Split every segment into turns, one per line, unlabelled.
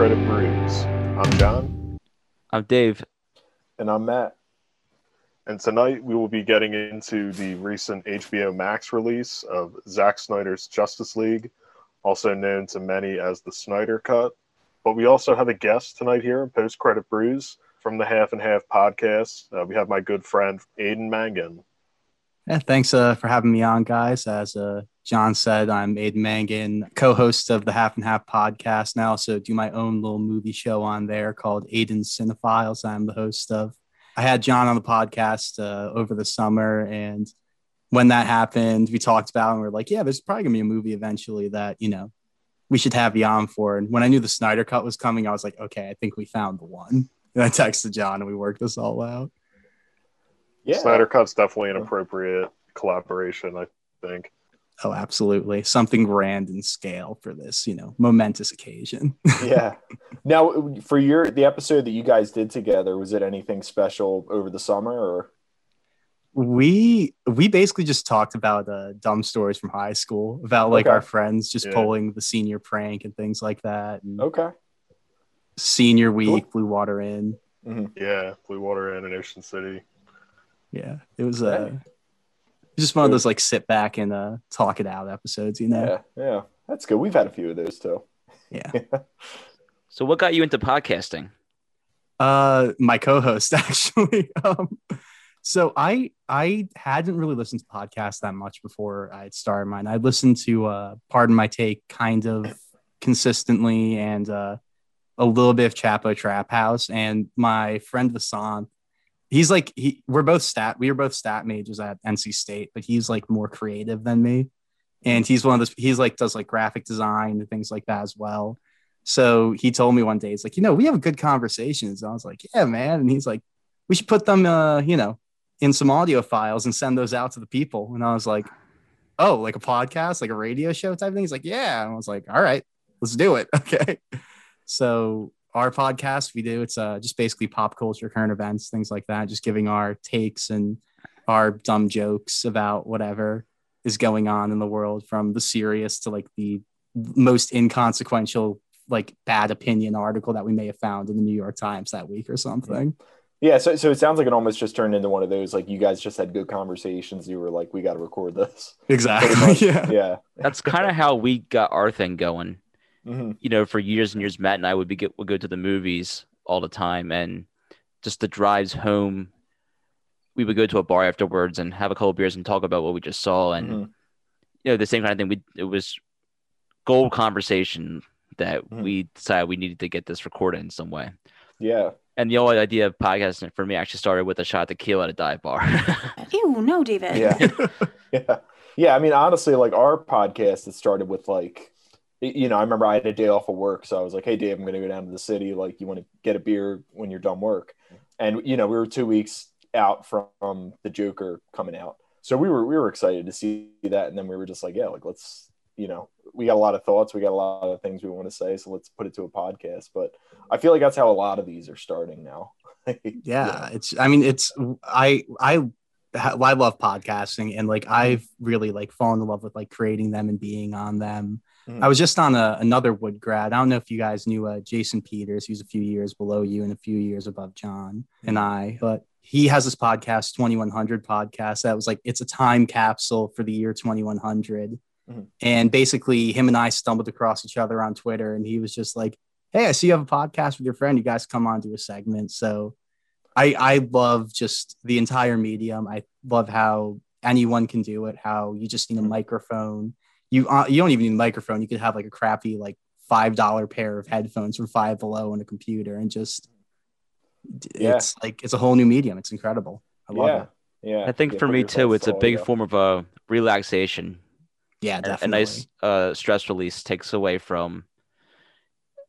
Credit Brews. I'm John.
I'm Dave.
And I'm Matt.
And tonight we will be getting into the recent HBO Max release of Zack Snyder's Justice League, also known to many as the Snyder Cut. But we also have a guest tonight here in Post Credit Brews from the Half and Half podcast. Uh, we have my good friend Aiden Mangan.
Yeah, thanks uh, for having me on, guys. As uh, John said, I'm Aiden Mangan, co-host of the Half and Half podcast. Now, also do my own little movie show on there called Aiden Cinephiles. I'm the host of. I had John on the podcast uh, over the summer, and when that happened, we talked about, it and we are like, yeah, there's probably gonna be a movie eventually that you know we should have you on for. And when I knew the Snyder Cut was coming, I was like, okay, I think we found the one. And I texted John, and we worked this all out
yeah. Snyder Cut's definitely an appropriate collaboration, I think.
Oh, absolutely. Something grand in scale for this, you know, momentous occasion.
yeah. Now, for your the episode that you guys did together, was it anything special over the summer or
we we basically just talked about uh, dumb stories from high school about like okay. our friends just yeah. pulling the senior prank and things like that. And
okay.
Senior week, cool. Blue Water Inn.
Mm-hmm. Yeah, Blue Water Inn in Ocean City
yeah it was uh just one of those like sit back and uh talk it out episodes you know?
Yeah yeah. That's good. We've had a few of those too.
Yeah.
So what got you into podcasting?
Uh my co-host actually. Um so i i hadn't really listened to podcasts that much before i started mine. I listened to uh pardon my take kind of consistently and uh a little bit of chapo trap house. And my friend Vasant he's like he we're both stat we were both stat majors at NC State, but he's like more creative than me. And he's one of those he's like does like graphic design and things like that as well. So he told me one day, he's like, you know, we have good conversations. And I was like, yeah, man. And he's like, we should put them uh, you know, in some audio files and send those out to the people. And I was like, oh, like a podcast, like a radio show type thing. He's like, yeah. And I was like, all right, let's do it. Okay. So our podcast. We do. It's uh, just basically pop culture current events things like that just giving our takes and our dumb jokes about whatever is going on in the world from the serious to like the most inconsequential like bad opinion article that we may have found in the new york times that week or something.
Yeah so, so it sounds like it almost just turned into one of those like you guys just had good conversations. You were like we got to record this.
Exactly. Yeah.
Yeah.
That's kind of how we got our thing going mm-hmm. you know, for years and years, Matt and I would be get, would go to the movies all the time, and just the drives home, we would go to a bar afterwards and have a couple beers and talk about what we just saw, and mm-hmm. you know, the same kind of thing. We it was gold conversation that mm-hmm. we decided we needed to get this recorded in some way.
Yeah.
And the whole idea of podcasting for me actually started with a shot of tequila at a dive bar.
Ew, no, David.
Yeah. yeah. Yeah. I mean, honestly, like our podcast, it started with like you know, I remember I had a day off of work, so I was like, "Hey, Dave, I'm going to go down to the city. Like, you want to get a beer when you're done work?" And you know, we were two weeks out from the Joker coming out, so we were we were excited to see that, and then we were just like, "Yeah, like let's." You know, we got a lot of thoughts, we got a lot of things we want to say, so let's put it to a podcast. But I feel like that's how a lot of these are starting now.
yeah, yeah, it's. I mean, it's. I I I love podcasting and like I've really like fallen in love with like creating them and being on them Mm-hmm. I was just on a, another Wood grad. I don't know if you guys knew uh, Jason Peters. He was a few years below you and a few years above John mm-hmm. and I, but he has this podcast, 2100 podcast. That was like, it's a time capsule for the year 2100. Mm-hmm. And basically, him and I stumbled across each other on Twitter, and he was just like, Hey, I see you have a podcast with your friend. You guys come on to a segment. So I, I love just the entire medium. I love how anyone can do it, how you just need a mm-hmm. microphone you uh, you don't even need a microphone. You could have like a crappy like five dollar pair of headphones from Five Below and a computer, and just yeah. it's like it's a whole new medium. It's incredible. I love
yeah.
it.
Yeah,
I think for me too, it's a big form of a uh, relaxation.
Yeah, definitely.
A, nice uh, stress release takes away from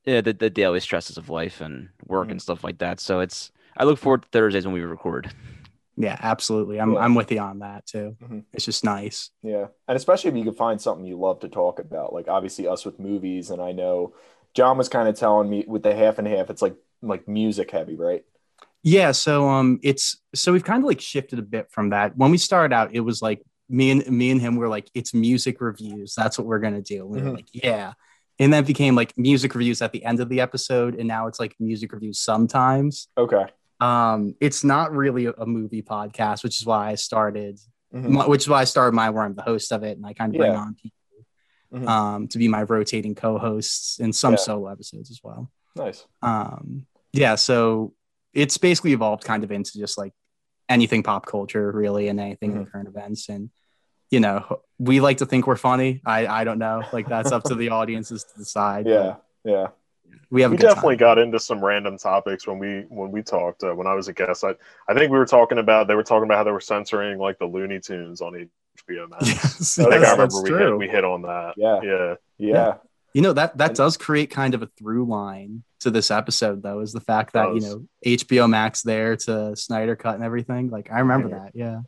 yeah, the, the daily stresses of life and work mm-hmm. and stuff like that. So it's I look forward to Thursdays when we record.
Yeah, absolutely. I'm yeah. I'm with you on that too. Mm-hmm. It's just nice.
Yeah, and especially if you can find something you love to talk about, like obviously us with movies, and I know John was kind of telling me with the half and half, it's like like music heavy, right?
Yeah. So um, it's so we've kind of like shifted a bit from that. When we started out, it was like me and me and him were like, it's music reviews. That's what we're gonna do. We mm-hmm. were like, yeah. and then it became like music reviews at the end of the episode, and now it's like music reviews sometimes.
Okay.
Um, it's not really a, a movie podcast, which is why I started,
Mhm.
my- which is why I started my where I'm the host of it, and I kind of bring
Yeah.
on people
Mhm.
um, to be my rotating co-hosts and some
Yeah.
solo episodes as well.
Nice.
Um, yeah, so it's basically evolved kind of into just like anything pop culture, really, and anything in current events. And you know, we like to think we're funny. I I don't know, like that's up to the audiences to decide.
Yeah. Yeah.
But we have
we
good
definitely
time.
got into some random topics when we when we talked uh, when I was a guest. I I think we were talking about they were talking about how they were censoring like the Looney Tunes on HBO Max.
Yes,
I think
yes,
I remember
that's
we
true.
hit, we hit on that.
Yeah.
Yeah.
Yeah.
You know that that
And-
does create kind of a through line to this episode, though, is the fact that you know HBO Max there to Snyder Cut and everything. Like I remember
Mhm.
that. Yeah,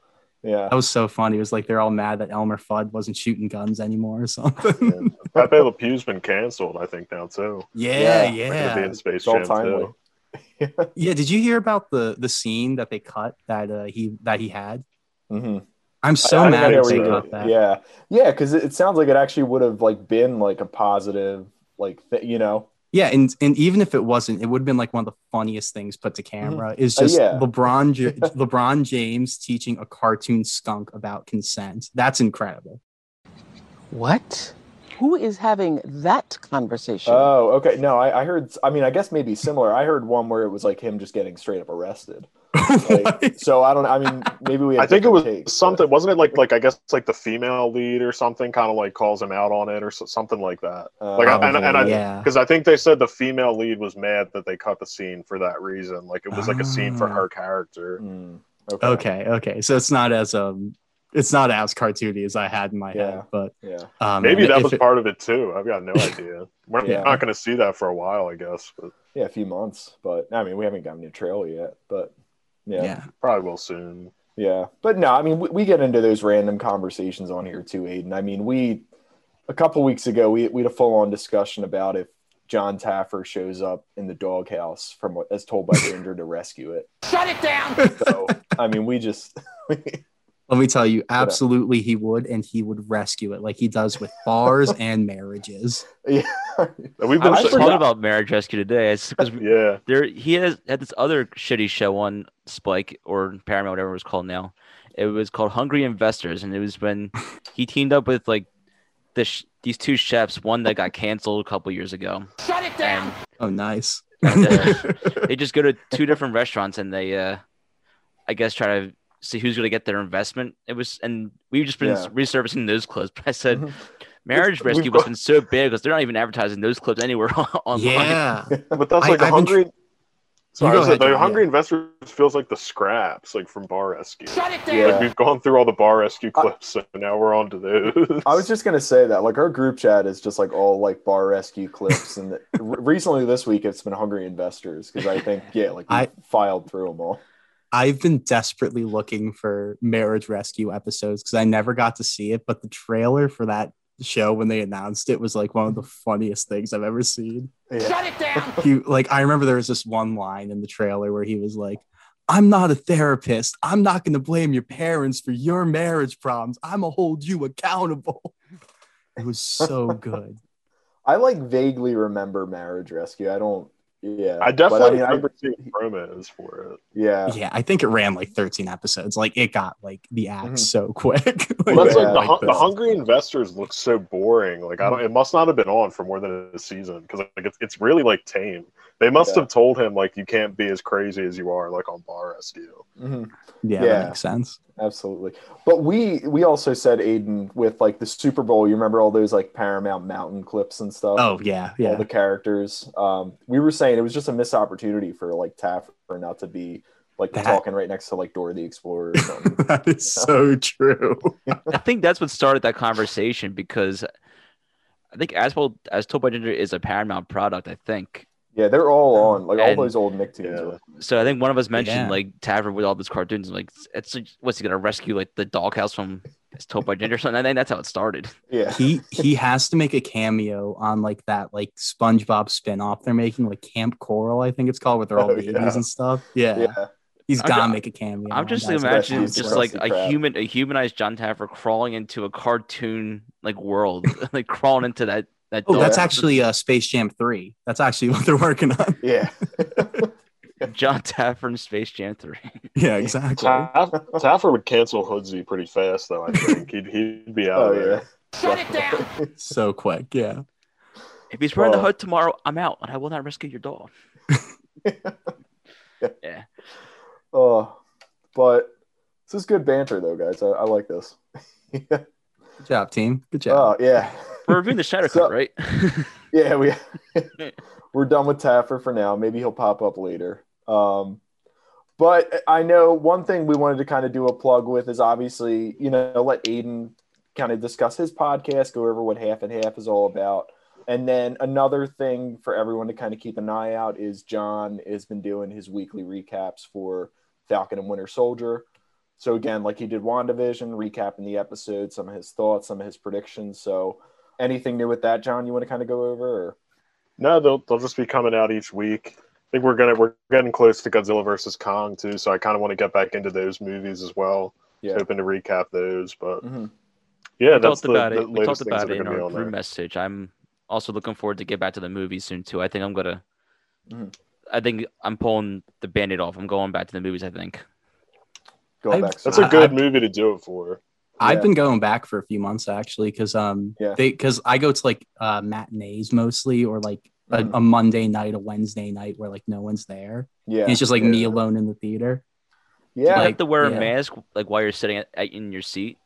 Yeah.
that was so funny. It was like they're all mad that Elmer Fudd wasn't shooting guns anymore or something.
yeah. Pepe Le Pew's been canceled, I think now too.
yeah,
Yeah.
They're be in Space
all
Jam
timely.
too.
Yeah, did you hear about the the scene that they cut that uh, he that he had?
hmm
I'm so
I- I
mad
know
that they
you-
cut that.
Yeah. Yeah. Because it, it sounds like it actually would have like been like a positive, like th- you know.
Yeah, and and even if it wasn't, it would have been like one of the funniest things put to camera. Is
Uh,
just
yeah.
LeBron J- LeBron James teaching a cartoon skunk about consent. That's incredible.
What? Who is having that conversation?
Oh, okay. No, I, I heard. I mean, I guess maybe similar. I heard one where it was like him just getting straight up arrested. Like, so I don't. I mean, maybe we. Have
I think it was
takes,
something,
but-
wasn't it? Like, like I guess like the female lead or something, kind of like calls him out on it or so, something like that.
Uh,
Like, I- and, and I,
yeah.
because I think they said the female lead was mad that they cut the scene for that reason. Like, it was like a scene for her character.
Mm, okay.
Okay, okay. So it's not as um it's not as cartoony as I had in my
Yeah.
head, but
Yeah.
um
Maybe that was
it-
part of it too. I've got no idea. We're
Yeah.
not going to see that for a while, I guess, but
Yeah. A few months, but I mean, we haven't gotten a trailer yet. But yeah.
yeah.
Yeah.
probably will soon.
Yeah, but no, I mean, we, we get into those random conversations on here too, Aiden. I mean, we a couple weeks ago we we had a full on discussion about if John Taffer shows up in the doghouse from as told by Ginger to rescue it.
Shut it down!
So I mean, we just
Let me tell you, absolutely he would, and he would rescue it like he does with bars and marriages.
yeah.
We've been
I
I
forgot-
talking about Marriage Rescue today because
yeah.
there he has had this other shitty show on Spike or Paramount, whatever it was called now. It was called Hungry Investors, and it was when he teamed up with like this these two chefs. One that got canceled a couple years ago,
Shut it down!
and
Oh, nice.
And, uh, they just go to two different restaurants and they, uh, I guess, try to see who's going to get their investment. It was, and we've just been
Yeah.
resurfacing those clips. But I said,
Mhm.
Marriage
We've
Rescue has been so big because they're not even advertising those clips anywhere online.
yeah.
But that's like the
I've been
hungry. Sorry,
go
I said
ahead,
the
John,
hungry
yeah.
investors feels like the scraps, like from Bar Rescue.
Shut it down!
Yeah.
Like we've gone through all the Bar Rescue
I-
clips, and now we're on to those.
I was just gonna say that like our group chat is just like all like bar rescue clips, and re- recently this week it's been hungry investors because I think yeah like we
I-
filed through them all.
I've been desperately looking for marriage rescue episodes because I never got to see it, but the trailer for that show when they announced it was like one of the mm-hmm. funniest things I've ever seen.
Yeah.
Shut it down!
He like I remember there was this one line in the trailer where he was like, I'm not a therapist. I'm not gonna blame your parents for your marriage problems. I'm gonna hold you accountable. It was so good.
I like vaguely remember Marriage Rescue. I don't. Yeah,
I
but
definitely
mean, I-
remember seeing promos for it.
yeah,
Yeah, I think it ran like 13 episodes. Like it got like the act
Mhm.
so quick.
Well, that's
Yeah,
like the,
like
the. Hungry Investors look so boring. Like I don't. It must not have been on for more than a season because like it's it's really like tame. They must
Yeah.
have told him like you can't be as crazy as you are like on Bar Rescue.
Mhm.
yeah,
Yeah.
that makes sense.
absolutely. But we we also said Aiden with like the Super Bowl. You remember all those like Paramount Mountain clips and stuff.
Oh yeah, yeah.
all
yeah.
the characters. Um, we were saying it was just a missed opportunity for like Taffer not to be like
That-
talking right next to like Dora the Explorer or something.
that is so true.
I think that's what started that conversation because I think as well as Told by Ginger is a Paramount product. I think
yeah, they're all um, on like all
And-
those old Nicktoons.
Yeah.
Are,
so. I think one of us mentioned
Yeah.
like Taffer with all these cartoons. Like, it's like, what's he gonna rescue like the doghouse from As Told by Ginger? or something. I think that's how it started.
yeah,
he he has to make a cameo on like that like SpongeBob spin-off they're making, like Camp Coral, I think it's called, with their all
Oh,
babies
yeah.
and stuff. Yeah.
yeah,
He's
I'm
gotta
ju-
make a cameo.
I'm just
that.
imagining just like
Krusty
a human, a humanized John Taffer crawling into a cartoon like world, like crawling into that That
Oh, that's actually uh, Space Jam 3. That's actually what they're working on.
Yeah.
John Taffer in Space Jam 3.
yeah, exactly.
Taff- Taffer would cancel Hoodsey pretty fast, though. I think he'd, he'd be out
oh
of there.
yeah.
Shut it down.
So quick. Yeah.
If he's wearing the hood tomorrow, I'm out, and I will not rescue your dog. yeah,
Oh, but this is good banter though, guys. I, I like this.
Good job, team. Good job.
Oh yeah.
we're reviewing the Shadow
So-
Cut, right?
Yeah, we we're done with Taffer for now. Maybe he'll pop up later. Um, but I know one thing we wanted to kind of do a plug with is obviously, you know, let Aiden kind of discuss his podcast, go over what half and half is all about. And then another thing for everyone to kind of keep an eye out is John has been doing his weekly recaps for Falcon and Winter Soldier. So again, like he did WandaVision, recapping the episode, some of his thoughts, some of his predictions. So anything new with that, John, you want to kind of go over? Or?
No, they'll they'll just be coming out each week. I think we're gonna we're getting close to Godzilla versus Kong too, so I kind of want to get back into those movies as well.
Yeah.
Hoping to recap those, but
Mhm.
yeah,
we
that's
talked
the,
about
the
it. We
latest
talked
things
about it
are
in
gonna be
our
on
group
there.
message. I'm also looking forward to get back to the movies soon too. I think I'm gonna.
Mhm.
I think I'm pulling the band-aid off. I'm going back to the movies. I think.
Going
I've-
back.
That's
some-
a good
I-
movie to do it for.
I've
Yeah.
been going back for a few months actually because um
Yeah.
they because I go to like uh matinees mostly or like a,
Mhm.
a Monday night, a Wednesday night where like no one's there.
yeah.
And it's just like
yeah.
me alone in the theater.
Do
Yeah.
you have to wear
yeah.
a mask like while you're sitting at, at- in your seat?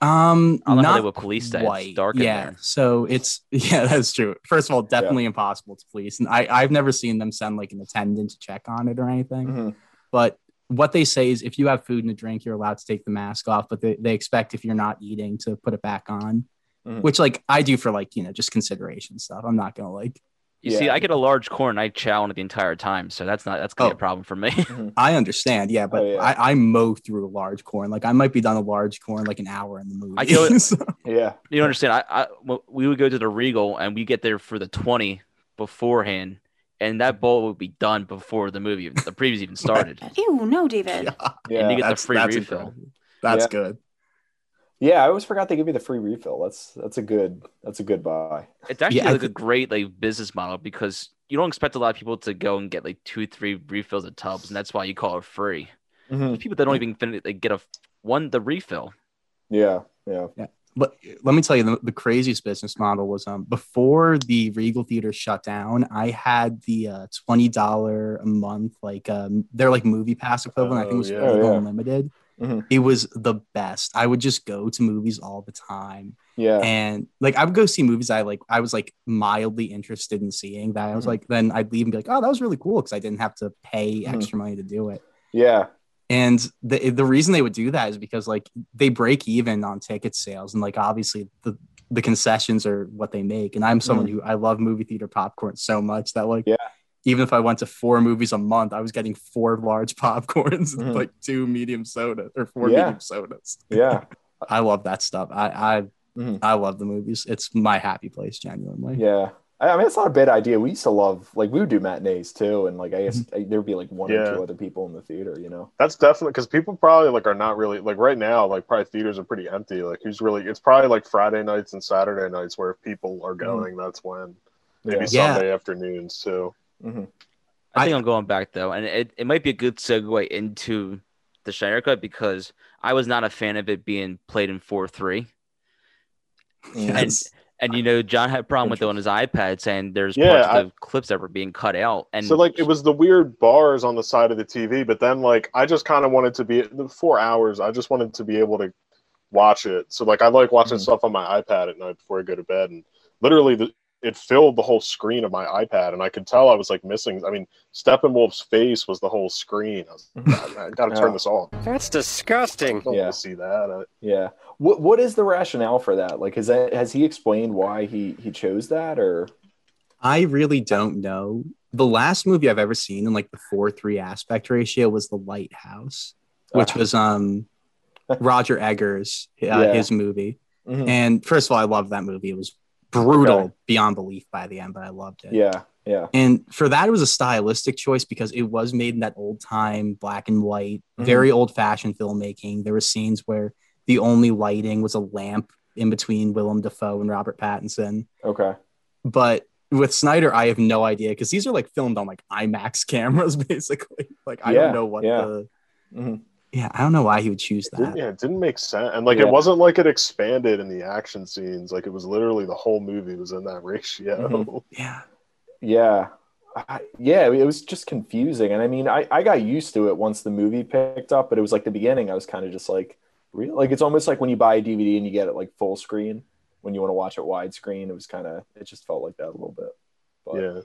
Um
I don't know they
not
would police that. It's
white.
dark in
yeah.
there.
So it's yeah, that's true. First of all, definitely impossible to police. And I, I've never seen them send like an attendant to check on it or anything.
Mhm.
But what they say is if you have food and a drink, you're allowed to take the mask off, but they, they expect if you're not eating to put it back on.
Mhm.
Which like I do for like, you know, just consideration stuff. I'm not gonna like
You see, I get a large corn. I chow on it the entire time, so that's not that's gonna be
Oh.
a problem for me.
I understand, yeah, but
Oh, yeah.
I, I mow through a large corn. Like I might be done a large corn like an hour in the movie.
I go-
So-
Yeah.
you understand. I, understand? I, I w- we would go to the Regal and we get there for the twenty beforehand, and that bowl would be done before the movie, the previews even started.
Ew, no, David.
Yeah.
And you get the
that's
free
that's
refill.
incredible. That's
Yeah.
good.
Yeah, I always forgot they give you the free refill. That's that's a good that's a good buy.
It's actually
Yeah, I
like a great like business model because you don't expect a lot of people to go and get like two, three refills of tubs, and that's why you call it free.
Mhm.
People that don't even finish, they get a one the refill.
Yeah, yeah.
But let me tell you, the, the craziest business model was um before the Regal Theater shut down. I had the uh, twenty dollar a month, like um, they're like movie pass equivalent. I think it was
Oh, yeah.
Regal
Oh, yeah.
Unlimited.
Mhm.
It was the best. I would just go to movies all the time,
Yeah.
and like I would go see movies I like. I was like mildly interested in seeing that. I was
Mhm.
like, then I'd leave and be like, oh, that was really cool because I didn't have to pay
Mhm.
extra money to do it.
Yeah.
And the the reason they would do that is because like they break even on ticket sales, and like obviously the the concessions are what they make. And I'm someone who I love movie theater popcorn so much that like
Yeah.
even if I went to four movies a month, I was getting four large popcorns, and
Mhm.
like two medium sodas or four
Yeah.
medium sodas.
Yeah.
I love that stuff. I I
Mhm.
I love the movies. It's my happy place, genuinely.
Yeah. I I mean, it's not a bad idea. We used to love, like, we would do matinees too, and like, I guess there'd be like one or two other people in the theater, you know.
That's definitely because people probably like are not really like right now. Like probably theaters are pretty empty. Like who's really? It's probably like Friday nights and Saturday nights where if people are going, that's when maybe
Mm-hmm. Yeah.
Yeah.
Sunday afternoons too.
Mhm.
I think
I-
I, am going back though, and it, it might be a good segue into the Snyder cut because I was not a fan of it being played in four three.
Yes.
And you know, John had a problem with it on his iPad, saying there's
Yeah,
parts of the clips that were being cut out. And
so like it was the weird bars on the side of the TV, but then like I just kind of wanted to be the four hours. I just wanted to be able to watch it. So like I like watching
Mhm.
stuff on my iPad at night before I go to bed, and literally the, it filled the whole screen of my iPad, and I could tell I was like missing. I mean, Steppenwolf's face was the whole screen. I was like, I, got to
Yeah.
turn this off.
That's disgusting.
I don't
Yeah.
want to see that. I,
Yeah. What What is the rationale for that? Like, has that has he explained why he he chose that, or?
I really don't know. The last movie I've ever seen in like the four three aspect ratio was The Lighthouse, which
Ah.
was um Robert Eggers, uh,
Yeah.
his movie.
Mhm.
And first of all, I love that movie. It was brutal
Okay.
beyond belief by the end, but I loved it.
Yeah. Yeah.
And for that, it was a stylistic choice because it was made in that old time black and white,
Mhm.
very old fashioned filmmaking. There were scenes where the only lighting was a lamp in between Willem Dafoe and Robert Pattinson.
Okay.
But with Snyder, I have no idea because these are like filmed on like IMAX cameras, basically. Like I
Yeah,
don't know what
yeah.
the
Mhm.
Yeah, I don't know why he would choose
Didn't-
that.
yeah, it didn't make sense. And like
Yeah.
it wasn't like it expanded in the action scenes. Like it was literally the whole movie was in that ratio.
Mhm.
Yeah.
Yeah. I, yeah, it was just confusing. And I mean, I, I got used to it once the movie picked up, but it was like the beginning, I was kind of just like, real? Like, it's almost like when you buy a DVD and you get it like full screen when you want to watch it widescreen. It was kind of, it just felt like that a little bit. But
yeah.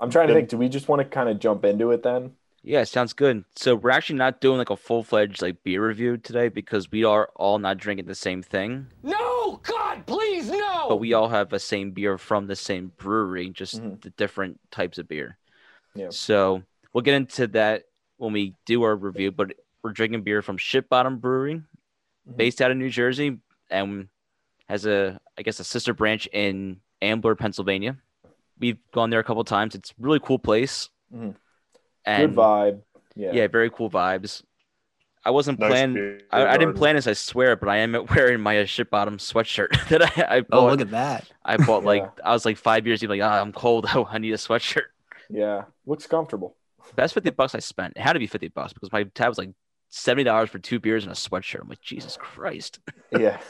I'm trying to
Yeah.
think, do we just want to kind of jump into it then?
Yeah, sounds good. So we're actually not doing like a full fledged like beer review today because we are all not drinking the same thing,
No, God, please, no.
but we all have the same beer from the same brewery, just
Mhm.
the different types of beer.
Yeah.
So we'll get into that when we do our review. But we're drinking beer from Ship Bottom Brewery,
Mhm.
based out of New Jersey, and has a I guess a sister branch in Ambler, Pennsylvania. We've gone there a couple times. It's a really cool place.
Mhm.
And
Good vibe. Yeah.
yeah, very cool vibes. I wasn't
Nice
planning. I, I didn't plan this, I swear, but I am wearing my Ship Bottom sweatshirt that I, I bought.
Oh, look at that.
I bought like I was like five years. Like, ah, I'm cold. Oh, I need a sweatshirt.
Yeah. Looks comfortable.
Best fifty bucks I spent. It had to be fifty bucks because my tab was like seventy dollars for two beers and a sweatshirt. I'm like, Jesus Christ.
yeah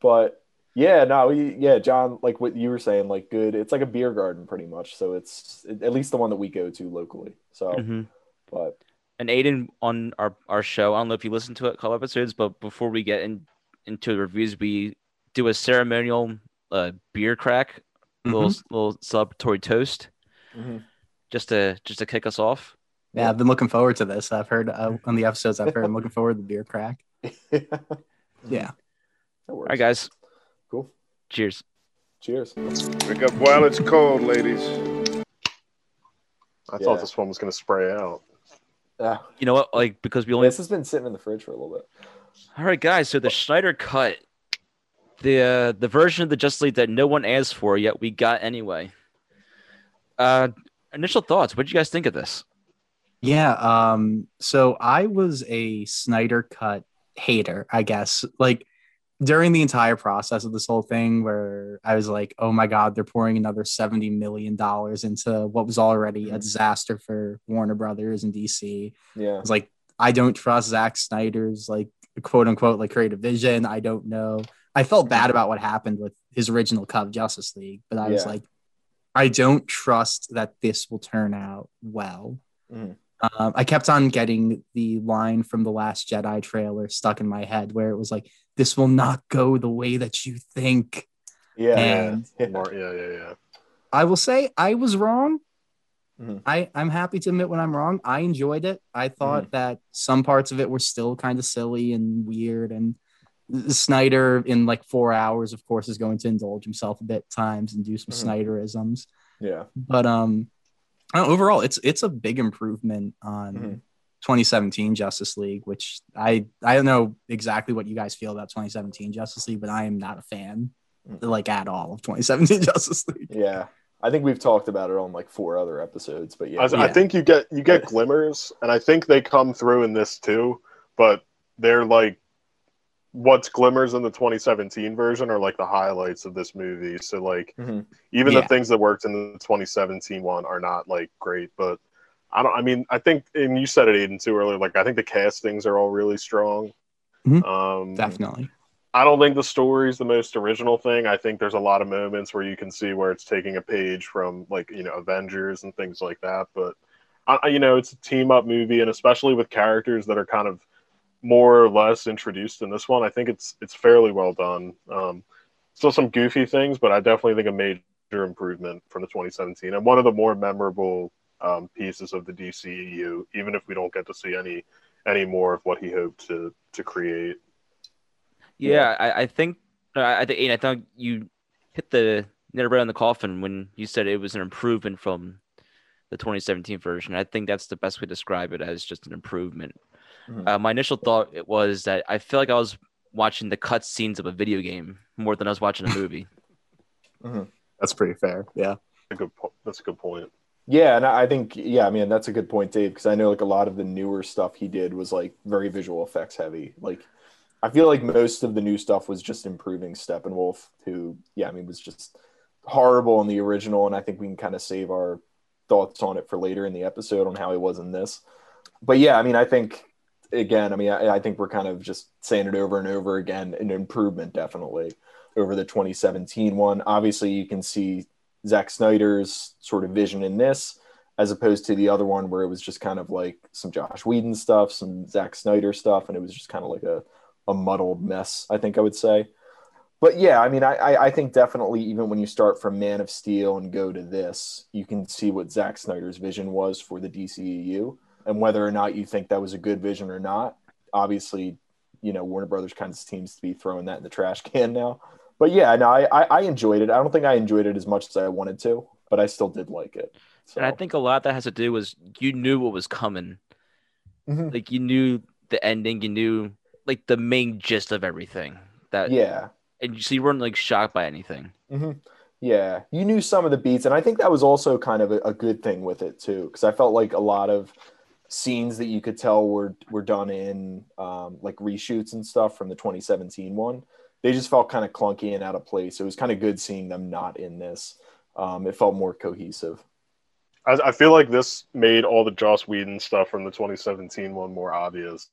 but yeah no we- yeah john like what you were saying like good it's like a beer garden pretty much so it's at least the one that we go to locally so
Mhm.
but
And Aiden on our, our show, I don't know if you listened to it a couple episodes, but before we get in, into the reviews, we do a ceremonial uh, beer crack, little little celebratory toast,
mhm.
just to just to kick us off.
Yeah, I've been looking forward to this. I've heard uh, on the episodes I've heard. I'm looking forward to the beer crack.
that
Yeah.
works.
All right, guys.
Cool
Cheers.
cheers
Wake up while it's cold, ladies.
I
Yeah.
thought this one was gonna spray out.
yeah
You know what? Like because we only
this has been sitting in the fridge for a little bit
All right, guys. So the Snyder cut, the uh, the version of the Just League that no one asked for yet we got anyway. Uh, initial thoughts. What did you guys think of this?
Yeah. Um, so I was a Snyder cut hater, I guess. Like during the entire process of this whole thing, where I was like, oh my God, they're pouring another $70 million into what was already a disaster for Warner Brothers and DC.
yeah
I was like, I don't trust Zack Snyder's like quote unquote like creative vision. I don't know. I felt bad about what happened with his original of Justice League, but I was
Yeah.
like, I don't trust that this will turn out well.
Mhm.
Um, I kept on getting the line from the Last Jedi trailer stuck in my head where it was like, this will not go the way that you think.
yeah
And-
yeah.
More, yeah, yeah, yeah.
I will say I was wrong.
Mhm.
I, I'm happy to admit when I'm wrong. I enjoyed it. I thought that some parts of it were still kind of silly and weird. And Snyder, in like four hours, of course, is going to indulge himself a bit times and do some
Mhm.
Snyderisms.
yeah
But um, I don't know, overall, it's it's a big improvement on
Mhm.
2017 Justice League, which I I don't know exactly what you guys feel about 2017 Justice League, but I am not a fan
Mhm.
like at all of 2017 Justice League.
yeah i think we've talked about it on like four other episodes but yeah
I, I think you get you get glimmers, and I think they come through in this too. But they're like what's glimmers in the 2017 version are like the highlights of this movie. So like
Mhm.
even
Yeah.
the things that worked in the 2017 one are not like great, but I don't. I mean, I think, and you said it, Aiden, too earlier. Like, I think the castings are all really strong.
Mhm.
Um,
Definitely.
I don't think the story's the most original thing. I think there's a lot of moments where you can see where it's taking a page from like you know Avengers and things like that. But I, I- you know, it's a team up movie, and especially with characters that are kind of more or less introduced in this one, I think it's it's fairly well done. Um, still some goofy things, but I definitely think a major improvement from the 2017 and one of the more memorable um, pieces of the DCEU, even if we don't get to see any any more of what he hoped to to create.
Yeah, I, I think I, I think I think you hit the nail right on the coffin when you said it was an improvement from the 2017 version. I think that's the best way to describe it as just an improvement.
Mhm.
Uh, my initial thought it was that I feel like I was watching the cut scenes of a video game more than I was watching a movie.
That's pretty fair. Yeah.
A good po- that's a good point.
Yeah, and I think yeah, I mean that's a good point, Dave, because I know like a lot of the newer stuff he did was like very visual effects heavy. Like I feel like most of the new stuff was just improving Steppenwolf, who, yeah, I mean, was just horrible in the original, and I think we can kind of save our thoughts on it for later in the episode on how he was in this. But yeah, I mean, I think again, I mean, I, I think we're kind of just saying it over and over again. An improvement, definitely, over the 2017 one. Obviously, you can see Zack Snyder's sort of vision in this, as opposed to the other one where it was just kind of like some Joss Whedon stuff, some Zack Snyder stuff, and it was just kind of like a, a muddled mess, I think I would say. But yeah, I mean, I, I think definitely even when you start from Man of Steel and go to this, you can see what Zack Snyder's vision was for the DCEU and whether or not you think that was a good vision or not. Obviously, you know, Warner Brothers kind of seems to be throwing that in the trash can now. But yeah, no, I, I enjoyed it. I don't think I enjoyed it as much as I wanted to, but I still did like it.
So. And I think a lot of that has to do was you knew what was coming. Mm-hmm. Like you knew the ending, you knew like the main gist of everything. That
yeah,
and so you weren't like shocked by anything.
Mm-hmm. Yeah, you knew some of the beats, and I think that was also kind of a, a good thing with it too, because I felt like a lot of scenes that you could tell were were done in um, like reshoots and stuff from the 2017 one. They just felt kind of clunky and out of place. It was kind of good seeing them not in this. Um, it felt more cohesive.
I, I, feel like this made all the Joss Whedon stuff from the 2017 one more obvious.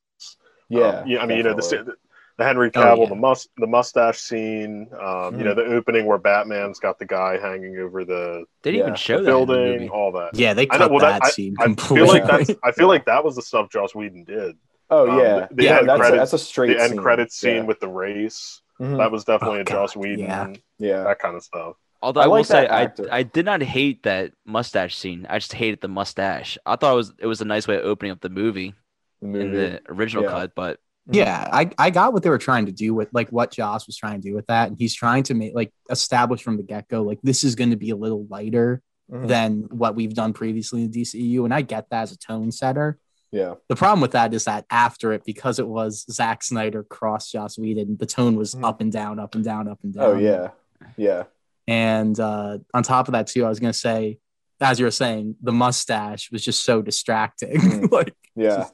Yeah, um,
yeah. I mean, definitely. you know, the, the Henry oh, Cavill, oh, yeah. the must the mustache scene, um, mm-hmm. you know, the opening where Batman's got the guy hanging over the
they didn't yeah, even show
building, all that.
Yeah, they cut well, that, that, scene
I,
completely.
I feel like that's I feel like that was the stuff Joss Whedon did.
Oh um, yeah, the, the yeah, that's, credits, a, that's a straight
the end credit scene yeah. with the race. Mm-hmm. That was definitely oh, a Joss Whedon.
Yeah. yeah,
that kind of stuff.
Although I, I will say I I did not hate that mustache scene. I just hated the mustache. I thought it was it was a nice way of opening up the movie, the movie. in the original yeah. cut, but
yeah, I, I got what they were trying to do with like what Joss was trying to do with that. And he's trying to make like establish from the get go, like this is going to be a little lighter mm-hmm. than what we've done previously in DCU. And I get that as a tone setter.
Yeah.
The problem with that is that after it, because it was Zack Snyder cross Joss Whedon, the tone was mm-hmm. up and down, up and down, up and
oh,
down.
Oh, yeah. Yeah.
And uh, on top of that, too, I was going to say, as you were saying, the mustache was just so distracting. Mm. like,
yeah.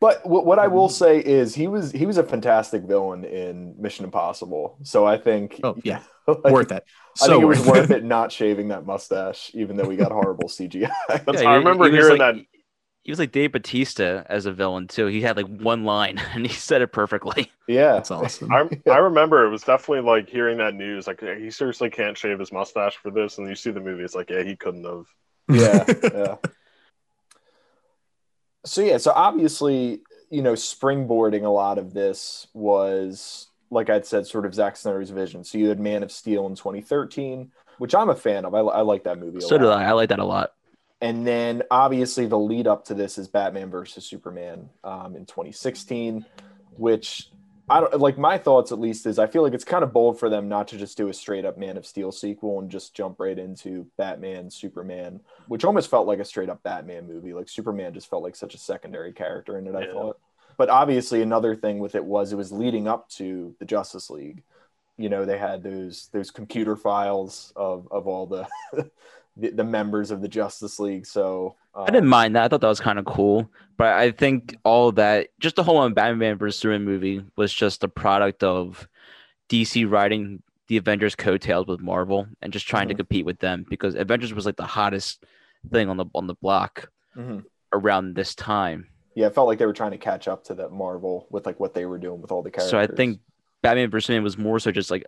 But what I will mm-hmm. say is he was he was a fantastic villain in Mission Impossible. So I think
oh yeah, like, worth it.
So I think it was worth it not shaving that mustache, even though we got horrible CGI.
yeah, I remember he, he hearing
like,
that.
He was like Dave Batista as a villain too. He had like one line and he said it perfectly.
Yeah,
that's awesome.
I, I remember it was definitely like hearing that news. Like he seriously can't shave his mustache for this, and you see the movie. It's like yeah, he couldn't have.
Yeah, yeah so yeah, so obviously, you know, springboarding a lot of this was, like I'd said, sort of Zack Snyder's vision. So you had Man of Steel in 2013, which I'm a fan of. I, I like that movie.
so lot. do I. I like that a lot.
And then obviously the lead up to this is Batman versus Superman um, in 2016, which I don't like my thoughts at least is I feel like it's kind of bold for them not to just do a straight up Man of Steel sequel and just jump right into Batman, Superman, which almost felt like a straight up Batman movie. Like Superman just felt like such a secondary character in it, I thought. But obviously another thing with it was it was leading up to the Justice League. You know, they had those those computer files of of all the the, the members of the Justice League. So
uh, I didn't mind that. I thought that was kind of cool. But I think all that, just the whole Batman vs Superman movie, was just a product of DC writing the Avengers coattails with Marvel and just trying mm-hmm. to compete with them because Avengers was like the hottest thing on the on the block mm-hmm. around this time.
Yeah, it felt like they were trying to catch up to that Marvel with like what they were doing with all the characters.
So I think Batman vs Superman was more so just like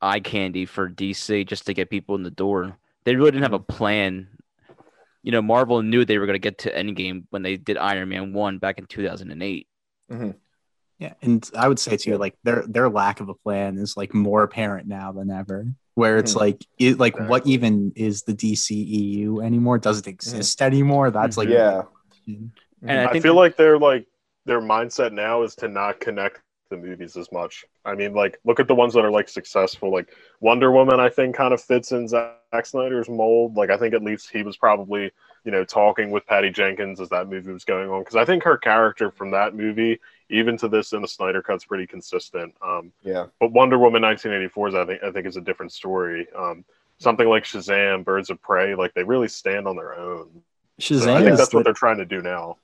eye candy for DC just to get people in the door. They really didn't have a mm-hmm. plan. You know, Marvel knew they were going to get to Endgame when they did Iron Man one back in 2008.
Mm-hmm.
Yeah, and I would say too, like their their lack of a plan is like more apparent now than ever. Where it's mm-hmm. like, it, like exactly. what even is the DCEU anymore? Does it exist mm-hmm. anymore? That's like,
yeah.
And I,
I feel like they're like their mindset now is to not connect the movies as much. I mean, like, look at the ones that are like successful. Like Wonder Woman, I think kind of fits in Zack Snyder's mold. Like, I think at least he was probably, you know, talking with Patty Jenkins as that movie was going on. Because I think her character from that movie, even to this in the Snyder cut's pretty consistent. Um,
yeah.
But Wonder Woman 1984 is, I think, I think is a different story. Um, something like Shazam, Birds of Prey, like they really stand on their own.
Shazam.
So I think that's what they're trying to do now.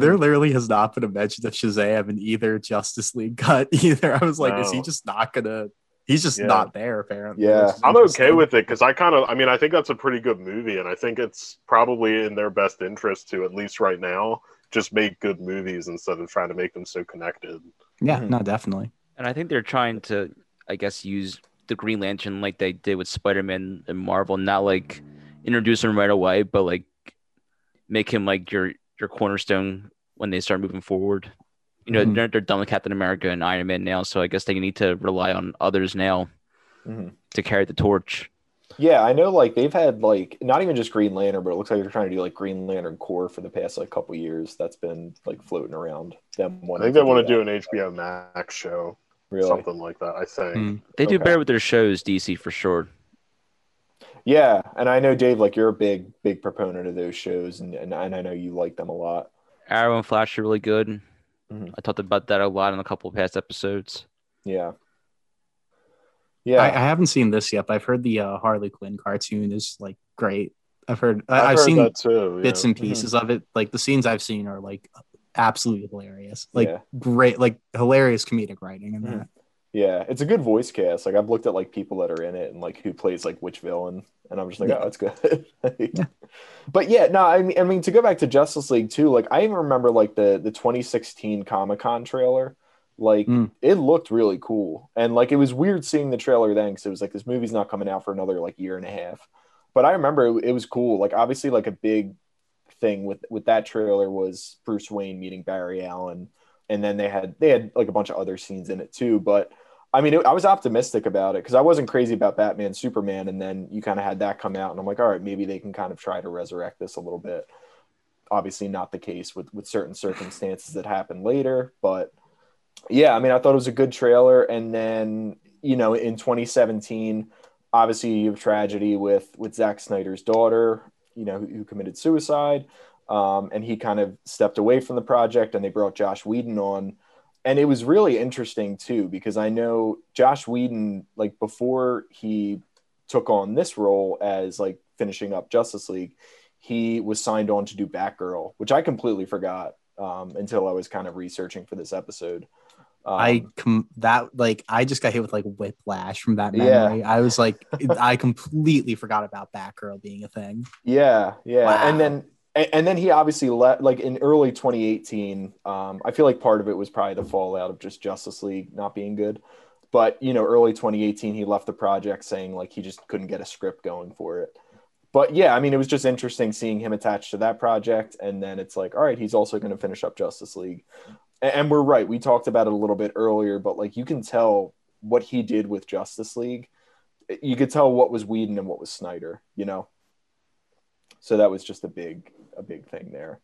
There literally has not been a mention of Shazam in either Justice League cut either. I was like, is he just not gonna? He's just
Yeah.
not there apparently.
Yeah.
I'm okay with it because I kind of, I mean, I think that's a pretty good movie, and I think it's probably in their best interest to, at least right now, just make good movies instead of trying to make them so connected.
Yeah,
Mhm.
no, definitely.
And I think they're trying to, I guess, use the Green Lantern like they did with Spider Man and Marvel, not like introduce him right away, but like make him like your your cornerstone when they start moving forward. You know,
Mhm.
they're, they're done with Captain America and Iron Man now, so I guess they need to rely on others now
Mhm.
to carry the torch.
Yeah, I know. Like they've had like not even just Green Lantern, but it looks like they're trying to do like Green Lantern Corps for the past like couple years. That's been like floating around. Them
I think they want to do an HBO Max show,
really.
something like that. I think.
Mm.
They do
Okay.
better with their shows, DC for sure.
Yeah, and I know Dave, like you're a big, big proponent of those shows, and and, and I know you like them a lot.
Arrow and Flash are really good.
Mhm.
I talked about that a lot in a couple of past episodes.
Yeah. Yeah.
I, I haven't seen this yet, but I've heard the uh, Harley Quinn cartoon is like great. I've heard I,
I've,
I've
heard
seen
that too. yeah.
bits and pieces of it. Like the scenes I've seen are like absolutely hilarious. Like
Yeah.
great, like hilarious comedic writing in
Mhm.
that.
Yeah, it's a good voice cast. Like I've looked at like people that are in it and like who plays like which villain, and I'm just like,
Yeah.
oh, that's good. But yeah, no, I mean, I mean to go back to Justice League too. Like I even remember like the the 2016 Comic Con trailer. Like
Mm.
it looked really cool, and like it was weird seeing the trailer then because it was like this movie's not coming out for another like year and a half. But I remember it, it was cool. Like obviously, like a big thing with with that trailer was Bruce Wayne meeting Barry Allen, and then they had they had like a bunch of other scenes in it too. But I mean, it, I was optimistic about it because I wasn't crazy about Batman, Superman, and then you kind of had that come out, and I'm like, all right, maybe they can kind of try to resurrect this a little bit. Obviously, not the case with with certain circumstances that happen later, but yeah, I mean, I thought it was a good trailer, and then you know, in 2017, obviously you have tragedy with with Zack Snyder's daughter, you know, who, who committed suicide, um, and he kind of stepped away from the project, and they brought Joss Whedon on and it was really interesting too because I know Joss Whedon, like before he took on this role as like finishing up Justice League, he was signed on to do Batgirl, which I completely forgot um, until I was kind of researching for this episode. Um,
I com- that like I just got hit with like whiplash from that
Yeah.
memory. I was like, I completely forgot about Batgirl being a thing.
Yeah, yeah,
Wow.
and then and, and then he obviously left like in early 2018. Um, I feel like part of it was probably the fallout of just Justice League not being good, but you know, early 2018 he left the project saying like he just couldn't get a script going for it. But yeah, I mean, it was just interesting seeing him attached to that project, and then it's like, all right, he's also going to finish up Justice League, and, and we're right. We talked about it a little bit earlier, but like you can tell what he did with Justice League. You could tell what was Whedon and what was Snyder. You know so that was just a big a big thing there.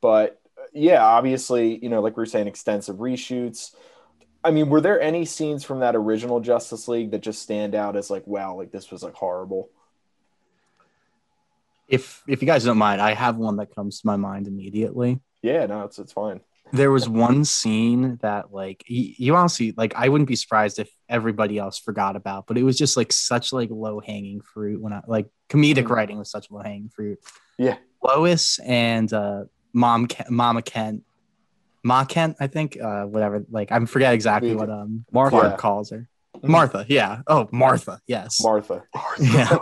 But yeah obviously you know like we were saying extensive reshoots. I mean were there any scenes from that original justice league that just stand out as like wow like this was like horrible?
If if you guys don't mind, I have one that comes to my mind immediately.
yeah no it's it's fine
There was one scene that like you, you honestly like I wouldn't be surprised if everybody else forgot about, but it was just like such like low hanging fruit when I like comedic
Mhm.
writing was such low hanging fruit.
Yeah.
Lois and uh mom Ken, mama Kent Ma Kent, I think, uh, whatever. Like, I forget exactly what um
Martha.
Clark
Yeah.
calls her.
Mhm.
Martha, yeah. Oh, Martha, yes.
martha
yeah.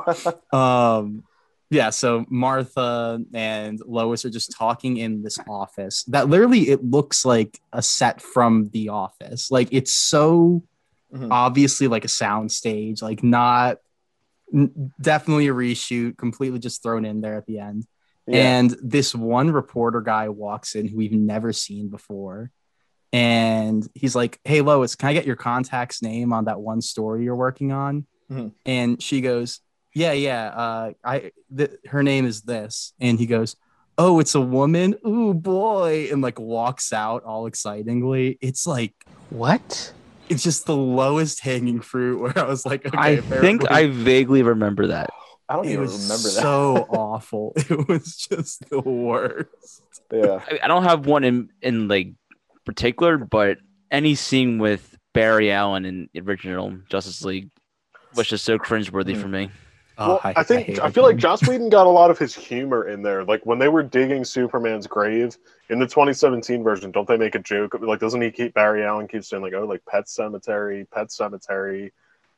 Um, yeah. So Martha and Lois are just talking in this office that literally it looks like a set from The Office. Like it's so
Mhm.
obviously like a sound stage, like not n- definitely a reshoot, completely just thrown in there at the end.
yeah
And this one reporter guy walks in who we've never seen before. And he's like, Hey, Lois, can I get your contact's name on that one story you're working on?
Mhm.
And she goes, Yeah, yeah. Uh, I th- her name is this. And he goes, Oh, it's a woman. Ooh, boy. And like walks out all excitingly. It's like,
What?
it's just the lowest hanging fruit where I was like, okay,
I think
apparently-
I vaguely remember that.
i don't
it
even
was
remember that
so awful. It was just the worst.
yeah
I, I don't have one in in like particular, but any scene with Barry Allen in the original Justice League was just so cringeworthy
Mhm.
for me.
Well, I, think
hated
I, feel like
him.
Joss Whedon got a lot of his humor in there. Like when they were digging Superman's grave in the 2017 version, don't they make a joke? Like, doesn't he keep Barry Allen keeps saying like, "Oh, like Pet Sematary, Pet Sematary,"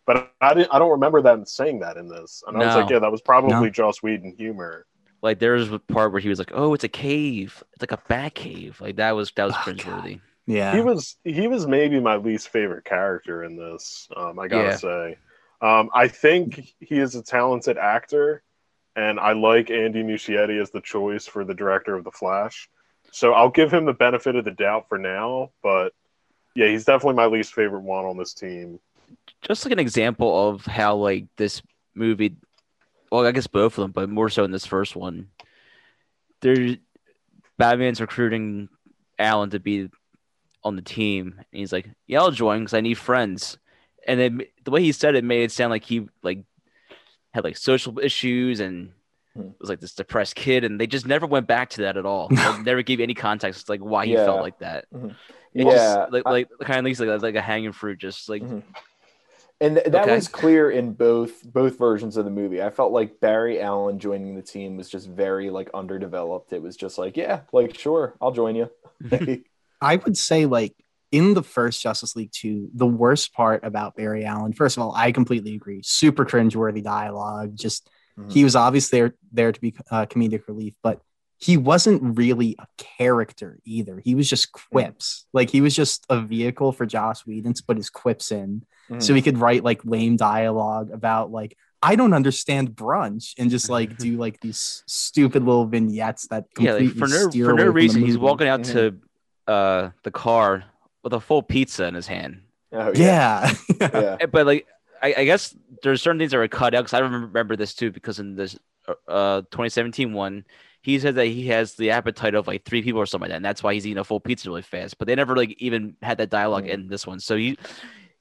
but I didn't. I don't remember them saying that in this. And I was like, yeah, that was probably
No.
Joss Whedon humor.
Like there was a part where he was like, "Oh, it's a cave. It's like a bat cave." Like that was that was
Oh,
cringeworthy.
yeah.
He was he was maybe my least favorite character in this. Um, I gotta
Yeah.
say, um, I think he is a talented actor, and I like Andy Muschietti as the choice for the director of the Flash. So I'll give him the benefit of the doubt for now. But yeah, he's definitely my least favorite one on this team.
Just like an example of how like this movie, well, I guess both of them, but more so in this first one. There, Batman's recruiting Alan to be on the team, and he's like, "Yeah, I'll join because I need friends." And then the way he said it made it sound like he like had like social issues and
Hmm.
was like this depressed kid, and they just never went back to that at all. They never gave any context like why he
Yeah.
felt like that. It
Yeah,
just, like
I-
like kind of least like like a hanging fruit, just like
Mhm. and th- that
Okay.
was clear in both both versions of the movie. I felt like Barry Allen joining the team was just very like underdeveloped. It was just like, yeah, like sure, I'll join you.
I would say like in the first Justice League 2, the worst part about Barry Allen, first of all, I completely agree. Super cringeworthy dialogue. Just
Mhm.
he was obviously there there to be uh, comedic relief, but he wasn't really a character either. He was just quips. Like he was just a vehicle for Joss Whedon to put his quips in,
Mhm.
so he could write like lame dialogue about like I don't understand brunch and just like do like these stupid little vignettes that
yeah, like for no
steer
for no reason, he's walking out to uh the car with a full pizza in his hand.
Oh, yeah,
Yeah.
yeah.
But like, I, I guess there's certain things that were cut out because I remember, remember this too because in this uh 2017 one, he said that he has the appetite of like three people or something like that, and that's why he's eating a full pizza really fast. But they never like even had that dialogue
Mm.
in this one. So he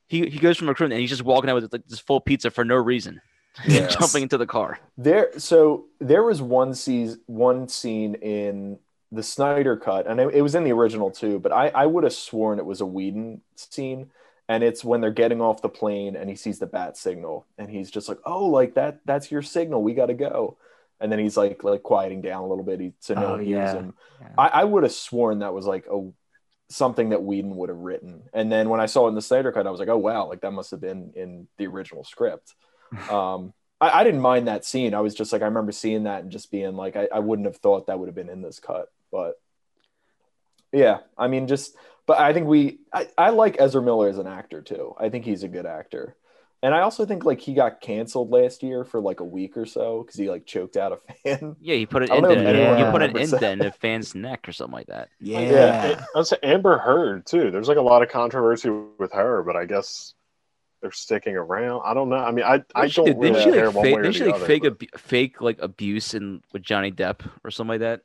he he goes from a crew and he's just walking out with like this full pizza for no reason,
Yes.
jumping into the car.
There, so there was one season, one scene in the Snyder cut, and it, it was in the original too. But I, I would have sworn it was a Whedon scene, and it's when they're getting off the plane and he sees the bat signal, and he's just like, "Oh, like that, that's your signal. We got to go." And then he's like, like quieting down a little bit, he, so no
Oh,
one
yeah.
him.
Yeah.
I, I would have sworn that was like a something that Whedon would have written, and then when I saw it in the Snyder cut, I was like, "Oh wow, like that must have been in the original script." um I, I didn't mind that scene i was just like i remember seeing that and just being like i, I wouldn't have thought that would have been in this cut but yeah i mean just but i think we I, I like ezra miller as an actor too i think he's a good actor and i also think like he got canceled last year for like a week or so because he like choked out a fan
Yeah, he put it in
don't know
there.
if anyone
You put an
remembers
in
that.
a fan's neck or something like that.
Yeah.
Yeah, I was Amber Heard too. There's like a lot of controversy with her, but I guess they're sticking around. I don't know. I mean, I I
Didn't
don't
didn't
really
she
care
like
one
fake,
way or
didn't she
the
like
other.
fake
but-
ab- fake like abuse in with Johnny Depp or something like that?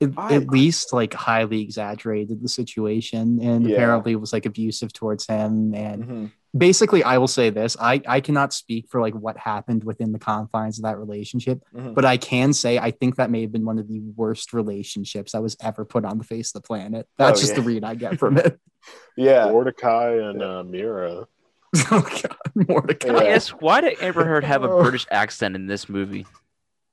At,
I-
at least like highly exaggerated the situation and
Yeah.
apparently was like abusive towards him and
Mhm.
basically i will say this i i cannot speak for like what happened within the confines of that relationship
Mhm.
but i can say i think that may have been one of the worst relationships that was ever put on the face of the planet that's
Oh,
just
yeah.
the read i get from it
yeah
Mortdecai and uh, Mera.
oh god mortdecai
Can I
Yeah.
ask why did Amber Heard have a
Oh.
British accent in this movie?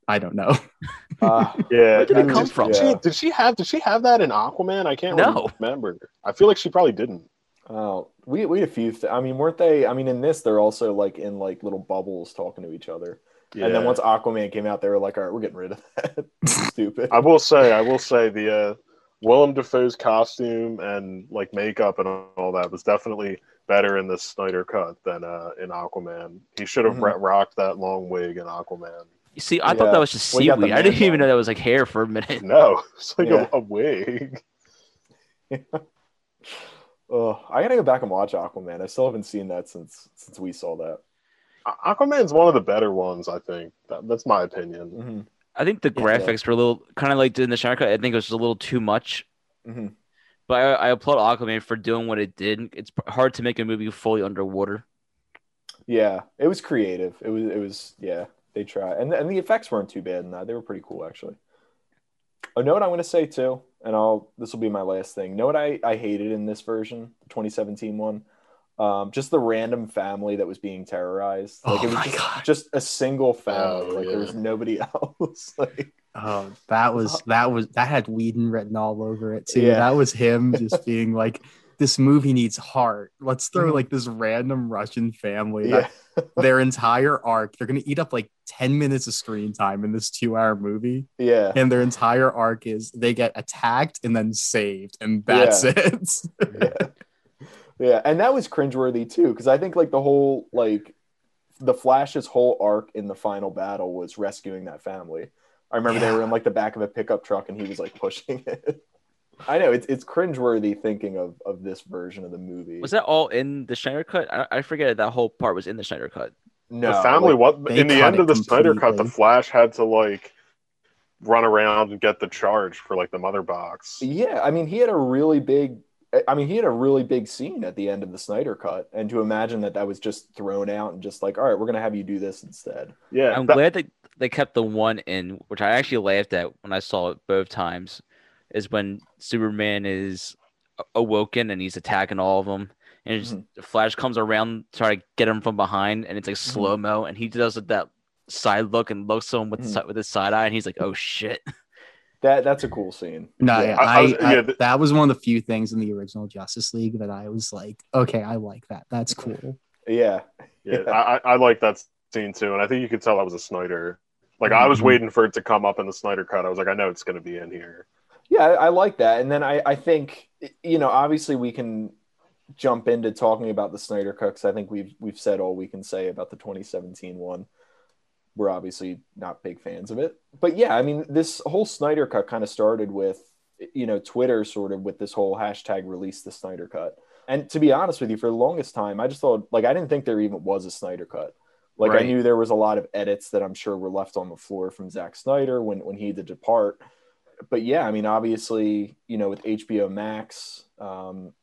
I don't know
uh,
Yeah,
Where did it come
did
from?
She, did she have did she have that in Aquaman? I can't
No.
remember. I feel like she probably didn't.
Oh, we we had a few. Th- I mean, weren't they? I mean, in this, they're also like in like little bubbles talking to each other.
Yeah.
And then once Aquaman came out, they were like, "All right, we're getting rid of that." Stupid.
I will say, I will say the uh, Willem Dafoe's costume and like makeup and all that was definitely better in the Snyder cut than uh, in Aquaman. He should have
Mhm.
rocked that long wig in Aquaman.
You see, I thought that was just
Well, you got the
seaweed. I didn't even know that was like hair for a minute.
No, it's like
Yeah.
a, a wig.
Oh, I gotta go back and watch Aquaman. I still haven't seen that since since we saw that.
Aquaman's one of the better ones, I think. That, that's my opinion.
hmm
I think the
Yeah.
graphics were a little kind of like in the Shark. I think it was just a little too much.
hmm
But I, I applaud Aquaman for doing what it did. It's hard to make a movie fully underwater.
Yeah, it was creative. It was it was yeah. They try, and and the effects weren't too bad in that. They were pretty cool actually. Oh, know what I'm gonna say too, and I'll this will be my last thing. Know what I I hated in this version, the 2017 one. Um, just the random family that was being terrorized. Like
Oh
it was
my
just,
God.
just a single family.
Oh,
like there was nobody else. like
Oh, that was that was that had Whedon written all over it too.
Yeah.
That was him just being like, "This movie needs heart. Let's throw
Mhm.
like this random Russian family.
yeah.
their entire arc, they're gonna eat up like ten minutes of screen time in this two-hour movie,
Yeah.
and their entire arc is they get attacked and then saved, and that's it.
yeah. yeah, and that was cringeworthy too, because I think like the whole like the Flash's whole arc in the final battle was rescuing that family. I remember they were in like the back of a pickup truck and he was like pushing it. I know it's it's cringeworthy thinking of of this version of the movie.
Was that all in the Snyder cut? I, I forget that whole part was in the Snyder cut.
no
the family
like,
what in the end of the Snyder cut, the. Flash had to like run around and get the charge for like the mother box.
Yeah, I mean he had a really big I mean he had a really big scene at the end of the Snyder cut and to imagine that that was just thrown out and just like all right, we're going to have you do this instead.
Yeah,
I'm
that-
glad that they kept the one in, which I actually laughed at when I saw it both times, is when Superman is awoken and he's attacking all of them, and it's-
Mhm.
Flash comes around to try to get him from behind, and it's like
Mhm.
slow mo, and he does that side look and looks at him with the
Mhm.
side with his side eye, and he's like, "Oh shit."
That that's a cool scene.
No,
Yeah.
yeah,
I- I
I,
was-
I-
yeah, th-
that was one of the few things in the original Justice League that I was like, okay, I like that. That's cool.
Yeah.
yeah,
Yeah.
I, I I like that scene too, and I think you could tell that was a Snyder. Like I was
Mhm.
waiting for it to come up in the Snyder cut. I was like, I know it's going to be in here.
Yeah, I, I like that. And then I, I think you know, obviously we can jump into talking about the Snyder Cut I think we've we've said all we can say about the 2017 one. We're obviously not big fans of it, but yeah, I mean, this whole Snyder Cut kind of started with you know Twitter sort of with this whole hashtag release the Snyder Cut. And to be honest with you, for the longest time, I just thought like I didn't think there even was a Snyder Cut. Like I knew there was a lot of edits that I'm sure were left on the floor from Zack Snyder when when he had to depart. But yeah, I mean, obviously, you know, with HBO Max, um,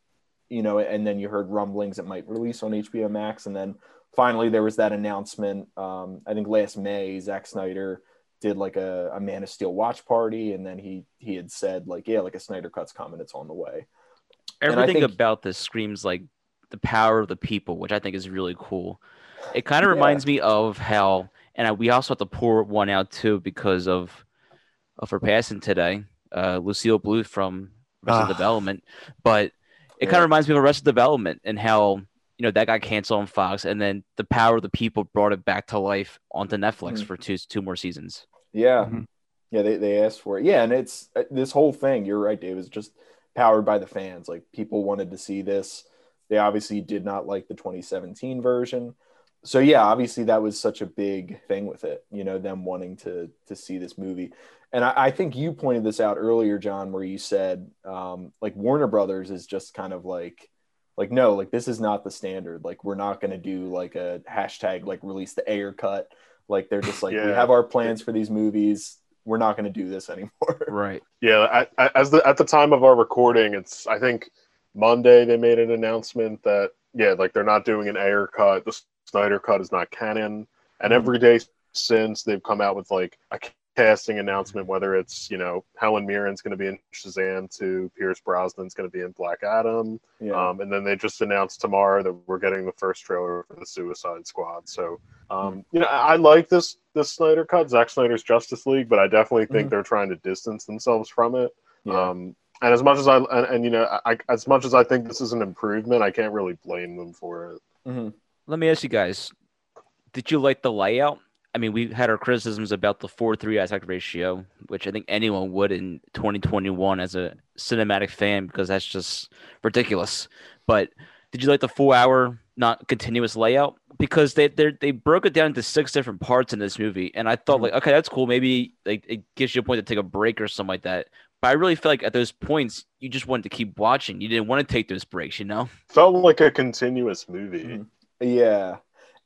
you know, and then you heard rumblings it might release on HBO Max, and then finally there was that announcement. Um, I think last May, Zack Snyder did like a, a Man of Steel watch party, and then he he had said like, yeah, like a Snyder cut's coming, it's on the way.
Everything
think-
about this screams like the power of the people, which I think is really cool. It kind of
Yeah.
reminds me of how, and I, we also have to pour one out too because of of her passing today, uh, Lucille Bluth from Arrested
Ah.
Development. But it kind of reminds me of Arrested Development and how you know that got canceled on Fox, and then the power of the people brought it back to life onto Netflix
Mhm.
for two two more seasons.
Yeah,
Mhm.
yeah, they they asked for it. Yeah, and it's uh, this whole thing. You're right, Dave. Is just powered by the fans. Like people wanted to see this. They obviously did not like the 2017 version. So yeah, obviously that was such a big thing with it. You know, them wanting to to see this movie. And I, I think you pointed this out earlier, John, where you said um, like Warner Brothers is just kind of like like no, like this is not the standard. Like we're not going to do like a hashtag like release the Ayer cut. Like they're just like we have our plans for these movies. We're not going to do this anymore.
Right.
Yeah, I, I, as the at the time of our recording, it's I think Monday they made an announcement that yeah, like they're not doing an Ayer cut. The Snyder cut is not canon, and
Mhm.
every day since they've come out with like a casting announcement, whether it's you know Helen Mirren's going to be in Shazam, to Pierce Brosnan's going to be in Black Adam,
Yeah.
um, and then they just announced tomorrow that we're getting the first trailer for the Suicide Squad. So, um, you know, I, I like this this Snyder cut, Zack Snyder's Justice League, but I definitely think
Mhm.
they're trying to distance themselves from it.
yeah.
Um, and as much as I and, and you know, I, as much as I think this is an improvement, I can't really blame them for it.
Mhm.
Let me ask you guys: Did you like the layout? I mean, we had our criticisms about the four-three aspect ratio, which I think anyone would in 2021 as a cinematic fan because that's just ridiculous. But did you like the four-hour, not continuous layout? Because they they they broke it down into six different parts in this movie, and I thought
Mhm.
like, okay, that's cool. Maybe like it gives you a point to take a break or something like that. But I really feel like at those points, you just wanted to keep watching. You didn't want to take those breaks, you know?
Felt like a continuous movie.
Mhm. Yeah.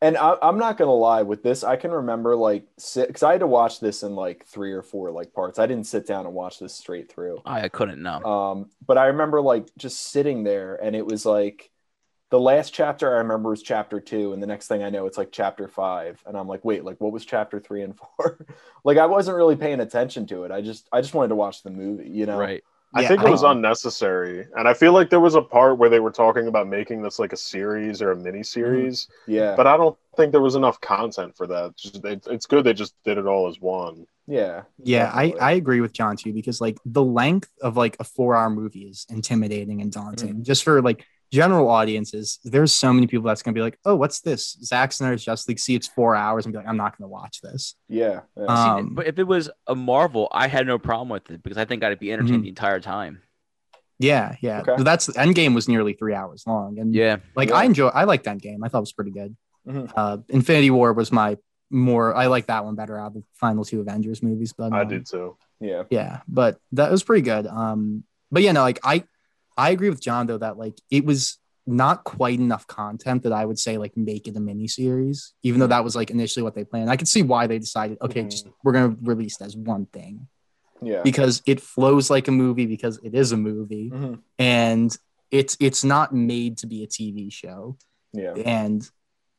And I, I'm not gonna lie with this. I can remember like because I had to watch this in like three or four like parts. I didn't sit down and watch this straight through.
I, I couldn't know.
Um, but I remember like just sitting there, and it was like the last chapter I remember was chapter two, and the next thing I know, it's like chapter five, and I'm like, wait, like what was chapter three and four? like I wasn't really paying attention to it. I just I just wanted to watch the movie, you know.
Right.
I
Yeah,
think it was
I-
unnecessary, and I feel like there was a part where they were talking about making this like a series or a mini series, mm,
Yeah.
but I don't think there was enough content for that. Just, it, it's good they just did it all as one.
yeah.
Yeah, I,
definitely.
I agree with John too because like the length of like a four hour movie is intimidating and daunting. Mm. Just for like general audiences, there's so many people that's gonna be like, oh, what's this? Zack Snyder's Justice League. See, it's four hours and be like, I'm not gonna watch this.
Yeah. yeah.
Uh,
See,
Um,
but if it was a Marvel, I had no problem with it because I think I'd be entertained
Mhm.
the entire time.
Yeah, yeah.
Okay.
But that's Endgame was nearly three hours long, and
Yeah,
like
Yeah.
I enjoy. I liked Endgame. I thought it was pretty good.
Mhm.
Uh, Infinity War was my more. I like that one better out of the final two Avengers movies. But
I
um,
did too.
yeah.
yeah but that was pretty good um but yeah no like i i agree with john though that like it was not quite enough content that i would say like make it a mini series even though that was like initially what they planned i could see why they decided okay
Mhm.
just we're gonna release it as one thing
Yeah.
because it flows like a movie because it is a movie
Mhm.
and it's it's not made to be a tv show
Yeah.
and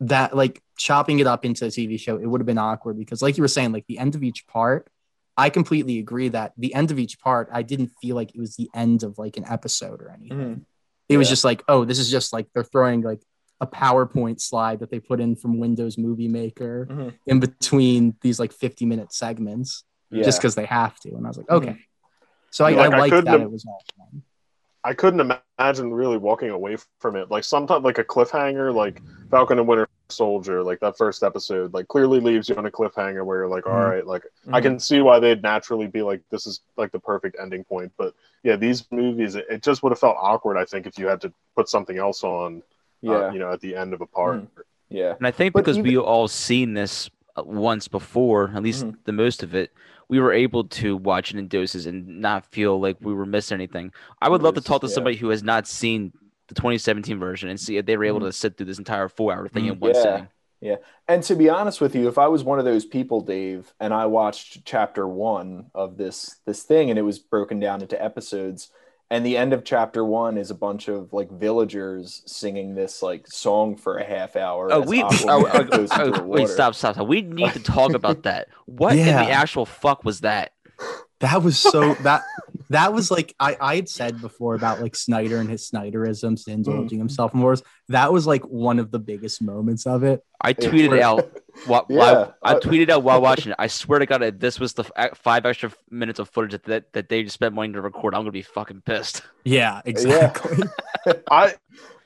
that like chopping it up into a TV show, it would have been awkward because, like you were saying, like the end of each part, I completely agree that the end of each part, I didn't feel like it was the end of like an episode or anything.
Mhm.
It was just like, oh, this is just like they're throwing like a PowerPoint slide that they put in from Windows Movie Maker
Mhm.
in between these like 50 minute segments
Yeah.
just because they have to. And I was like, okay. So I,
Like,
I
I
that it was all fun.
I couldn't imagine really walking away from it. Like sometimes, like a cliffhanger, like Falcon and Winter Soldier, like that first episode, like clearly leaves you on a cliffhanger where you're like,
Mhm.
all right, like I can see why they'd naturally be like, this is like the perfect ending point. But yeah, these movies, it, it just would have felt awkward. I think if you had to put something else on, uh,
Yeah.
you know, at the end of a part.
Mhm. Yeah.
and I think
But
because
even-
we all seen this uh, once before, at least
Mhm.
the most of it, we were able to watch it in doses and not feel like we were missing anything. I would love to talk to
yeah.
somebody who has not seen the 2017 version and see if they were able
Mhm.
to sit through this entire four-hour thing
Mhm.
in one
Yeah.
sitting. Yeah.
And to be honest with you, if I was one of those people, Dave, and I watched chapter one of this this thing and it was broken down into episodes, and the end of chapter one is a bunch of like villagers singing this like song for a half hour.
Oh, we. Oh, oh,
goes into
oh, wait, stop, stop, stop. We need to talk about that. What in the actual fuck was that?
That was so that that was like I I had said before about like Snyder and his Snyderisms mm-hmm. and indulging himself in wars. That was like one of the biggest moments of it.
I tweeted
Yeah.
out. While,
Yeah,
while- I
I-
tweeted out while watching it. I swear to God, if this was the f- five extra minutes of footage that, that they just spent money to record, I'm gonna be fucking pissed.
Yeah, exactly.
I,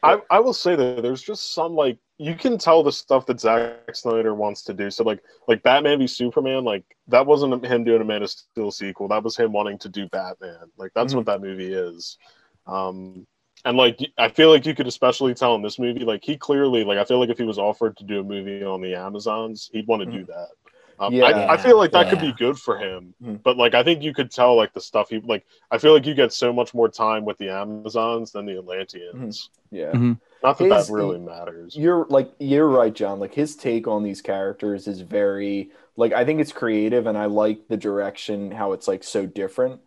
I, I will say that there's just some like you can tell the stuff that Zack Snyder wants to do. So like like Batman v Superman, like that wasn't him doing a Man of Steel sequel. That was him wanting to do Batman. Like that's what that movie is. Um, and like I feel like you could especially tell in this movie, like he clearly like I feel like if he was offered to do a movie on the Amazons, he'd want to do that. Um,
Yeah.
I, I feel like that could be good for him,
Mhm.
but like I think you could tell like the stuff he like. I feel like you get so much more time with the Amazons than the Atlanteans.
yeah.
Mhm.
Not that
His-
that really matters.
You're like you're right, John. Like his take on these characters is very like I think it's creative and I like the direction how it's like so different.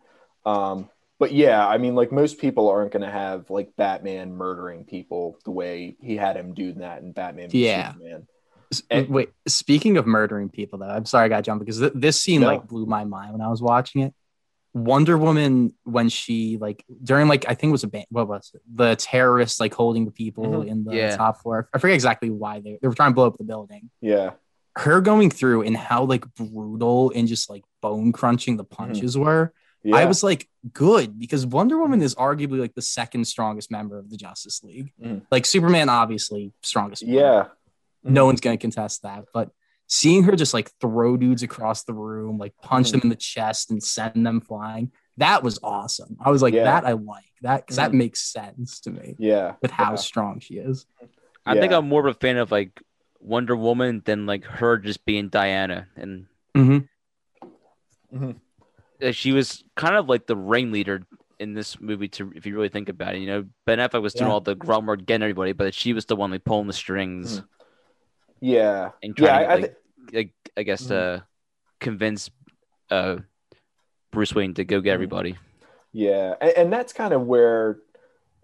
Um but yeah, I mean like most people aren't gonna have like Batman murdering people the way he had him do that in Batman
Yeah.
Superman. And-
Wait, speaking of murdering people, though, I'm sorry I got jumped because th- this scene
No.
like blew my mind when I was watching it. Wonder Woman, when she like during like I think it was a ban- what was it? the terrorists like holding the people
Mhm.
in the
Yeah.
top floor. I forget exactly why they they were trying to blow up the building.
Yeah.
Her going through and how like brutal and just like bone crunching the punches were.
Yeah.
I was like, good because Wonder Woman is arguably like the second strongest member of the Justice League.
Mhm.
Like Superman, obviously strongest. one.
Yeah.
no one's gonna contest that. But seeing her just like throw dudes across the room, like punch
Mhm.
them in the chest and send them flying, that was awesome. I was like,
Yeah.
that I like that because that
Mhm.
makes sense to me
Yeah.
with how
Yeah.
strong she is.
I think I'm more of a fan of like Wonder Woman than like her just being Diana, and
Mm-hmm.
uh, she was kind of like the ringleader in this movie. To if you really think about it, you know, Ben Affleck was doing
Yeah.
all the grunt work, getting everybody, but she was the one like pulling the strings
Yeah.
and
Yeah.
trying
I,
to
I
like,
thi-
like I guess
Mhm.
uh convince uh Bruce Wayne to go get
Mhm.
everybody.
Yeah, and, and that's kind of where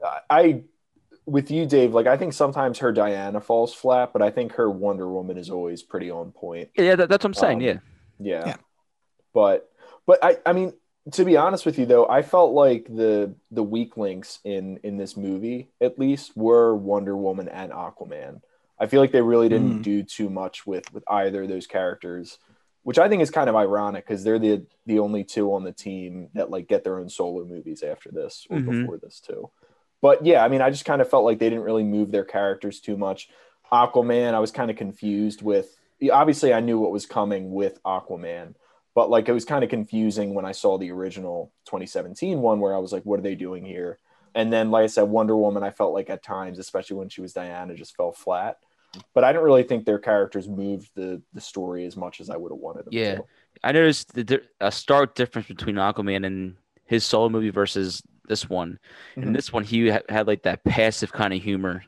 I, I, with you, Dave. Like, I think sometimes her Diana falls flat, but I think her Wonder Woman is always pretty on point.
Yeah, yeah that, that's what I'm saying.
Um,
yeah,
Yeah.
Yeah.
But, but I, I mean, to be honest with you though i felt like the the weak links in in this movie at least were wonder woman and aquaman i feel like they really didn't
Mm.
do too much with with either of those characters which i think is kind of ironic because they're the the only two on the team that like get their own solo movies after this or
Mhm.
before this too but yeah i mean i just kind of felt like they didn't really move their characters too much aquaman i was kind of confused with obviously i knew what was coming with aquaman but like it was kind of confusing when I saw the original 2017 one where I was like, what are they doing here? And then, like I said, Wonder Woman, I felt like at times, especially when she was Diana, just fell flat. But I don't really think their characters moved the the story as much as I would have wanted them
Yeah.
to.
I noticed the, di- a stark difference between Aquaman and his solo movie versus this one. In
Mhm.
this one, he ha- had like that passive kind of humor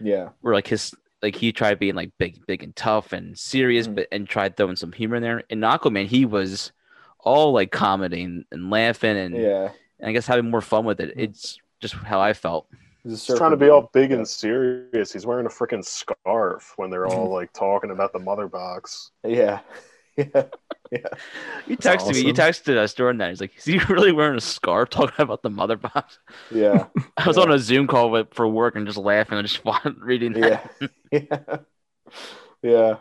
Yeah.
where like his like he tried being like big, big and tough and serious,
Mhm.
but and tried throwing some humor in there. In Aquaman, he was all like comedy and, and laughing and,
Yeah.
and I guess having more fun with it.
Mhm.
It's just how I felt.
He's
He's trying to be all big and serious. He's wearing a freaking scarf when they're all like talking about the mother box.
Yeah. Yeah.
You
That's
texted me. You
awesome.
texted us during that. He's like, "Is he really wearing a scarf talking about the mother box?"
Yeah.
I was
Yeah.
on a Zoom call with, for work and just laughing and just reading that.
Yeah. Yeah. Yeah.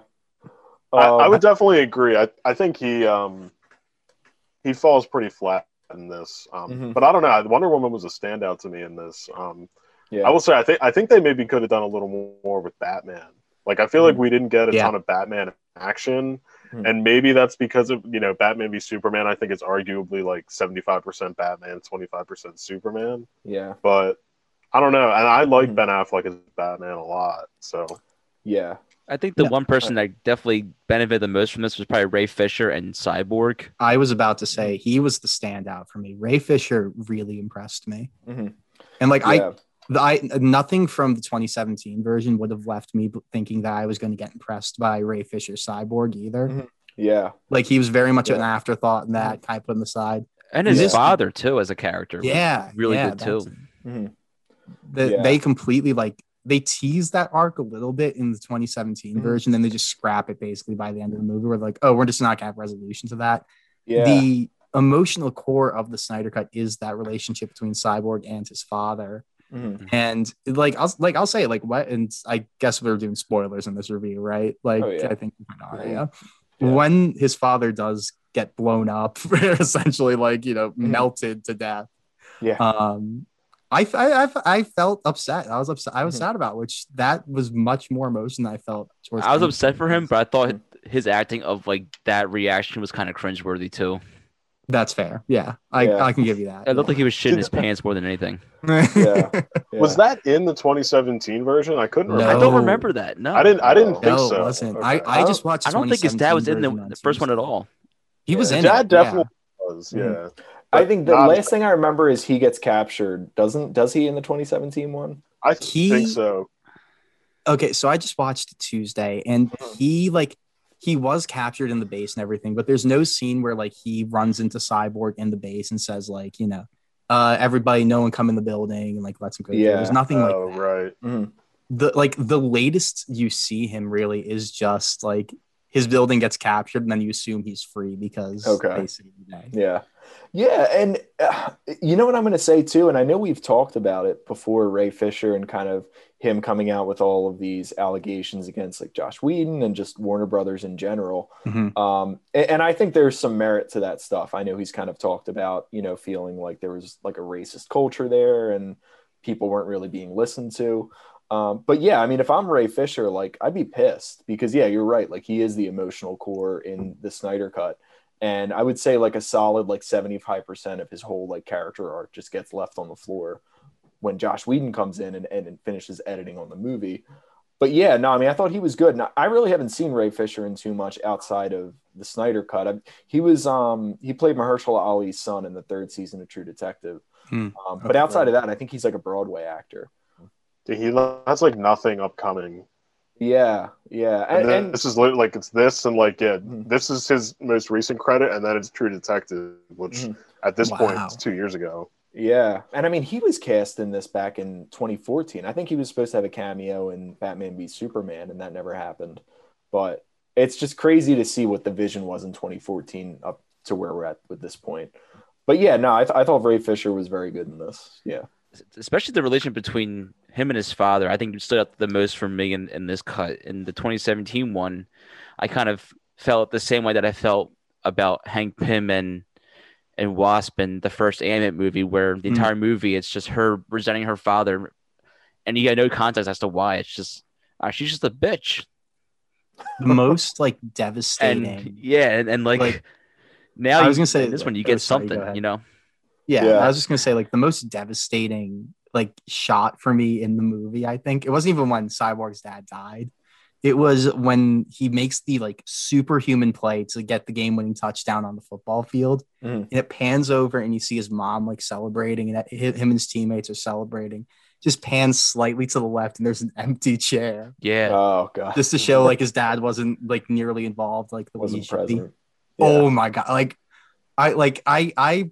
I, I
Um,
would definitely agree. I, I think he um he falls pretty flat in this. Um,
Mhm.
But I don't know. Wonder Woman was a standout to me in this. Um,
yeah.
I will say I think I think they maybe could have done a little more with Batman. Like I feel like we didn't get a
Yeah.
ton of Batman action,
Mhm.
and maybe that's because of you know Batman v Superman. I think it's arguably like seventy five percent Batman, twenty five percent Superman.
yeah.
But I don't know, and I like
Mhm.
Ben Affleck as Batman a lot. So
Yeah.
I think the
Yeah.
one person that definitely benefited the most from this was probably Ray Fisher and Cyborg.
I was about to say he was the standout for me. Ray Fisher really impressed me,
Mhm.
and like I,
Yeah.
The, I nothing from the 2017 version would have left me thinking that I was going to get impressed by Ray Fisher Cyborg either.
Mhm. Yeah.
Like he was very much an afterthought, and that kind of put him aside.
And his
Yeah.
father too, as a character.
Yeah,
really
yeah,
good too.
that's-
Mhm.
The,
Yeah.
They completely like they tease that arc a little bit in the 2017
Mhm.
version, then they just scrap it basically by the end of the movie. We're like, oh, we're just not gonna have resolution to that.
Yeah.
The emotional core of the Snyder Cut is that relationship between Cyborg and his father.
Mhm.
And like I'll like I'll say like what and I guess we're doing spoilers in this review, right? Like
Oh, yeah.
I think we are,
Mhm.
yeah.
Yeah.
When his father does get blown up, essentially like you know
Mhm.
melted to death.
Yeah.
Um, I I I, I felt upset. I was upset. I was
Mhm.
sad about which that was much more emotion than I felt. towards
I was upset for him, but I thought
Mm-hmm.
his acting of like that reaction was kind of cringeworthy too.
That's fair. Yeah, I,
Yeah.
I can give you that.
It looked like he was shitting his pants more than anything.
Yeah. Yeah.
was that in the 2017 version? I couldn't
No.
remember.
I don't remember that. No,
I didn't. I didn't
No,
think so.
it wasn't.
Okay.
I, I
I
just watched.
I don't think his dad was in the, the first one at all.
He was
Yeah.
in
Dad
it.
definitely
yeah.
was.
Mhm.
Yeah.
I think the
Not-
last thing I remember is he gets captured. Doesn't does he in the 2017 one?
I
He-
think so.
Okay, so I just watched Tuesday, and
Mhm.
he like he was captured in the base and everything, but there's no scene where like he runs into Cyborg in the base and says like you know, uh, everybody, no one come in the building and like lets him go.
Yeah.
there's nothing like
oh
that.
right.
the like the latest you see him really is just like his building gets captured and then you assume he's free because
Okay.
they save the day.
Yeah. Yeah. And uh, you know what I'm going to say too? And I know we've talked about it before Ray Fisher and kind of him coming out with all of these allegations against like Joss Whedon and just Warner Brothers in general.
Mhm.
Um, and, and I think there's some merit to that stuff. I know he's kind of talked about, you know, feeling like there was like a racist culture there and people weren't really being listened to. Um, but yeah, I mean, if I'm Ray Fisher, like I'd be pissed because yeah, you're right. Like he is the emotional core in the Snyder cut. And I would say like a solid like 75% of his whole like character arc just gets left on the floor when Joss Whedon comes in and, and finishes editing on the movie. But yeah, no, I mean, I thought he was good. And I really haven't seen Ray Fisher in too much outside of the Snyder cut. I, he was, um, he played Mahershala Ali's son in the third season of True Detective.
Hmm.
Um, but
Okay.
outside of that, I think he's like a Broadway actor.
He has like nothing upcoming.
Yeah, yeah,
And,
and, and
this is like it's this and like yeah,
Mhm.
this is his most recent credit, and then it's True Detective, which
Mhm.
at this point
Wow.
is two years ago.
Yeah, and I mean, he was cast in this back in 2014. I think he was supposed to have a cameo in Batman v Superman, and that never happened. But it's just crazy to see what the vision was in 2014 up to where we're at with this point. but yeah, no, I, th- I thought Ray Fisher was very good in this. Yeah.
especially the relation between him and his father. I think stood out the most for me in, in this cut. In the 2017 one, I kind of felt the same way that I felt about Hank Pym and and Wasp in the first animated movie, where the
Mm.
entire movie it's just her resenting her father, and you got no context as to why. It's just uh, she's just a bitch,
The most like
and
devastating.
yeah, and, and like,
Like,
now
I was gonna say-
this one you get
sorry,
something,
ahead.
you know.
Yeah,
Yeah.
I was just gonna say like the most devastating like shot for me in the movie. I think it wasn't even when Cyborg's dad died. It was when he makes the like superhuman play to get the game-winning touchdown on the football field,
Mhm.
and it pans over and you see his mom like celebrating, and that- him and his teammates are celebrating. Just pans slightly to the left, and there's an empty chair,
Yeah,
Oh god.
just to show like his dad wasn't like nearly involved, like the
wasn't
should be.
present.
Oh my god! Like, I like I I.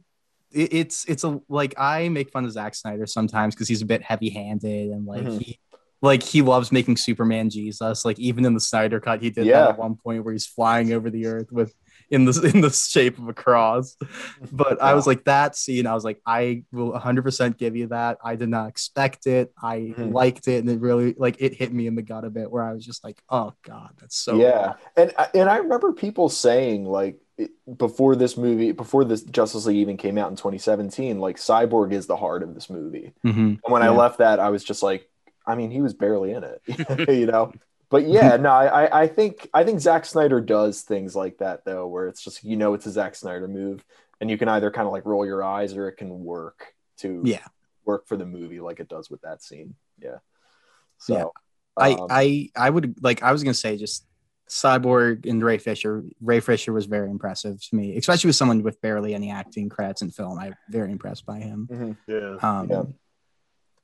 It's it's a like I make fun of Zack Snyder sometimes because he's a bit heavy handed and like
Mhm.
he like he loves making Superman Jesus. Like even in the Snyder cut, he did
Yeah.
that at one point where he's flying over the earth with in the in the shape of a cross. But I was like that scene. I was like, I will 100 percent give you that. I did not expect it. I
Mhm.
liked it, and it really like it hit me in the gut a bit where I was just like, oh god, that's so
yeah, and and I remember people saying like before this movie, before this Justice League even came out in 2017, like Cyborg is the heart of this movie.
Mhm.
And when I left that, I was just like, I mean, he was barely in it, you know. But yeah, no, I I think I think Zack Snyder does things like that though, where it's just you know it's a Zack Snyder move, and you can either kind of like roll your eyes or it can work to
Yeah.
work for the movie like it does with that scene. Yeah. So
Yeah. I,
um,
I I would like I was gonna say just Cyborg and Ray Fisher. Ray Fisher was very impressive to me, especially with someone with barely any acting credits in film. I'm very impressed by him.
mhm.
Yeah.
Um,
Yeah.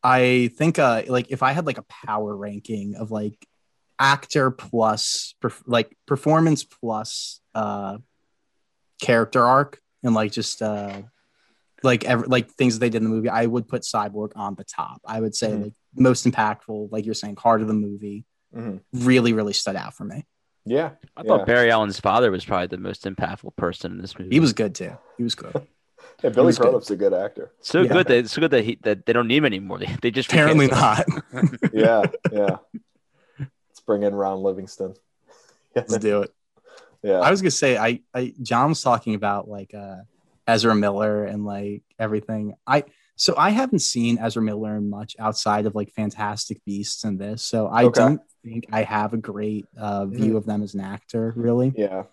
I think uh like if I had like a power ranking of like actor plus perf- like performance plus uh character arc and like just uh like ever like things that they did in the movie, I would put Cyborg on the top. I would say
Mhm.
like most impactful, like you're saying, heart of the movie
Mhm.
really, really stood out for me.
yeah,
I thought Barry Allen's father was probably the most impactful person in this movie.
He was good too. He was good.
yeah. Billy
was.
Crudup's a good actor.
so
Yeah.
good that so good that he that they don't need him anymore. They, they just
Apparently not.
Yeah, yeah. Let's bring in Ron Livingston.
Let's do it.
Yeah,
I was gonna say I, I John was talking about like uh Ezra Miller and like everything. I so I haven't seen Ezra Miller much outside of like Fantastic Beasts and this. So I
Okay.
don't think I have a great uh view of them as an actor, really.
yeah,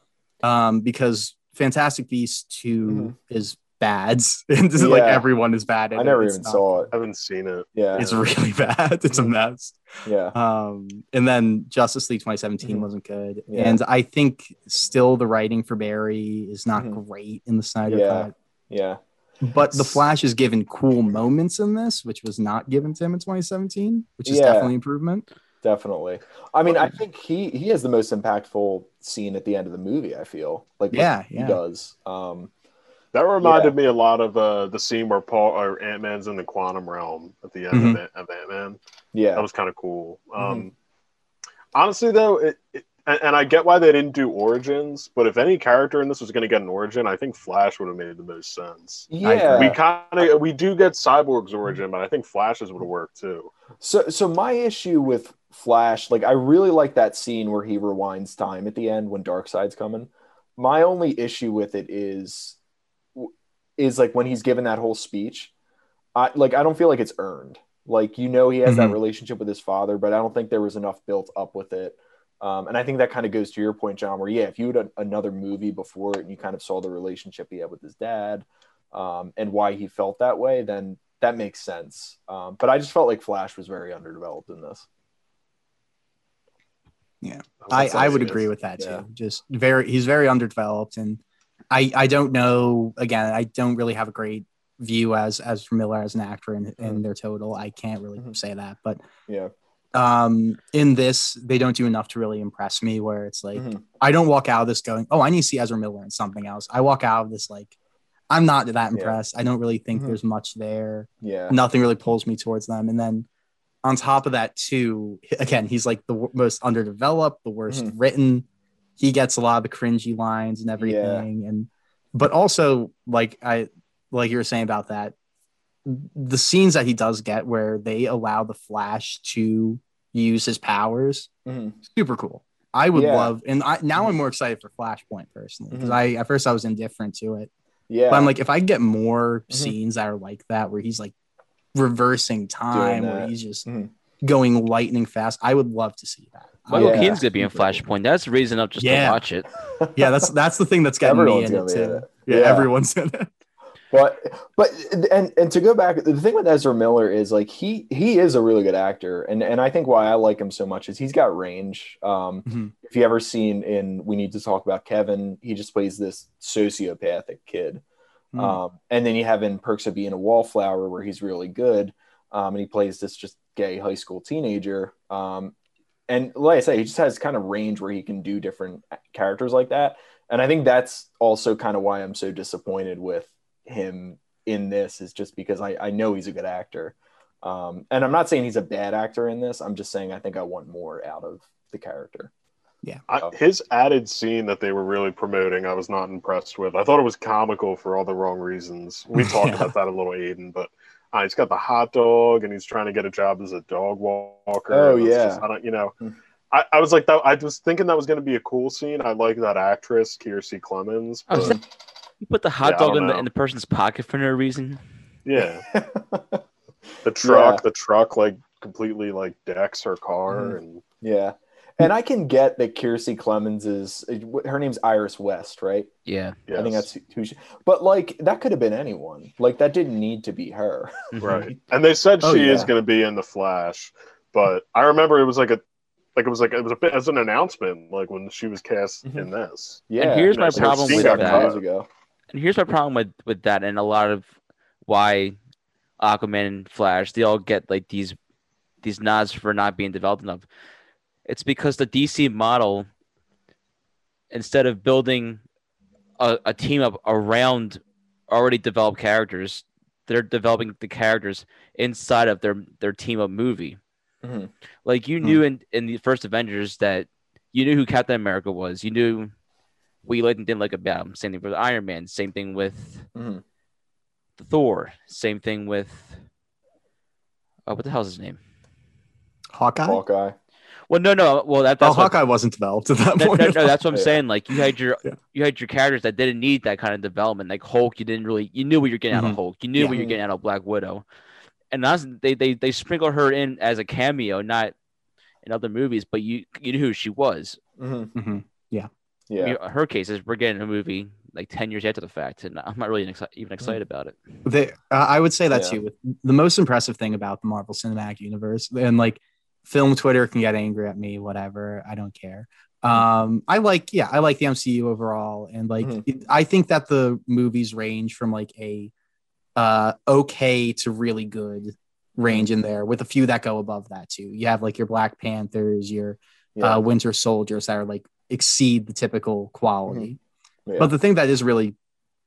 Um because Fantastic Beasts 2
Mhm.
is bad. and just, like everyone is bad
I never
it.
Even
not-
saw it.
I haven't seen it.
Yeah,
It's really bad. It's a
Mhm.
mess.
yeah,
Um, and then Justice League 2017
Mhm.
wasn't good.
Yeah.
And I think still the writing for Barry is not
Mhm.
great in the Snyder
Yeah.
cut.
yeah,
But the Flash is given cool moments in this, which was not given to him in 2017, which is
Yeah.
definitely improvement.
definitely. I mean, I think he he has the most impactful scene at the end of the movie. I feel like
Yeah,
he
yeah.
does. Um,
That reminded me a lot of uh, the scene where Paul or Ant Man's in the quantum realm at the end
Mhm.
of, Ant- of Ant Man.
yeah,
That was kind of cool. Um,
Mhm.
Honestly, though, it, it, and, and I get why they didn't do origins, but if any character in this was going to get an origin, I think Flash would have made the most sense.
yeah.
We kind of we do get Cyborg's origin, but I think Flash's would have worked too.
So, so my issue with Flash, like I really like that scene where he rewinds time at the end when Darkseid's coming. My only issue with it is, is like when he's given that whole speech, I like I don't feel like it's earned. Like you know he has that
Mhm.
relationship with his father, but I don't think there was enough built up with it. Um, and I think that kind of goes to your point, John, where yeah, if you had a, another movie before it and you kind of saw the relationship he had with his dad, um, and why he felt that way, then that makes sense. Um, but I just felt like Flash was very underdeveloped in this.
Yeah, I,
That's
I would
nice.
agree with that too. Just very, he's very underdeveloped, and I, I don't know. Again, I don't really have a great view as as Miller as an actor in, in
Mhm.
their total. I can't really
Mhm.
say that, but
Yeah.
um, in this, they don't do enough to really impress me. Where it's like,
Mhm.
I don't walk out of this going, "Oh, I need to see Ezra Miller in something else." I walk out of this like, I'm not that impressed. I don't really think
Mhm.
there's much there.
Yeah.
Nothing really pulls me towards them. And then on top of that, too, again, he's like the w- most underdeveloped, the worst
Mhm.
written. He gets a lot of the cringy lines and everything, and but also like I like you were saying about that, the scenes that he does get where they allow the Flash to use his powers,
Mhm.
super cool. I would
Yeah.
love, and I, now I'm more excited for Flashpoint personally because
Mhm.
I at first I was indifferent to it,
Yeah.
but I'm like, if I get more
Mhm.
scenes that are like that, where he's like reversing time, where he's just
Mhm.
going lightning fast, I would love to see that.
Michael
Yeah.
Keaton's gonna be in Flashpoint. That's the reason up just
Yeah.
to watch it.
Yeah, that's that's the thing that's getting
Everyone's
me in it
gonna be in it.
Yeah,
Yeah.
everyone's in it.
but but and and to go back the thing with ezra miller is like he he is a really good actor and and i think why i like him so much is he's got range um
Mhm.
if you ever seen in we need to talk about kevin he just plays this sociopathic kid
Mhm.
um and then you have in perks of being a wallflower where he's really good um and he plays this just gay high school teenager um and like i say he just has kind of range where he can do different characters like that and i think that's also kind of why i'm so disappointed with him in this is just because I, I know he's a good actor. Um, and I'm not saying he's a bad actor in this. I'm just saying I think I want more out of the character.
I, his added scene that they were really promoting, I was not impressed with. I thought it was comical for all the wrong reasons. We talked
Yeah.
about that a little, Aiden, but uh, he's got the hot dog and he's trying to get a job as a dog walker.
Oh,
and
yeah.
just- I don't, you know,
Hmm.
I, I was like that. I was thinking that was going to be a cool scene. I like that actress, Kiersey Clemons.
I was
But
You put the hot
Yeah,
dog in the in the person's pocket for no reason.
yeah, the truck,
Yeah.
the truck, like completely like decks her car,
Mhm.
and
yeah. And I can get that Kiersey Clemons is her name's Iris West, right?
Yeah.
yes.
I think that's who she, but like that could have been anyone. Like that didn't need to be her.
right. And they said
Oh,
she is going to be in the Flash, but I remember it was like a like it was like it was a bit as an announcement, like when she was cast
Mhm.
in this.
Yeah.
And here's
my problem with
seven
that.
years ago.
And here's my problem with with that, and a lot of why Aquaman and Flash they all get like these these nods for not being developed enough. It's because the DC model, instead of building a, a team up around already developed characters, they're developing the characters inside of their their team up movie.
Mhm.
Like you knew in in the first Avengers that you knew who Captain America was. You knew what you liked and didn't like about him. Same thing with Iron Man. Same thing with
Mhm.
Thor. Same thing with oh, what the hell's his name?
Hawkeye.
Hawkeye.
Well, no, no. Well, that,
Oh,
that's what,
Hawkeye wasn't developed at that
no,
point.
no, no, that's what I'm
Yeah.
saying. Like you had your
Yeah.
you had your characters that didn't need that kind of development. Like Hulk, you didn't really you knew what you're getting out of
Mhm.
Hulk. You knew
Yeah.
what you're getting out of Black Widow. And that's they they they sprinkle her in as a cameo, not in other movies, but you you knew who she was.
Mhm.
Mhm.
Yeah.
I mean, her case is we're getting a movie like ten years after the fact, and I'm not really exci- even excited about it.
They, uh, I would say that
Yeah.
too. The most impressive thing about the Marvel Cinematic Universe, and like film Twitter can get angry at me, whatever. I don't care. Um, I like, yeah, I like the MCU overall, and like,
Mhm.
it- I think that the movies range from like a uh okay to really good range in there, with a few that go above that too. You have like your Black Panthers, your
Yeah.
uh, Winter Soldiers that are like exceed the typical quality.
Yeah.
But the thing that is really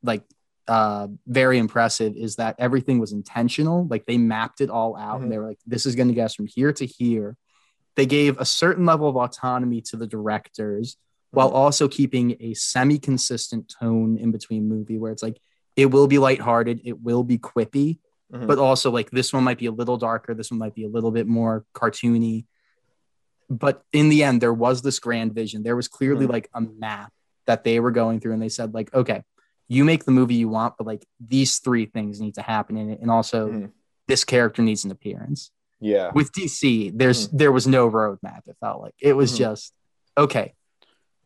like uh very impressive is that everything was intentional. Like they mapped it all out
Mhm.
and they were like, this is gonna get us from here to here. They gave a certain level of autonomy to the directors while
Mhm.
also keeping a semi-consistent tone in between movie where it's like it will be lighthearted, it will be quippy,
Mhm.
but also like this one might be a little darker, this one might be a little bit more cartoony. But in the end, there was this grand vision. There was clearly
Mhm.
like a map that they were going through, and they said, like, okay, you make the movie you want, but like these three things need to happen in it. And also
Mhm.
this character needs an appearance.
yeah.
With DC, there's there was no roadmap, it felt like. It was
Mhm.
just okay,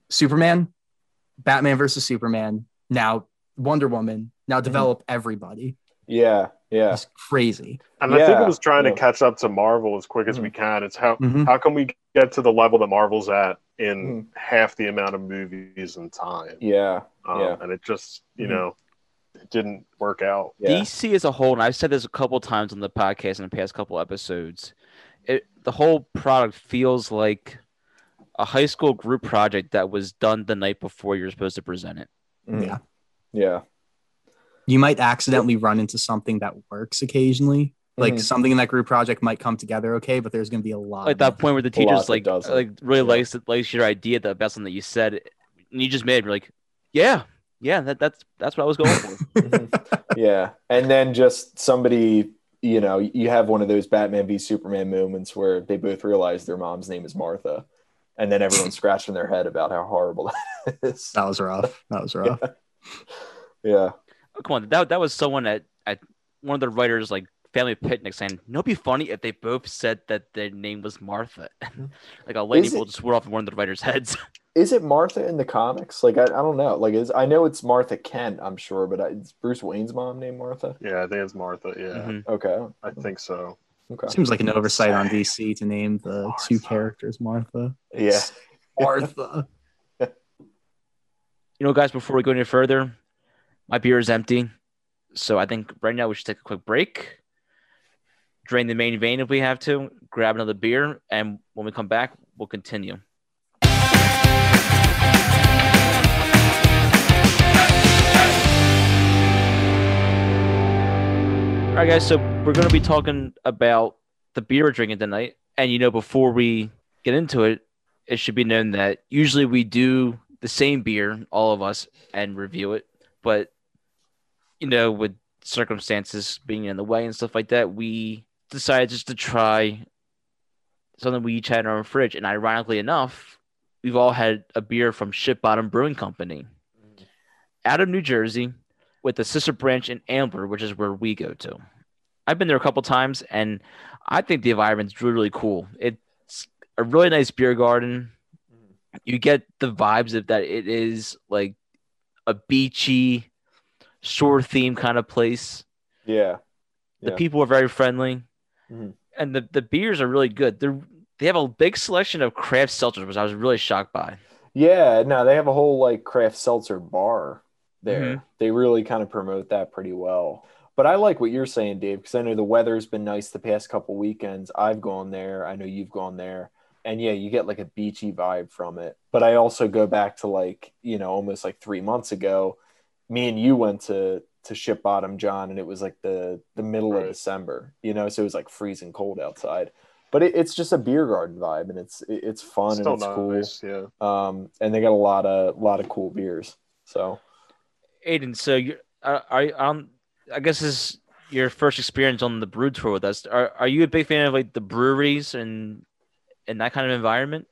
Superman, Batman versus Superman, now Wonder Woman, now develop everybody.
Yeah. Yeah.
It's crazy.
And I think it was trying
yeah.
to catch up to Marvel as quick as we can. It's how
Mhm.
how can we get to the level that Marvel's at in
Mhm.
half the amount of movies and time?
Yeah.
Um,
Yeah.
And it just, you
Mhm.
know, it didn't work out.
Yeah.
DC as a whole, and I've said this a couple times on the podcast in the past couple episodes, it the whole product feels like a high school group project that was done the night before you're supposed to present it.
Mhm.
Yeah.
Yeah.
You might accidentally run into something that works occasionally. Like
Mhm.
something in that group project might come together okay, but there's going to be a lot.
Like that point where the teacher's like like really
Yeah.
likes likes your idea, the best one that you said, and you just made it, like, yeah, Yeah, that, that's that's what I was going for.
Mhm. yeah, and then just somebody, you know, you have one of those Batman v Superman moments where they both realize their mom's name is Martha, and then everyone's scratching their head about how horrible that is.
That was rough. That was rough.
Yeah,
Oh, come on, that that was someone at at one of the writers like family picnic saying, "No, it'd be funny if they both said that their name was Martha." like a lady
Is
will just wore off one of the writers' heads.
is it Martha in the comics? Like, I, I don't know. Like, is I know it's Martha Kent, I'm sure, but I, is Bruce Wayne's mom named Martha?
Yeah, I think it's Martha. Yeah,
Mhm.
Okay,
I think so.
okay,
Seems like an oversight on DC to name the two characters Martha.
yeah,
Martha.
You know, guys, before we go any further, my beer is empty. So I think right now we should take a quick break, drain the main vein if we have to, grab another beer, and when we come back, we'll continue. All right, guys. So we're going to be talking about the beer we're drinking tonight. And, you know, before we get into it, it should be known that usually we do the same beer, all of us, and review it. But you know, with circumstances being in the way and stuff like that, we decided just to try something we each had in our fridge. And ironically enough, we've all had a beer from Ship Bottom Brewing Company out of New Jersey with the sister branch in Ambler, which is where we go to. I've been there a couple times and I think the environment's really, really cool. It's a really nice beer garden. You get the vibes of that it is like a beachy, shore theme kind of place.
yeah.
The
Yeah.
people are very friendly,
Mhm.
and the, the beers are really good. They're they have a big selection of craft seltzers, which I was really shocked by.
Yeah, no, they have a whole like craft seltzer bar there.
Mhm.
They really kind of promote that pretty well. But I like what you're saying, Dave, because I know the weather's been nice the past couple weekends. I've gone there. I know you've gone there. And yeah, you get like a beachy vibe from it. But I also go back to like, you know, almost like three months ago. Me and you went to to Ship Bottom, John, and it was like the the middle of December, you know, so it was like freezing cold outside. But it, it's just a beer garden vibe, and it's it, it's fun
Still
and it's cool.
Yeah.
um, and they got a lot of lot of cool beers. So
Aiden, so you are, are um I guess this is your first experience on the brew tour with us. Are are you a big fan of like the breweries and and that kind of environment?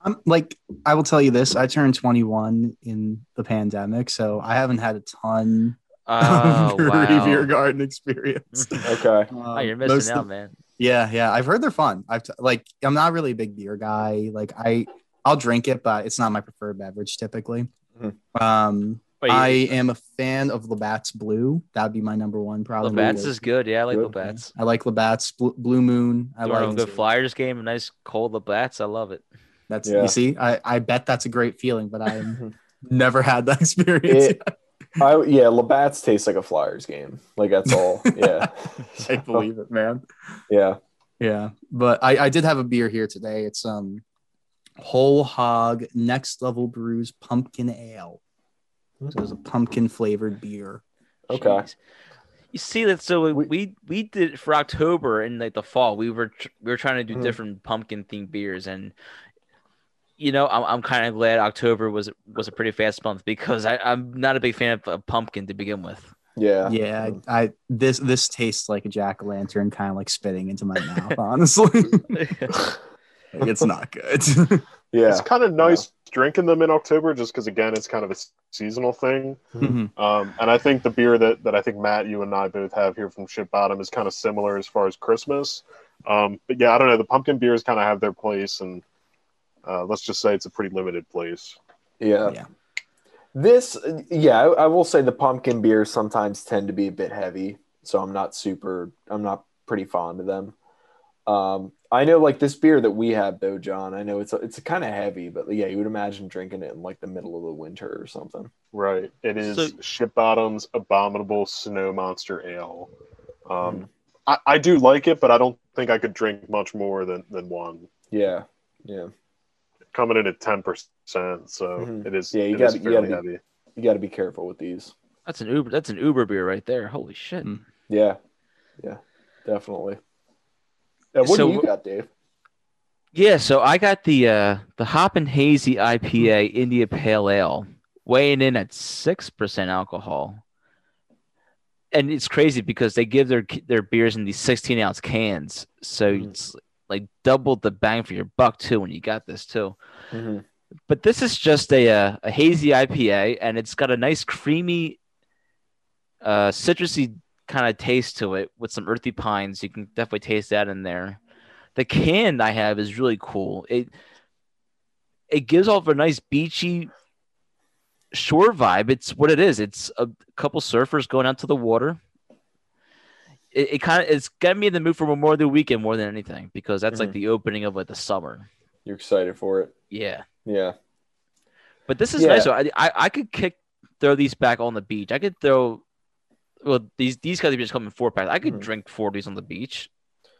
I'm like, I will tell you this. I turned 21 in the pandemic, so I haven't had a ton
Oh
of brewery
wow.
beer garden experience.
okay,
Oh, you're
Um,
missing out,
of-
man.
Yeah, yeah. I've heard they're fun. I've t- like, I'm not really a big beer guy. Like, I, I'll drink it, but it's not my preferred beverage typically.
Mhm.
Um,
Wait,
I am a fan of Labatt's Blue. That'd be my number one, probably.
Labatt's is good. Yeah, I like
Good.
Labatt's.
I like Labatt's Bl- Blue Moon. I
You want
like
a good Flyers game, a nice cold Labatt's. I love it.
That's
Yeah.
you see, I, I bet that's a great feeling, but I never had that experience.
It- I yeah, Labatt's tastes like a Flyers game. Like that's all. Yeah,
I believe it, man.
yeah.
Yeah, but I, I did have a beer here today. It's um whole hog next level brews pumpkin ale. So it was a pumpkin flavored beer.
Okay.
Jeez. You see that? So we,
We-
we we did it for October in like the fall. We were tr- we were trying to do
Mhm.
different pumpkin themed beers, and you know I'm I'm kind of glad October was was a pretty fast month because I I'm not a big fan of pumpkin to begin with.
Yeah.
Yeah, I, I this this tastes like a jack o' lantern, kind of like spitting into my mouth. Honestly, Like, it's not good.
Yeah.
It's kind of nice drinking them in October, just because again, it's kind of a seasonal thing.
Mhm.
Um, and I think the beer that, that I think Matt, you and I both have here from Ship Bottom is kind of similar as far as Christmas. Um, but yeah, I don't know. The pumpkin beers kind of have their place, and uh, let's just say it's a pretty limited place.
Yeah.
Yeah.
This, yeah, I, I will say the pumpkin beers sometimes tend to be a bit heavy, so I'm not super, I'm not pretty fond of them. Um, I know, like this beer that we have though, John. I know it's it's kind of heavy, but yeah, you would imagine drinking it in like the middle of the winter or something.
Right. It is
So-
Ship Bottom's Abominable Snow Monster Ale. Um,
Mm.
I, I do like it, but I don't think I could drink much more than, than one.
Yeah, yeah.
Coming in at ten percent, so
Mhm.
it is.
Yeah, you gotta- you gotta
heavy.
You got to be careful with these.
That's an Uber. That's an Uber beer right there. Holy shit!
Mm.
Yeah, yeah, definitely. Yeah, what
So-
do you got, Dave?
Yeah, so I got the uh the Hop and Hazy IPA India Pale Ale weighing in at six percent alcohol. And it's crazy because they give their their beers in these 16 ounce cans, so
Mhm.
it's like double the bang for your buck too when you got this too.
Mhm.
But this is just a uh, a hazy IPA, and it's got a nice creamy, uh, citrusy kind of taste to it with some earthy pines. You can definitely taste that in there. The can I have is really cool. It it gives off a nice beachy shore vibe. It's what it is. It's a couple surfers going out to the water. It, it kind of it's got me in the mood for more Memorial Day weekend more than anything because that's like
Mhm.
the opening of like the summer.
You're excited for it.
Yeah.
Yeah.
But this is
Yeah.
nice. though. I, I I could kick throw these back on the beach. I could throw well these these guys are just come in four packs. I could
Mhm.
drink four of these on the beach.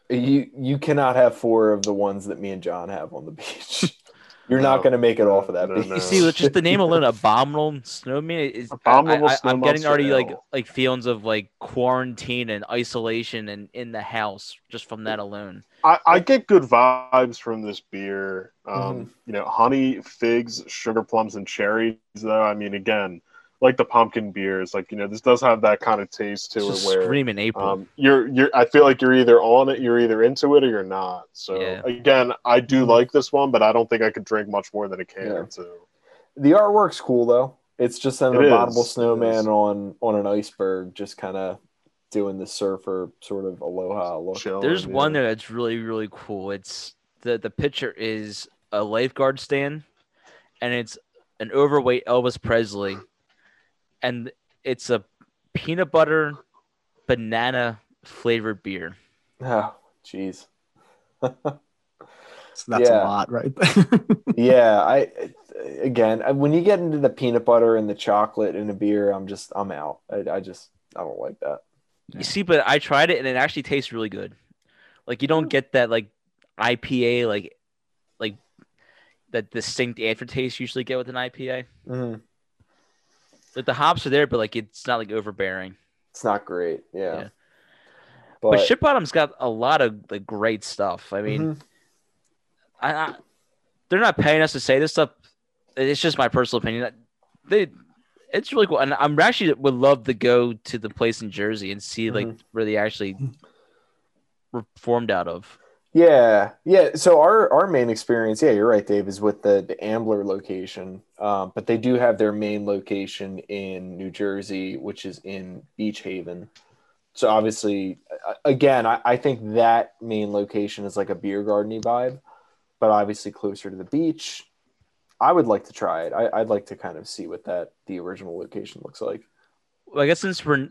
You you cannot have four of the ones that me and John have on the beach. You're not going to make it off of that
No, no.
You see, just the name alone, abominable snowman is
Abominable
I, I,
Snow
I'm getting
Monster
already like like feelings of like quarantine and isolation and in the house just from that alone.
I, I get good vibes from this beer. Um,
Mm-hmm.
You know, honey, figs, sugar plums, and cherries. Though I mean, again, like the pumpkin beers, like you know, this does have that kind of taste to
It's
it
just
where
screaming April.
um, you're you're. I feel like you're either on it, you're either into it, or you're not. So
Yeah.
again, I do
Mhm.
like this one, but I don't think I could drink much more than a can
Yeah.
or two.
The artwork's cool though. It's just an
It
abominable
is,
snowman on on an iceberg, just kind of doing the surfer sort of aloha look.
Chilling,
There's
yeah.
one there that's really really cool. It's the the picture is a lifeguard stand, and it's an overweight Elvis Presley, and it's a peanut butter banana flavored beer.
Oh, jeez.
So that's
Yeah.
a lot, right
yeah, I again when you get into the peanut butter and the chocolate in a beer, I'm just I'm out. I, I just I don't like that.
You see, but I tried it and it actually tastes really good. Like you don't get that like IPA like like that distinct aftertaste you usually get with an IPA.
Mhm.
Like the hops are there, but like it's not like overbearing.
It's not great. Yeah.
Yeah.
But,
But, Ship Bottom's got a lot of like great stuff. I mean,
Mhm.
I, I they're not paying us to say this stuff. It's just my personal opinion. They it's really cool, and I'm actually would love to go to the place in Jersey and see like
Mhm.
where they actually were formed out of.
Yeah, yeah. So our our main experience, yeah, you're right, Dave, is with the the Ambler location. Um, but they do have their main location in New Jersey, which is in Beach Haven. So obviously, again, I, I think that main location is like a beer gardeny vibe, but obviously closer to the beach. I would like to try it. I, I'd like to kind of see what that the original location looks like.
Well, I guess since we're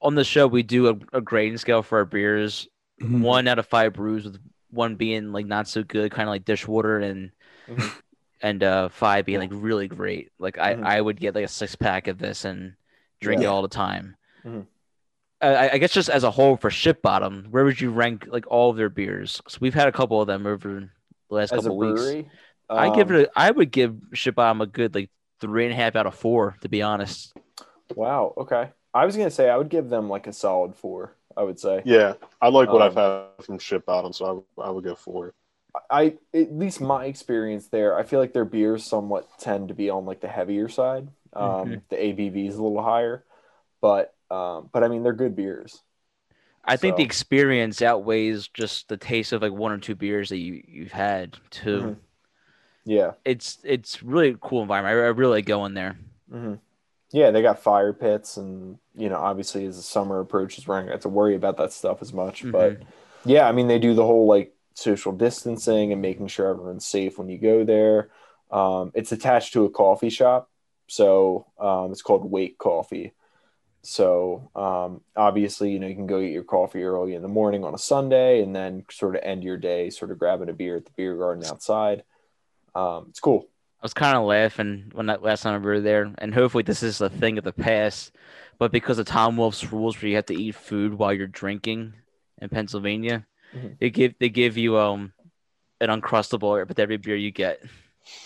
on the show, we do a, a grading scale for our beers.
Mhm.
One out of five brews, with one being like not so good, kind of like dishwater, and
Mhm.
and uh, five being like really great. Like I,
Mhm.
I would get like a six pack of this and drink it all the time.
Mhm.
I, I guess just as a whole for Ship Bottom, where would you rank like all of their beers? Because we've had a couple of them over the last
As
couple weeks.
brewery,
I give
um,
it. A, I would give Ship Bottom a good like three and a half out of four, to be honest.
Wow. Okay. I was gonna say I would give them like a solid four. I would say.
Yeah, I like what I've
Um,
had from Ship Bottom, so I, would- I would go four.
I at least my experience there, I feel like their beers somewhat tend to be on like the heavier side. Um,
Mhm.
The ABV is a little higher, but um, but I mean they're good beers.
I think the experience outweighs just the taste of like one or two beers that you you've had too.
Mhm. Yeah.
It's it's really a cool environment. I, I really like going there.
hmm Yeah, they got fire pits, and you know, obviously as the summer approaches, we're not gonna have to worry about that stuff as much. But yeah, I mean, they do the whole like social distancing and making sure everyone's safe when you go there. Um, it's attached to a coffee shop, so um, it's called Wake Coffee. So um, obviously, you know, you can go get your coffee early in the morning on a Sunday, and then sort of end your day, sort of grabbing a beer at the beer garden outside. Um, it's cool.
I was kind of laughing when that last time we were there, and hopefully this is a thing of the past. But because of Tom Wolf's rules, where you have to eat food while you're drinking in Pennsylvania,
Mhm.
they give they give you um an uncrustable with every beer you get.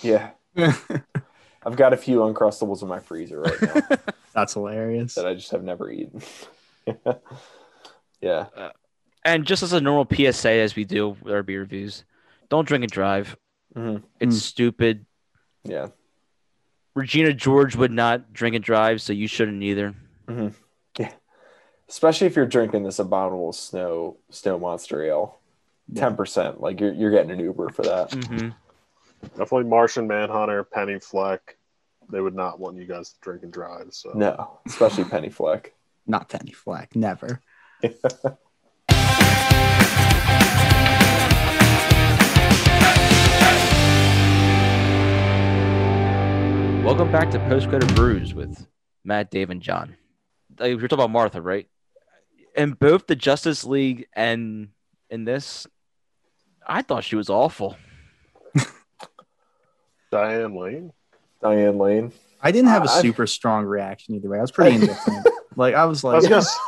Yeah, I've got a few uncrustables in my freezer right now.
That's hilarious.
that I just have never eaten. yeah.
And just as a normal PSA, as we do with our beer reviews, don't drink and drive.
Mhm.
It's
Mm.
stupid.
Yeah.
Regina George would not drink and drive, so you shouldn't either. Yeah.
Especially if you're drinking this abominable snow snow monster ale. Ten percent. Like you're you're getting an Uber for that.
hmm
Definitely Martian Manhunter, Penny Fleck. They would not want you guys to drink and drive. So
No, especially Penny Fleck.
Not Penny Fleck, never.
Welcome back to Post Credit Brews with Matt, Dave, and John. Like, we're talking about Martha, right? In both the Justice League and in this, I thought she was awful.
Diane Lane.
Diane Lane.
I didn't have a
I-
super strong reaction either way. I was pretty indifferent. like I was
I
like,
was gonna, s-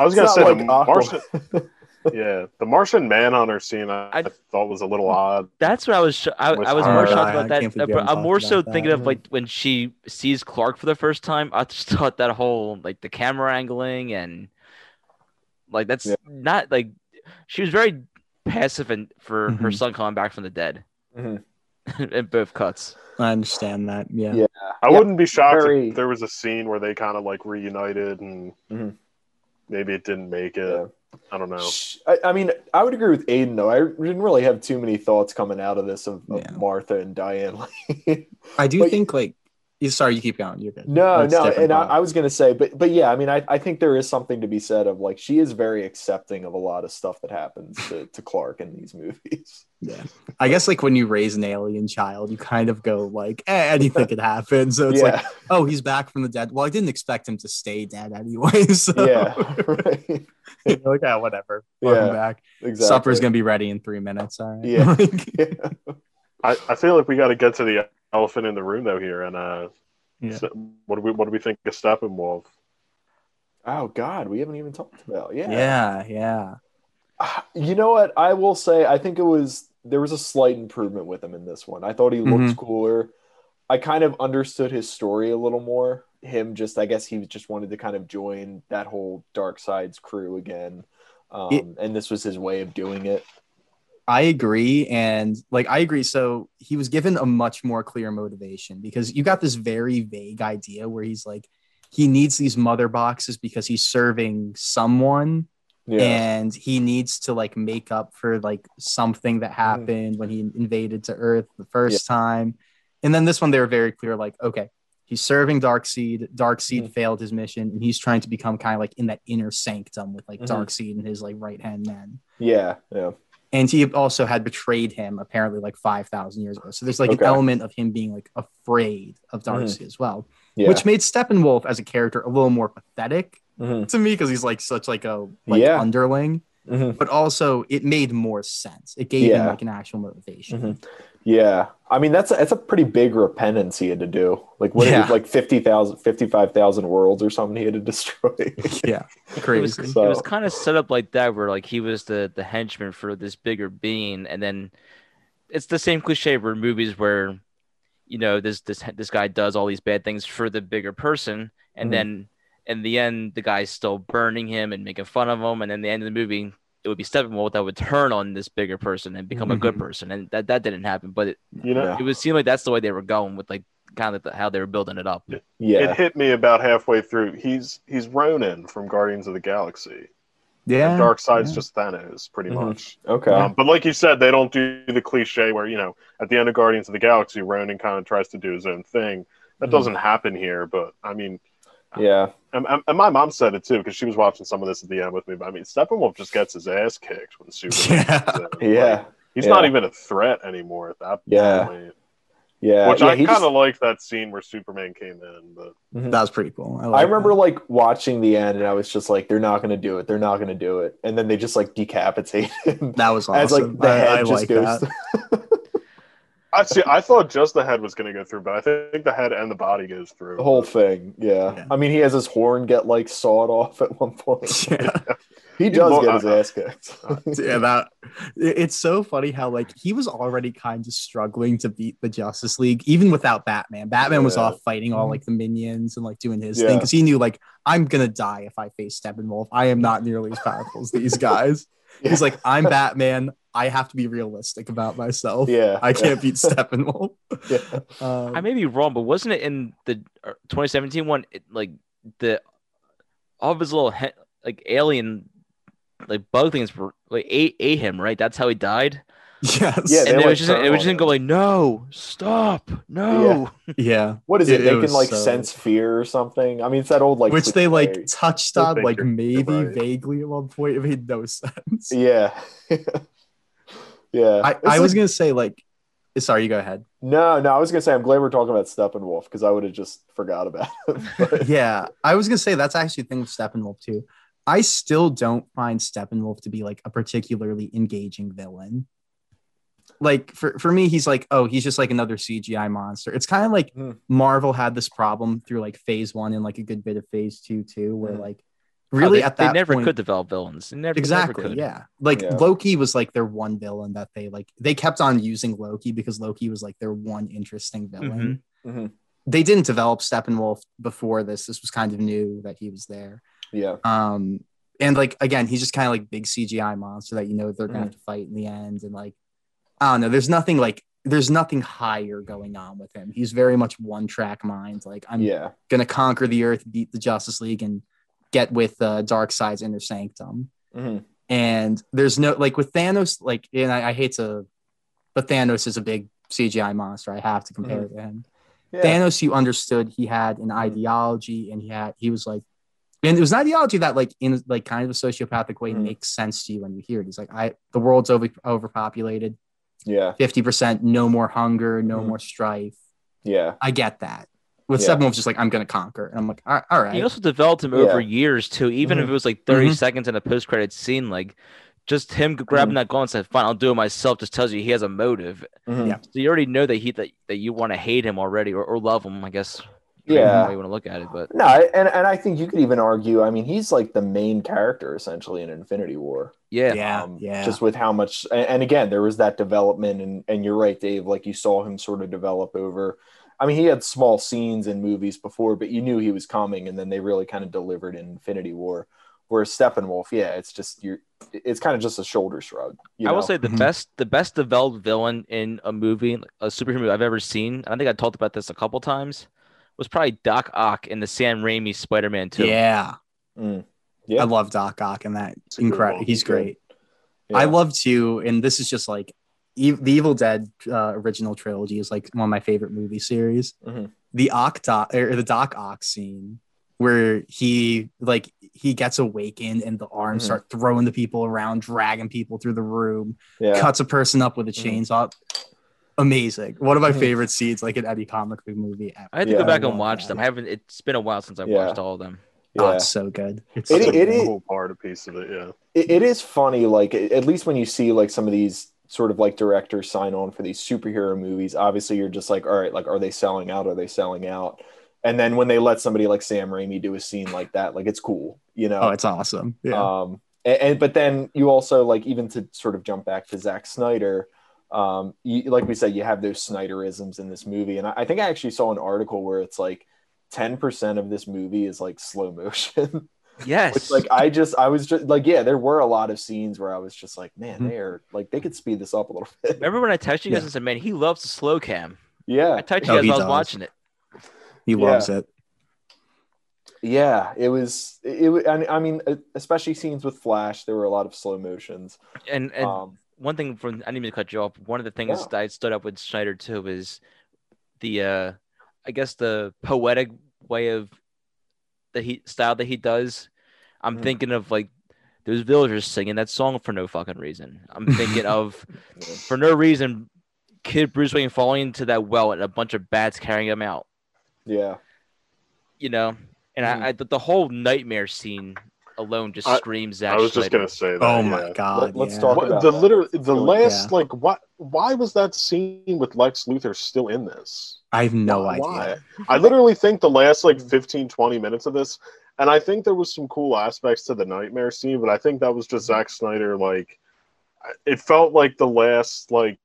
I was gonna say
not like
Martian.
Aquaman.
Yeah, the Martian Manhunter scene I,
I-
I thought was a little odd.
That's what I was. Sh- I, I was more
I-
shocked
I
about that.
can't believe we
but I'm more so thinking
that,
of like when she sees Clark for the first time. I just thought that whole like the camera angling and like that's
Yeah.
not like she was very passive and for her
Mhm.
son coming back from the dead
Mhm.
in both cuts.
I understand that. Yeah.
Yeah.
I
Yeah,
wouldn't be shocked
very-
if there was a scene where they kind of like reunited and
Mhm.
maybe it didn't make it.
Yeah.
I don't know.
I, I mean, I would agree with Aiden though. I didn't really have too many thoughts coming out of this of, of
Yeah.
Martha and Diane
I do
But-
think like you sorry, you keep going. You're good.
No,
That's
no, and I. I was gonna say, but but yeah, I mean, I, I think there is something to be said of like she is very accepting of a lot of stuff that happens to, to Clark in these movies.
Yeah. I guess like when you raise an alien child, you kind of go like, eh, anything could happen. So it's
yeah,
like, oh, he's back from the dead. Well, I didn't expect him to stay dead anyway. So
yeah, right.
you're like, oh, whatever. Welcome
Yeah,
back.
exactly.
Supper's gonna be ready in three minutes. All right.
Yeah. Yeah.
I, I feel like we got to get to the elephant in the room though here, and uh,
Yeah.
so- what do we what do we think of Steppenwolf?
Oh God, we haven't even talked about. Yeah.
yeah, yeah.
Ah, You know what? I will say, I think it was there was a slight improvement with him in this one. I thought he looked
Mhm.
cooler. I kind of understood his story a little more. Him just, I guess he just wanted to kind of join that whole Darkseid's crew again. Um,
It-
and this was his way of doing it.
I agree. And like, I agree. So he was given a much more clear motivation because you got this very vague idea where he's like, he needs these mother boxes because he's serving someone
Yeah.
and he needs to like make up for like something that happened when he invaded to Earth the first time. And then this one, they were very clear like, okay, he's serving Dark Darkseid. Darkseid
Mhm.
failed his mission and he's trying to become kind of like in that inner sanctum with like
Mhm.
Darkseid and his like right hand men
yeah. Yeah.
And he also had betrayed him apparently like 5000 years ago so there's like
Okay.
an element of him being like afraid of darkseid as well
Yeah.
which made steppenwolf as a character a little more pathetic
Mhm.
to me because he's like such like a like
Yeah.
underling
Mhm.
but also it made more sense it gave him like an actual motivation
Mhm. Yeah. I mean, that's a, that's a pretty big repentance he had to do. Like, what,
Yeah.
like 50,000, 55,000 worlds or something he had to destroy.
yeah
It was,
crazy
it was kind of set up like that, where like he was the the henchman for this bigger being, and then it's the same cliche where movies where you know this this this guy does all these bad things for the bigger person, and
Mhm.
then in the end the guy's still burning him and making fun of him, and in the end of the movie it would be Steppenwolf that would turn on this bigger person and become a good
Mhm.
person, and that that didn't happen, but it,
You know,
it would seem like that's the way they were going with like kind of the, how they were building it up.
yeah.
it hit me about halfway through. He's he's Ronan from Guardians of the Galaxy.
yeah
and Darkseid's
yeah.
just Thanos, pretty
Mhm.
much.
Okay.
Um, but like you said, they don't do the cliche where you know at the end of Guardians of the Galaxy, Ronan kind of tries to do his own thing. That
Mhm.
doesn't happen here, but I mean,
yeah.
and, and- and my mom said it too because she was watching some of this at the end with me. But I mean, Steppenwolf just gets his ass kicked when Superman.
Yeah.
Yeah.
Like, he's
Yeah.
not even a threat anymore at that
Yeah.
point.
Yeah.
Which
yeah,
I
he
kind
just-
of like that scene where Superman came in, but mm-hmm.
that was pretty cool i,
I remember
that.
like watching the end and I was just like, they're not going to do it. They're not going to do it. And then they just like decapitate him.
that was awesome
As like the
I-
head
I
just
like
goes.
that.
I see. I thought just the head was going to go through, but I think the head and the body goes through.
the whole thing. Yeah.
Yeah.
I mean, he has his horn get like sawed off at one point.
yeah
He does
Well,
get his
I-
ass kicked.
Uh, yeah, that it's so funny how like he was already kind of struggling to beat the Justice League even without Batman. Batman was off fighting all mm-hmm. like the minions and like doing his thing because he knew like I'm gonna die if I face Steppenwolf. I am not nearly as powerful as these guys. He's like, I'm Batman. I have to be realistic about myself.
yeah,
I can't beat Steppenwolf.
Yeah.
Um,
I may be wrong, but wasn't it in the uh, 2017 one? It, like the all of his little he- like alien like bug things were like ate, ate him, right? That's how he died.
Yes.
Yeah, they,
and it
like,
was just
turn
it was just gonna go
him.
like, no, stop, no.
yeah.
What is it?
It- it
they can like
so-
sense fear or something. I mean, it's that old like
Which they like
cliche-
touched on
think
like
you're- you're
maybe
right.
vaguely at one point. It made no sense.
Yeah, yeah.
I,
It's
I was
like-
gonna say like sorry, you go ahead.
no, no. I was gonna say I'm glad we're talking about Steppenwolf because I would have just forgot about him. But-
yeah, I was gonna say that's actually the thing with Steppenwolf too. I still don't find Steppenwolf to be like a particularly engaging villain. Like for, for me, he's like, oh, he's just like another CGI monster. It's kind of like
Hmm.
Marvel had this problem through like phase one and like a good bit of phase two too, where
Hmm.
like
Oh,
really
they,
at
they never
point,
could develop villains. Never,
exactly
never
yeah like
Yeah.
loki was like their one villain that they like they kept on using loki because loki was like their one interesting villain
Mhm.
they didn't develop steppenwolf before this this was kind of new that he was there
yeah,
um and like again he's just kind of like big cgi monster that you know they're gonna
Mhm.
have to fight in the end and like i don't know there's nothing like there's nothing higher going on with him he's very much one track mind like i'm
yeah,
gonna conquer the earth beat the justice league and get with uh, darkseid's inner sanctum
Mhm.
and there's no like with Thanos, like, and I, I hate to, but Thanos is a big CGI monster. I have to compare to him.
yeah.
Thanos, you understood he had an ideology, and he had he was like, and it was an ideology that like in like kind of a sociopathic way
Mhm.
makes sense to you when you hear it. He's like, I the world's over overpopulated,
yeah,
fifty percent, no more hunger, no
Mhm.
more strife.
yeah.
I get that. With
Yeah.
Steppenwolf, just like I'm gonna conquer, and I'm like, all all right,
He also developed him over
Yeah.
years too. Even if
Mhm.
it was like 30
Mhm.
seconds in a post credit scene, like just him grabbing that gun and saying, "Fine, I'll do it myself," just tells you he has a motive.
Mhm.
Yeah.
So you already know that he that, that you want to hate him already or, or love him. I guess.
Yeah.
How you want to look at it, but
No, and and I think you could even argue. I mean, he's like the main character essentially in Infinity War.
Yeah,
yeah,
um,
yeah,
just with how much and, and again there was that development and and you're right dave like you saw him sort of develop over i mean he had small scenes in movies before but you knew he was coming and then they really kind of delivered in infinity war whereas steppenwolf yeah it's just you're it's kind of just a shoulder shrug you
I will
know?
say the
Mhm.
best the best developed villain in a movie, a superhero movie I've ever seen. I think I talked about this a couple times. Was probably Doc Ock in the Sam Raimi Spider-Man 2.
yeah.
Mm. Yeah.
I love Doc Ock and that
It's
incredible. He's great.
Yeah.
I love to, and this is just like e- the Evil Dead uh, original trilogy is like one of my favorite movie series.
Mhm.
The Ock Doc or the Doc Ock scene where he like he gets awakened and the arms
Mhm.
start throwing the people around, dragging people through the room,
yeah
cuts a person up with a chainsaw. Amazing. One of my
Mhm.
favorite scenes, like in any comic book movie ever.
I had to
Yeah,
go back and watch
that.
them. I haven't. It's been a while since I've
Yeah.
watched all of them.
Oh, it's so good. It's
It-
so
That's a
it is-
cool part, a piece of it. Yeah.
it, it is funny like at least when you see like some of these sort of like directors sign on for these superhero movies obviously you're just like all right like are they selling out are they selling out and then when they let somebody like sam raimi do a scene like that like it's cool you know
Oh, it's awesome. Yeah.
um and, and but then you also like even to sort of jump back to Zack Snyder um you, like we said you have those Snyderisms in this movie and I, I think I actually saw an article where it's like 10% of this movie is like slow motion
Yes.
which like I just I was just like yeah there were a lot of scenes where I was just like man
Mhm.
they're like they could speed this up a little bit
Remember when I texted you guys
Yeah.
and said, "Man, he loves the slow cam." Yeah. I
yeah
texted you
Oh,
guys
he
while I was watching it.
he
yeah.
loves it.
yeah it was it, it I I mean uh, especially scenes with Flash there were a lot of slow motions
And and
um
one thing from I didn't mean to cut you off. One of the things
Yeah.
that stood up with Snyder too is the uh I guess the poetic way of that he style that he does. I'm
Mhm.
thinking of like those villagers singing that song for no fucking reason. I'm thinking of for no reason kid Bruce Wayne falling into that well and a bunch of bats carrying him out.
yeah
You know? And
Mhm.
I, I the, the whole nightmare scene alone just
I-
screams Zack
I was just gonna say that.
Oh my god.
Let- let's
yeah.
talk
What,
about
the
that.
literal, the
Really-
last
yeah.
like what? Why was that scene with Lex Luthor still in this?
I have no
Why?
idea.
I literally think the last like 15, 20 minutes of this And I think there was some cool aspects to the nightmare scene, but I think that was just Zack Snyder. Like, it felt like the last like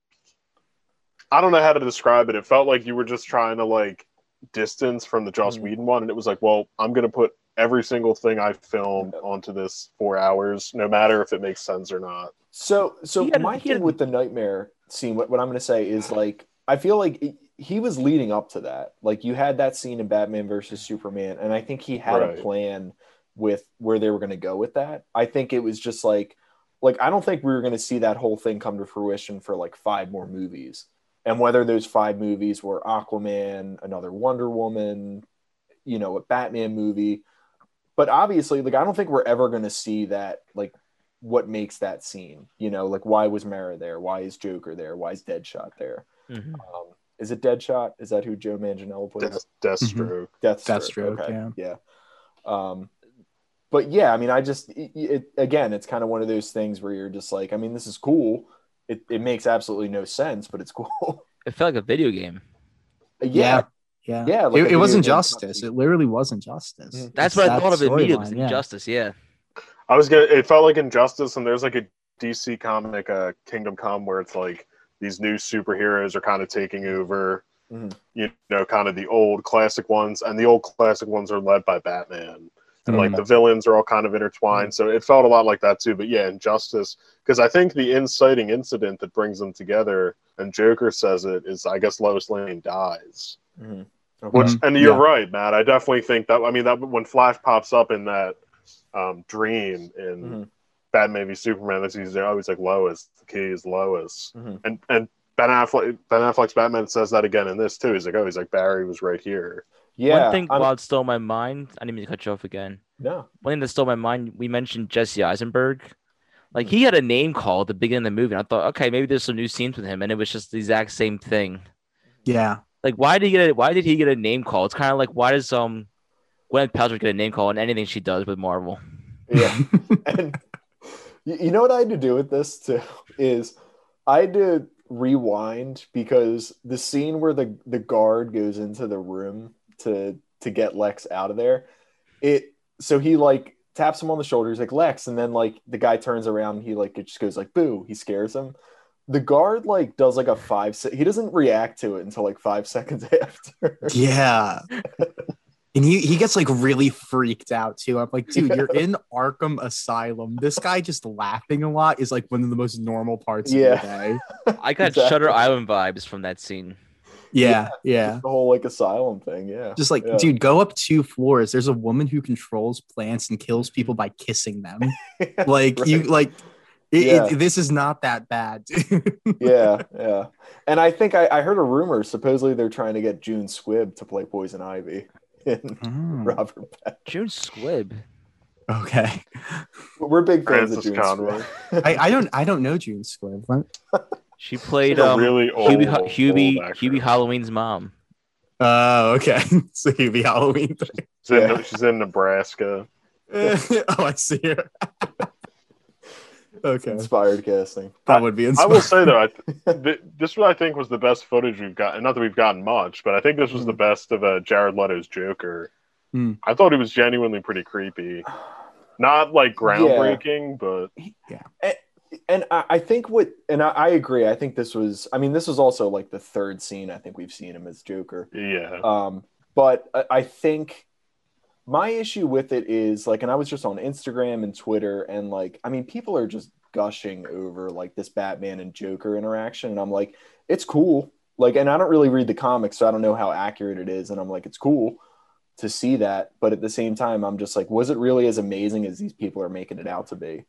I don't know how to describe it. It felt like you were just trying to like distance from the Joss
Mhm.
Whedon one, and it was like, well, I'm gonna put every single thing I film onto this four hours, no matter if it makes sense or not.
So, so
had-
my
he had-
thing with the nightmare scene, what, what I'm going to say is like, I feel like he- he was leading up to that. Like, you had that scene in Batman versus Superman, and I think he had
Right.
a plan with where they were going to go with that. I think it was just like, like I don't think we were going to see that whole thing come to fruition for like five more movies. And whether those five movies were Aquaman, another Wonder Woman, you know, a Batman movie, but obviously, like I don't think we're ever going to see that like what makes that scene. You know, like why was Mera there? Why is Joker there? Why is Deadshot there?
Mhm.
Um, is it Deadshot? Is that who Joe Manganiello plays?
Death, Deathstroke.
Deathstroke.
Deathstroke,
okay. yeah. Um, but yeah, I mean, I just it, it again, it's kind of one of those things where you're just like, I mean, this is cool. It, it makes absolutely no sense, but it's cool.
It felt like a video game.
yeah,
Yeah.
Yeah, like
it, it wasn't justice. It literally wasn't justice.
That's
It's
what I thought of it immediately. Was
yeah.
Injustice, yeah.
I was gonna. It felt like Injustice, and there's like a DC comic, uh, Kingdom Come, where it's like these new superheroes are kind of taking over.
Mhm.
You know, kind of the old classic ones, and the old classic ones are led by Batman, and like
Mm-hmm.
the villains are all kind of intertwined. So it felt a lot like that too. But yeah, Injustice, because I think the inciting incident that brings them together, and Joker says it, is I guess Lois Lane dies.
Mhm.
Which and you're
Yeah.
right, Matt. I definitely think that. I mean, that when Flash pops up in that um, dream in
Mhm.
Batman v Superman, that's he's always like Lois. The key is Lois,
Mhm.
and and Ben Affleck, Ben Affleck's Batman says that again in this too. He's like, oh, he's like Barry was right here.
yeah.
One thing
I'm-
while stole my mind, I didn't mean to cut you off again.
no,
One thing that stole my mind, we mentioned Jesse Eisenberg. Like he had a name call at the beginning of the movie. And I thought, okay, maybe there's some new scenes with him, and it was just the exact same thing.
Yeah.
Like, why did he get a, why did he get a name call? It's kind of like why does um Gwyneth Paltrow get a name call in anything she does with Marvel?
yeah. and you you know what I had to do with this too is I had to rewind because the scene where the the guard goes into the room to to get Lex out of there, it so he like taps him on the shoulder. He's like Lex, and then like the guy turns around and he like it just goes like boo. He scares him. The guard like does like a five. Se- he doesn't react to it until like five seconds after.
Yeah. And he, he gets like really freaked out too. I'm like, dude, you're in Arkham Asylum. This guy just laughing a lot is like one of the most normal parts
Yeah.
of the day.
I got
Exactly.
Shutter Island vibes from that scene.
Yeah, yeah.
the whole like asylum thing. Yeah,
Just like,
Yeah.
dude, go up two floors. There's a woman who controls plants and kills people by kissing them. Like you, like it,
Yeah.
it, this is not that bad.
yeah, yeah. And I think I, I heard a rumor. Supposedly they're trying to get June Squibb to play Poison Ivy in
Mm,
Robert Pattinson.
June Squibb.
okay,
We're big fans of June
Conroy.
Squibb.
I, I don't I don't know June Squibb. What?
She played
She's a
um
really old,
Hubie,
old
Hubie. Hubie Halloween's mom.
Oh, okay. so he'd Halloween. thing.
She's in,
Yeah.
she's in Nebraska.
oh, I see her. Okay,
Inspired casting.
that would be
I will say though, I th- th- this what I think was the best footage we've gotten. Not that we've gotten much, but I think this was the best of uh, Jared Leto's Joker.
Hmm.
I thought he was genuinely pretty creepy. Not like groundbreaking, but Yeah.
And I, I think what, and I, I agree. I think this was, I mean, this was also like the third scene I think we've seen him as Joker.
yeah.
Um, but I, I think my issue with it is like, and I was just on Instagram and Twitter, and like, I mean, people are just gushing over like this Batman and Joker interaction, and I'm like, it's cool. Like, and I don't really read the comics, so I don't know how accurate it is, and I'm like, it's cool to see that, but at the same time, I'm just like, was it really as amazing as these people are making it out to be?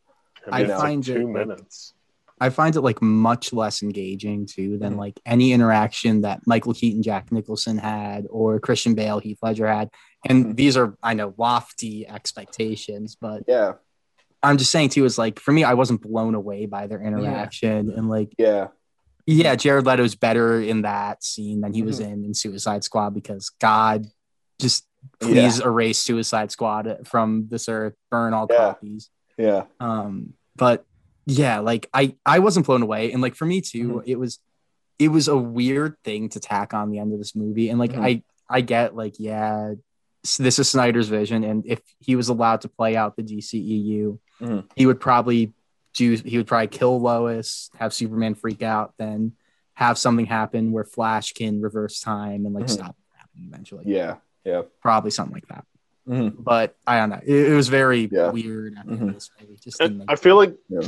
I
it's like
find it,
two
like-
minutes.
I find it like much less engaging too than
Mhm.
like any interaction that Michael Keaton, Jack Nicholson had, or Christian Bale, Heath Ledger had. And these are, I know, lofty expectations, but
Yeah,
I'm just saying too is like for me, I wasn't blown away by their interaction, and like
yeah,
yeah, Jared Leto's better in that scene than he was in in Suicide Squad because God, just please erase Suicide Squad from this earth, burn all
Yeah.
copies.
yeah.
Um, but yeah, like I I wasn't blown away, and like for me too,
Mhm.
it was it was a weird thing to tack on the end of this movie, and like
Mhm.
I I get like yeah, this is Snyder's vision, and if he was allowed to play out the DCEU,
Mhm.
he would probably do. He would probably kill Lois, have Superman freak out, then have something happen where Flash can reverse time and like
Mhm.
stop happening eventually.
Yeah. Yeah.
probably something like that.
Mhm.
But I don't know. It, it was very
Yeah.
weird. I think
Mhm.
this movie just didn't
And I feel like
Yeah.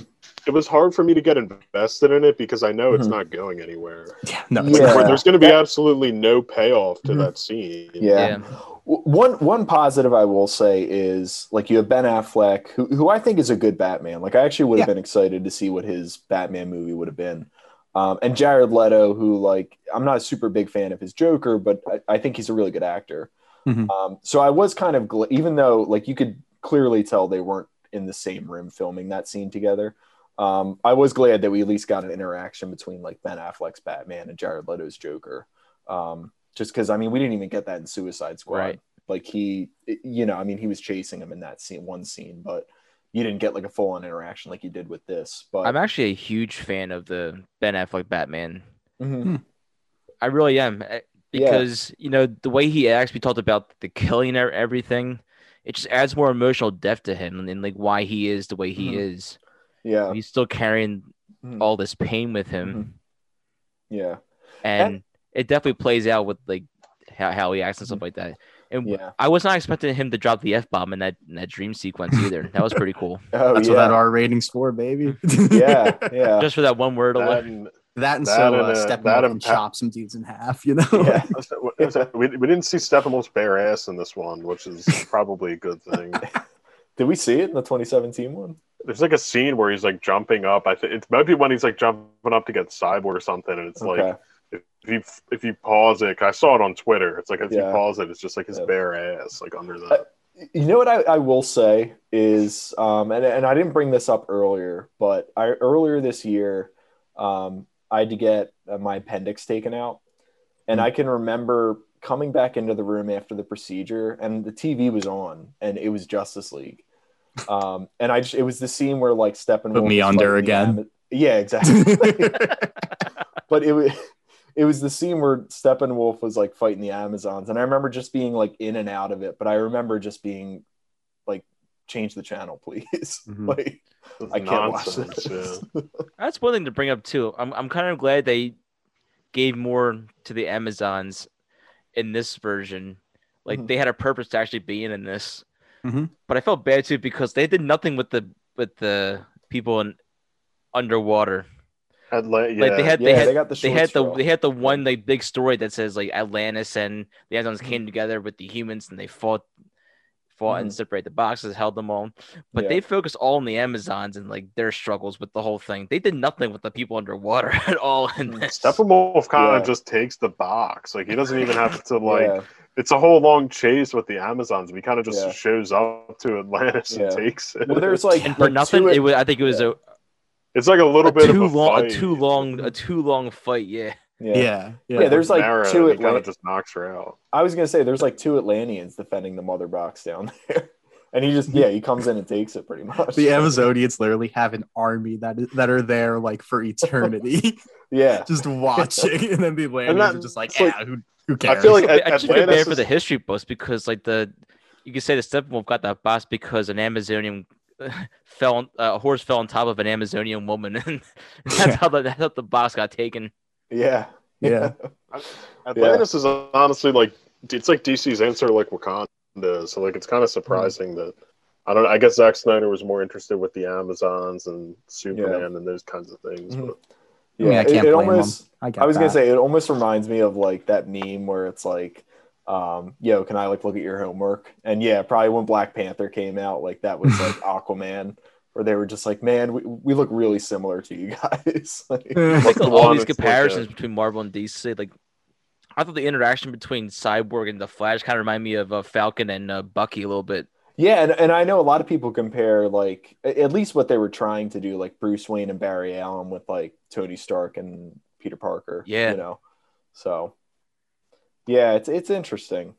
it was hard for me to get invested in it because I know it's
Mhm.
not going anywhere.
yeah, no,
Yeah.
There's going to be
That-
absolutely no payoff to
Mhm.
that scene.
Yeah. W- One one positive I will say is like you have Ben Affleck, who who I think is a good Batman. Like I actually would have
Yeah.
been excited to see what his Batman movie would have been. Um, and Jared Leto, who like I'm not a super big fan of his Joker, but I, I think he's a really good actor.
Mhm.
Um, so I was kind of gl- even though like you could clearly tell they weren't in the same room filming that scene together. Um, I was glad that we at least got an interaction between like Ben Affleck's Batman and Jared Leto's Joker. Um, just because I mean we didn't even get that in Suicide Squad.
Right.
Like he, you know, I mean he was chasing him in that scene, one scene, but you didn't get like a full on interaction like you did with this. But
I'm actually a huge fan of the Ben Affleck Batman.
Mhm.
I really am eh,
Yeah.
because you know the way he acts. We talked about the killing and everything. It just adds more emotional depth to him and, and like why he is the way he
Mhm.
is.
yeah,
He's still carrying
Mhm.
all this pain with him,
Mm-hmm. yeah,
and it definitely plays out with like how, how he acts and stuff like that. And
Mm-hmm. yeah.
I was not expecting him to drop the f bomb in that in that dream sequence either. that was pretty cool.
Oh
that's
yeah,
what that R ratings for, baby.
yeah, yeah.
Just for that one word
That
alone.
And-
that and
That
so
and,
uh,
uh,
Steppenwolf and
and
chop some dudes in half. You know.
yeah.
we, we didn't see Steppenwolf's bare ass in this one, which is probably a good thing.
Did we see it in the 2017 one?
There's like a scene where he's like jumping up. I think it might be when he's like jumping up to get Cyborg or something, and it's
Okay.
like if you if you pause it, I saw it on Twitter. It's like if you pause it, it's just like his
Yeah.
bare ass like under the.
You know what I, I will say is, um, and, and I didn't bring this up earlier, but I earlier this year, um, I had to get uh, my appendix taken out, and I can remember coming back into the room after the procedure, and the TV was on, and it was Justice League, um, and I just it was the scene where like Steppenwolf
Put me under again.
Ama- yeah, exactly. but it was it was the scene where Steppenwolf was like fighting the Amazons, and I remember just being like in and out of it. But I remember just being "Change the channel, please."
Mhm.
like, I can't watch this.
yeah.
That's one thing to bring up too. I'm I'm kind of glad they gave more to the Amazons in this version. Like
Mhm.
they had a purpose to actually being in this.
Mhm.
But I felt bad too because they did nothing with the with the people in underwater.
Atla- yeah.
Like they had
yeah,
they had
they got the
they had the they had the one like big story that says like Atlantis and the Amazons
Mm-hmm.
came together with the humans and they fought fought and separated the boxes, held them all. But
Yeah.
they focused all on the Amazons and like their struggles with the whole thing. They did nothing with the people underwater at all in
Mm,
this.
Steppenwolf kind of
Yeah.
just takes the box. Like he doesn't even have to like.
yeah,
It's a whole long chase with the Amazons. He kind of just
Yeah.
shows up to Atlantis
Yeah.
and takes it.
well, there's like
and for
like,
nothing,
two-
it was, I think it was a,
it's like a little
a
bit
too
of a
long,
fight.
a too long, a too long fight. Yeah,
yeah.
yeah, yeah.
Yeah, there's like
Mera,
two
and kind of just knocks her out.
I was gonna say there's like two Atlanteans defending the mother box down there, and he just yeah he comes in and takes it pretty much.
the Amazonians literally have an army that is, that are there like for eternity,
yeah,
just watching, and then the Atlanteans
that-
are just like,
it's like-
yeah, who, who
I feel like
I
At-
just feel bad for the history books because like the, you could say the Steppenwolf got that boss because an Amazonian fell, uh, a horse fell on top of an Amazonian woman, and that's
Yeah.
how the that's how the boss got taken.
Yeah,
Yeah.
Atlantis is honestly like it's like DC's answer like Wakanda. So like it's kind of surprising that I don't. I guess Zack Snyder was more interested with the Amazons and Superman and those kinds of things.
Mhm.
But
I mean, I
Yeah,
can't
it, it
blame 'em.
almost.
I, get
I was gonna say it almost reminds me of like that meme where it's like, um, "Yo, can I like look at your homework?" And yeah, probably when Black Panther came out, like that was like Aquaman, where they were just like, "Man, we, we look really similar to you guys." Like,
I think
the
all these
that's like
comparisons between Marvel and DC, like I thought the interaction between Cyborg and the Flash kind of remind me of uh, Falcon and uh, Bucky a little bit.
yeah, and, and I know a lot of people compare like at least what they were trying to do, like Bruce Wayne and Barry Allen with like Tony Stark and Peter Parker.
Yeah.
you know, so yeah, it's it's interesting,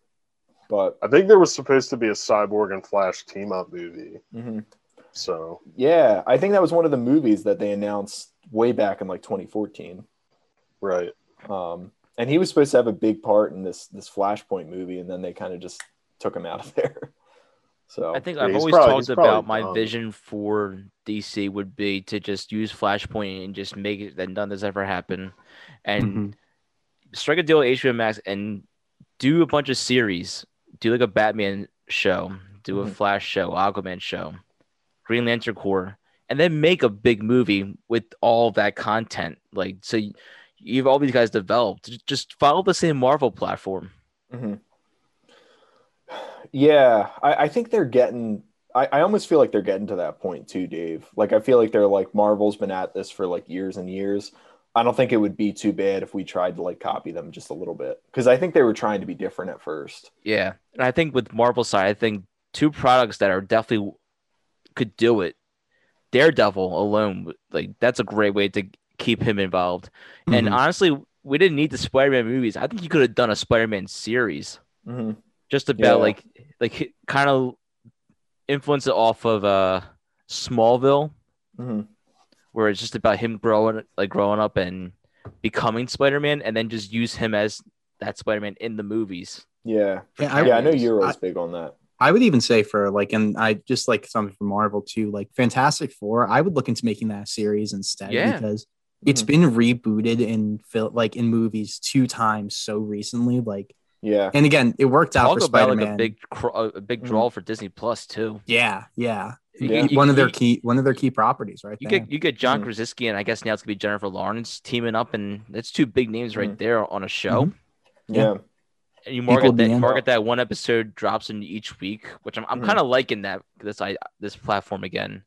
but
I think there was supposed to be a Cyborg and Flash team up movie.
mhm.
So
yeah, I think that was one of the movies that they announced way back in like 2014.
right.
Um, and he was supposed to have a big part in this this Flashpoint movie, and then they kind of just took him out of there. So
I think
Yeah,
I've always
probably-
talked
he's probably
about my
done.
vision for DC would be to just use Flashpoint and just make it that none of this ever happened, and
Mhm.
strike a deal with HBO Max and do a bunch of series. Do like a Batman show, do a
Mhm.
Flash show, Aquaman show, Green Lantern Corps, and then make a big movie with all that content. Like so, you, you have all these guys developed. Just follow the same Marvel platform.
Mhm. Yeah, I, I think they're getting. I, I almost feel like they're getting to that point too, Dave. Like I feel like they're like Marvel's been at this for like years and years. I don't think it would be too bad if we tried to like copy them just a little bit because I think they were trying to be different at first.
Yeah, and I think with Marvel side, I think two products that are definitely could do it. Daredevil alone, like that's a great way to keep him involved. And
Mhm.
honestly, we didn't need the Spider-Man movies. I think you could have done a Spider-Man series
Mm-hmm.
just about
Yeah.
like like kind of influence it off of uh Smallville,
Mm-hmm.
where it's just about him growing like growing up and becoming Spider-Man, and then just use him as that Spider-Man in the movies.
Yeah,
Yeah, I,
yeah, I know
I-
Euro's big on that.
I would even say for like, and I just like something from Marvel too, like Fantastic Four. I would look into making that series instead
Yeah.
because it's
Mhm.
been rebooted in fil- like in movies two times so recently. Like,
Yeah,
and again, it worked out
Talk
for
about
Spider
like
Man.
a big cr- a big
Mhm.
draw for Disney Plus too.
yeah, yeah,
Yeah.
you-
one of their key one of their key properties, right
You
there.
get you get John
Mhm.
Krasinski and I guess now it's gonna be Jennifer Lawrence teaming up, and that's two big names right
Mhm.
there on a show.
yeah,
And you market that market that one episode drops in each week, which I'm I'm
Mhm.
kind of liking that this I this platform again.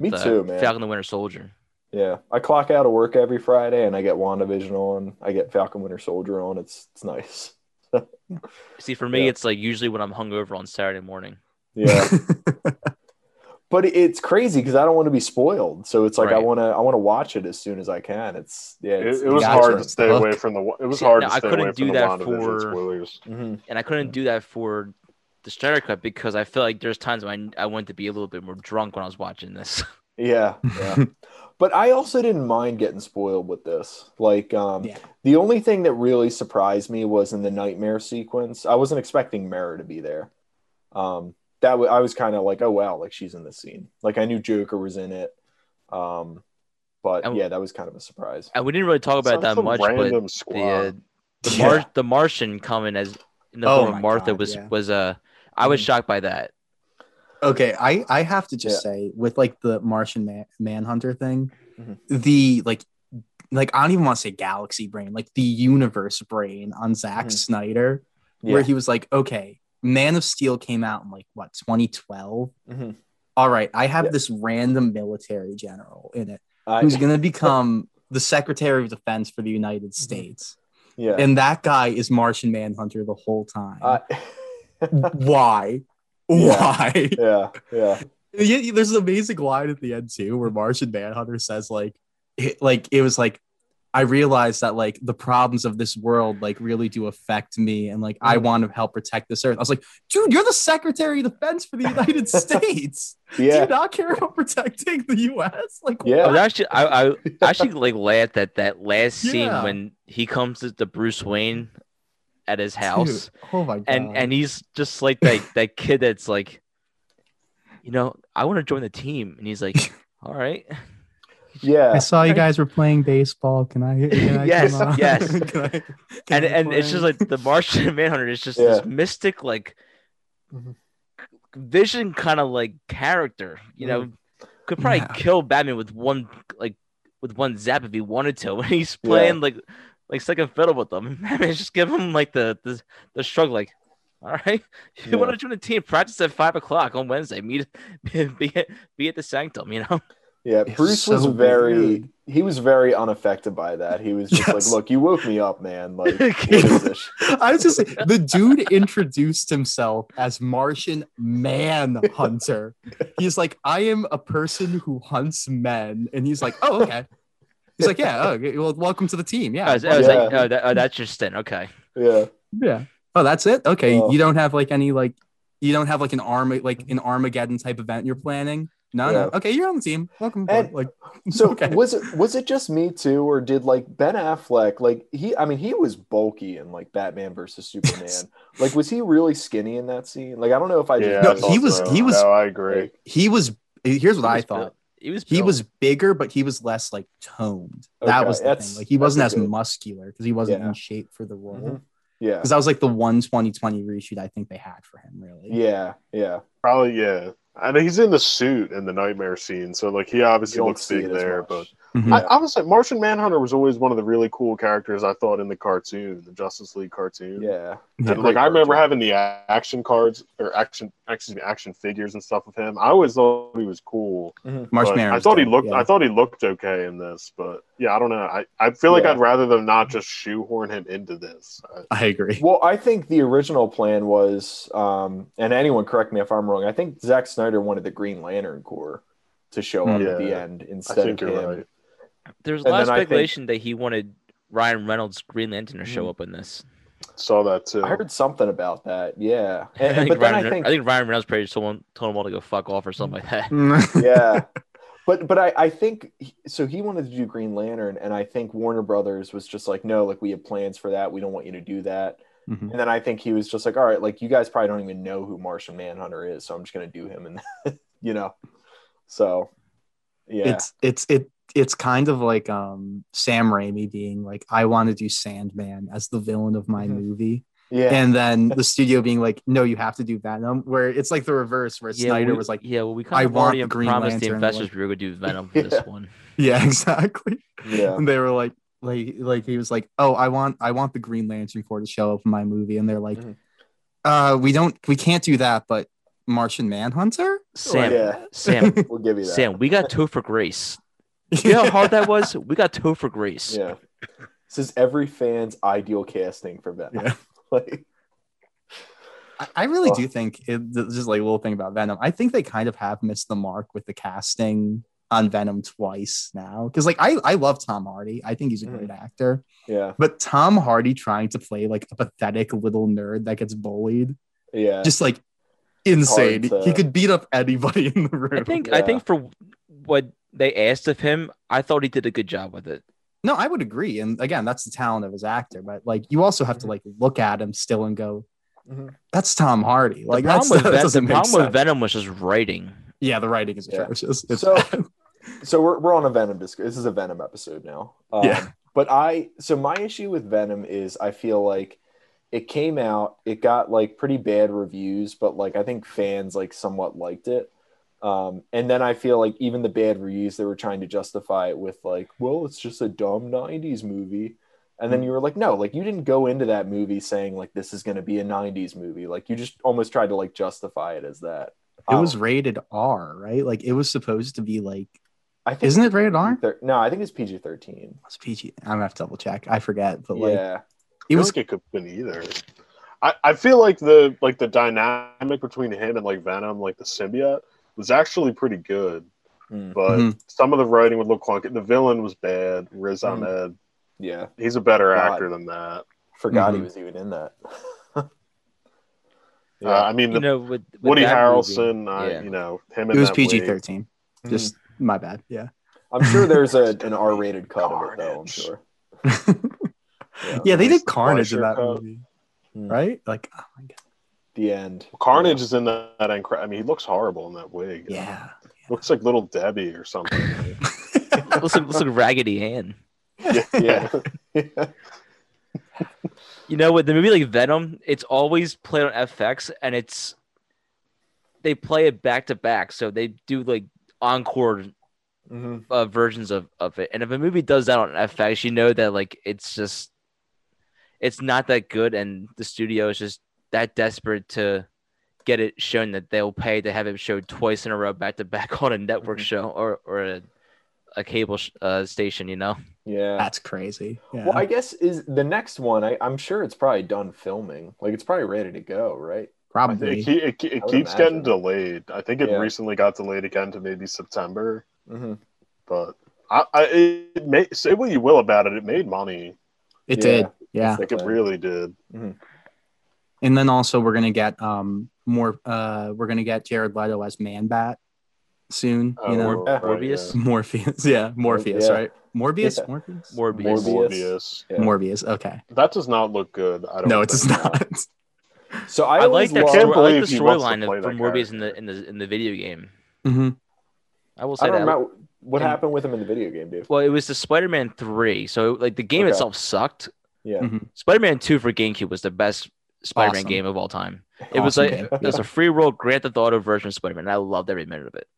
me
The
too, man.
Falcon the Winter Soldier.
Yeah, I clock out of work every Friday, and I get WandaVision on. I get Falcon Winter Soldier on. It's it's nice.
See, for me,
Yeah.
it's like usually when I'm hungover on Saturday morning.
Yeah, but it's crazy because I don't want to be spoiled. So it's like I want to I want to watch it as soon as I can. It's yeah,
It,
it's,
it was
Gotcha.
hard to stay
the
away from the. It was hard
no,
to
I couldn't
away
do
from
that for-
spoilers.
Mhm.
and I couldn't do that for the Snyder Cut because I feel like there's times when I, I wanted to be a little bit more drunk when I was watching this.
yeah, yeah. but I also didn't mind getting spoiled with this. Like, um,
Yeah.
the only thing that really surprised me was in the nightmare sequence. I wasn't expecting Mera to be there. Um, that w- I was kind of like, oh wow, like she's in the scene. Like I knew Joker was in it. Um, but
And-
yeah, that was kind of a surprise.
and we didn't really talk about it
Sounds
that much, but
random
the uh, the
Yeah.
Mar- the Martian coming as in the
Oh
form of Martha
God,
was
yeah.
was uh I was
Mhm.
shocked by that.
Okay, I I have to just
Yeah.
say with like the Martian Man, Manhunter thing,
Mhm.
the like like I don't even want to say galaxy brain, like the universe brain on Zack
Mhm.
Snyder,
Yeah.
where he was like, okay, Man of Steel came out in like what 2012.
Mhm.
All right, I have
Yeah.
this random military general in it
I-
who's going to become the Secretary of Defense for the United
Mm-hmm.
States,
yeah.
and that guy is Martian Manhunter the whole time.
I-
Why? Why?
yeah, yeah.
Yeah, there's an amazing line at the end too, where Martian Manhunter says like, it, like it was like, I realized that like the problems of this world like really do affect me, and like I
Mhm.
want to help protect this earth. I was like, dude, you're the Secretary of Defense for the United States. Do you not care about protecting the U.S.? Like,
Yeah.
I was actually I, I actually like laughed at that last scene when he comes to the Bruce Wayne at his house
Dude, oh my god!
and and he's just like that that kid that's like you know I want to join the team and he's like all right
Yeah.
I saw you guys were playing baseball. Can I? Can I
Yes,
come
yes.
Can I- can
and
I
and it's just like the Martian Manhunter is just
Yeah.
this mystic like
Mhm.
vision kind of like character you know could probably
Yeah.
kill Batman with one like with one zap if he wanted to when he's playing like like second fiddle with them Batman just give him like the the, the shrug like all right you
Yeah.
want to join the team practice at five o'clock on Wednesday meet be at, be at the sanctum you know
Yeah,
It's
Bruce was very
weird.
he was very unaffected by that. He was just
Yes.
like, "Look, you woke me up, man. Like, this?"
I was just saying, the dude introduced himself as Martian Manhunter. He's like, I am a person who hunts men, and he's like, oh okay. He's like, yeah, oh, okay, well, welcome to the team. Yeah,
I was, I was
Yeah.
like oh, that, oh that's your stint okay
Yeah,
yeah. Oh, that's it. Okay,
Oh.
you don't have like any like, you don't have like an arm like an Armageddon type event you're planning. No,
Yeah.
no. Okay, you're on the team. Welcome.
And-
like,
So
okay.
was it was it just me too, or did like Ben Affleck like he? I mean, he was bulky in like Batman versus Superman. Like, was he really skinny in that scene? Like, I don't know if I just
Yeah,
No,
I
missed
thought
he was- he was-
No, I agree.
he was. Here's what
He
I
was
thought.
built- He was.
He was bigger, but he was less like toned. that
Okay,
was the
that's-
thing. Like he wasn't as
good-
muscular because he wasn't
Yeah.
in shape for the role.
Mhm. yeah,
Because that was like the one 2020 reshoot I think they had for him. Really.
yeah, yeah.
Probably, yeah. I know he's in the suit in the nightmare scene, so like he obviously looks big there. But
Mhm.
I, I was like, Martian Manhunter was always one of the really cool characters I thought in the cartoon, the Justice League cartoon.
Yeah,
Yeah.
And like I remember
cartoon.
having the action cards or action, excuse me, action figures and stuff of him. I always thought he was cool.
Marsh
but
Manhunter
I
was
thought he looked.
yeah.
I thought he looked okay in this, but yeah, I don't know. I, I feel like
Yeah.
I'd rather them not just shoehorn him into this. I-
I agree.
Well, I think the original plan was, um, and anyone correct me if I'm wrong. I think Zack Snyder wanted the Green Lantern Corps to show up at the
Yeah,
end
I
instead
think
of
you're
him.
right.
There's a lot of
then I think-
speculation that he wanted Ryan Reynolds Green Lantern to show
Mhm.
up in this.
Saw that too.
I heard something about that. Yeah,
I think,
but then
Ryan,
I think,
I think Ryan Reynolds probably told him, told him all to go fuck off or something like that.
yeah, but but I I think so. He wanted to do Green Lantern, and I think Warner Brothers was just like, no, like we have plans for that. We don't want you to do that.
Mhm.
And then I think he was just like, all right, like you guys probably don't even know who Martian Manhunter is, so I'm just gonna do him, and you know, so yeah,
It's it's it it's kind of like um Sam Raimi being like, I want to do Sandman as the villain of my
Mhm.
movie.
yeah,
And then the studio being like, No, you have to do Venom, where it's like the reverse, where Snyder
we,
was like,
yeah, well, we
"I
kind of
want
already
Green
promised the investors we were going to do Venom for this one.
Yeah, exactly.
yeah.
And they were like, like, like he was like, Oh, I want I want the Green Lantern Corps to show up in my movie. And they're like,
Mhm.
uh, we don't we can't do that, but Martian Manhunter?
Sam,
yeah,
Sam,
we'll give you that.
Sam, we got two for Grace. You know how hard that was? We got Topher Grace.
Yeah. This is every fan's ideal casting for Venom.
Yeah.
like,
I- I really
Oh.
do think it, this is like a little thing about Venom. I think they kind of have missed the mark with the casting on Venom twice now. Because like I, I love Tom Hardy. I think he's a great mm. actor.
yeah,
But Tom Hardy trying to play like a pathetic little nerd that gets bullied,
yeah.
just like insane.
to-
He could beat up anybody in the room.
I think I think for what they asked of him, I thought he did a good job with it.
no, I would agree. And again, that's the talent of his actor. But like you also have to
Mhm.
like look at him still and go,
Mhm.
that's Tom Hardy. Like
the
that's
problem, with,
that
Ven- the problem with. Venom was just writing.
Yeah, the writing is
Yeah.
atrocious. It's
So- So we're, we're on a Venom disc. This is a Venom episode now. Um,
Yeah.
But I, so my issue with Venom is I feel like it came out, it got like pretty bad reviews, but like I think fans like somewhat liked it. Um, and then I feel like even the bad reviews, they were trying to justify it with like, well, it's just a dumb 90s movie. And then you were like, no, like you didn't go into that movie saying like this is going to be a 90s movie. Like you just almost tried to like justify it as that.
it was
Um,
rated R, right? Like it was supposed to be like,
I think
isn't it rated R?
Thir- no, I think it's PG 13.
It's PG. I'm gonna have to double check. I forget, but like
Yeah.
it was.
think it could have been either. I, I feel like the like the dynamic between him and like Venom, like the symbiote, was actually pretty good.
Mm.
But
Mhm.
some of the writing would look clunky. The villain was bad. Riz
Mhm.
Ahmed.
Yeah.
He's a better
God.
actor than that.
Forgot he
Mhm.
was even in that.
Uh, I mean,
You know, with, with
Woody Harrelson.
movie,
uh,
yeah.
You know him.
It was PG
wig.
thirteen.
Mhm.
Just my bad. Yeah.
I'm sure there's a, an R-rated cut of it though. I'm sure.
yeah, they did Carnage in that
cut.
movie,
Hmm.
right? Like, oh my god.
The end.
Carnage is in that. that incre- I mean, he looks horrible in that wig.
Yeah.
Looks like little Debbie or something.
looks like, looks like Raggedy Ann.
yeah.
Yeah.
You know, with the movie like Venom, it's always played on FX, and it's they play it back to back, so they do like encore
hmm
uh, versions of of it. And if a movie does that on FX, you know that like it's just it's not that good, and the studio is just that desperate to get it shown that they'll pay to have it showed twice in a row back to back on a network
Mhm.
show or or a, a cable sh- uh, station. You know,
Yeah.
That's crazy. Yeah.
Well, I guess is the next one. I, I'm sure it's probably done filming. Like it's probably ready to go, right?
Probably.
think it, it, it keeps
imagine.
getting delayed. I think it
Yeah.
recently got delayed again to maybe September.
hmm
But I, I it made, say what you will about it, it made money.
it
Yeah.
did. Yeah.
Like it really did.
And then also we're gonna get um more. Uh, we're gonna get Jared Leto as Man Bat. soon.
Oh,
you know,
right,
Morbius?
yeah.
Morpheus. Yeah, Morpheus.
Yeah.
Right? Morbius.
Yeah.
Morpheus.
Morbius.
Morbius.
Morbius.
Yeah.
Morbius. Okay.
That does not look good. I don't
No, it does not.
So I,
I, like
always
that. Story, I like the
he wants to
storyline
play
of-
that
from Morbius in the in the in the video game.
hmm
I will
I
say
don't
that.
remember what
and-
happened with him in the video game, dude.
Well, it was the Spider-Man three. So like the game
Okay.
itself sucked.
Yeah.
Mhm.
Spider-Man two for GameCube was the best Spider-Man
Awesome.
game of all time. It was like
game.
it was a free world Grand Theft Auto version of Spider-Man. And I loved every minute of it.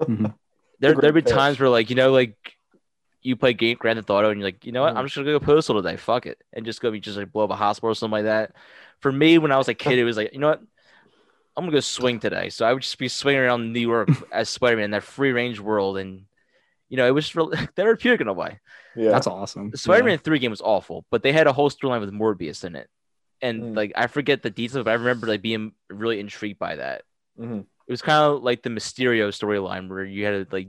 Mhm.
There there'd be
pitch.
times where like you know like you play game Grand Theft Auto and you're like you know what
Mhm.
I'm just gonna go postal today. Fuck it, and just go be just like blow up a hospital or something like that. For me, when I was a kid, it was like you know what. I'm gonna go swing today, so I would just be swinging around New York as Spider-Man in that free range world, and you know it was real therapeutic in a way.
Yeah.
That's awesome.
The Spider-Man three game was awful, but they had a whole storyline with Morbius in it, and
Mm.
like I forget the details, but I remember like being really intrigued by that.
Mhm.
It was kind of like the Mysterio storyline where you had to like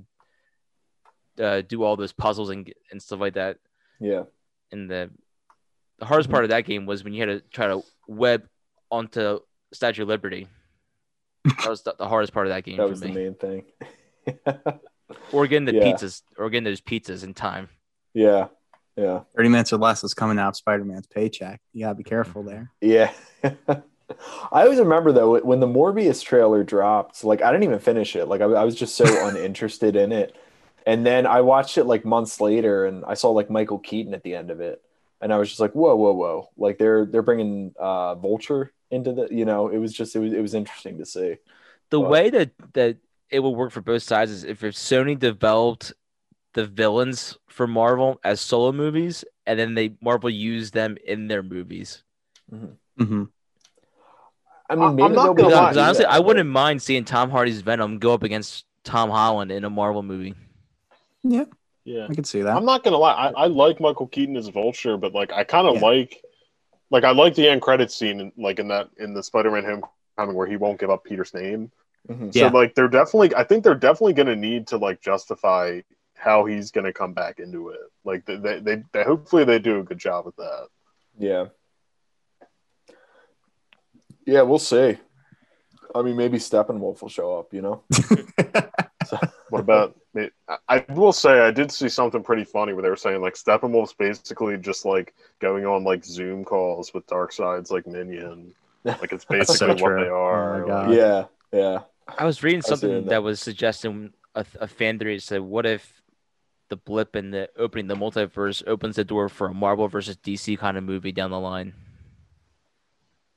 uh, do all those puzzles and and stuff like that.
Yeah.
And the the hardest
Mm-hmm.
part of that game was when you had to try to web onto Statue of Liberty. That was the, the hardest part of that game
That was the main thing.
Or getting the
Yeah.
pizzas, or getting those pizzas in time.
yeah. Yeah.
30 minutes or less is coming out of Spider Man's paycheck. You gotta be careful there.
Yeah. I always remember though when the Morbius trailer dropped, like I didn't even finish it. Like I, I was just so uninterested in it. And then I watched it like months later, and I saw like Michael Keaton at the end of it, and I was just like, whoa, whoa, whoa! Like they're they're bringing uh, Vulture into the, you know, it was just it was it was interesting to see.
the
But-
way that that it would work for both sides is if, if Sony developed the villains for Marvel as solo movies, and then they Marvel used them in their movies.
hmm
I
I-
mean,
I'm
maybe
not
they'll be
gonna lie.
Honestly, I wouldn't mind seeing Tom Hardy's Venom go up against Tom Holland in a Marvel movie.
Yeah.
Yeah, I can see that.
I'm not gonna lie. I, I like Michael Keaton as Vulture, but like I kind of
Yeah.
like, like I like the end credit scene, in, like in that in the Spider-Man Homecoming where he won't give up Peter's name.
Mhm.
Yeah.
So like they're definitely, I think they're definitely gonna need to like justify how he's gonna come back into it. Like they they, they, they hopefully they do a good job with that.
Yeah. Yeah, we'll see. I mean, maybe Steppenwolf will show up. You know.
What about? I, I will say I did see something pretty funny where they were saying like Steppenwolf's basically just like going on like Zoom calls with Darkseid's like minion. Like it's
That's so
basically what they oh are.
Oh
like-
Yeah. Yeah.
I was reading
I was
something
that.
that was suggesting a, a fan theory said, "What if the blip in the opening the multiverse opens the door for a Marvel versus DC kind of movie down the line,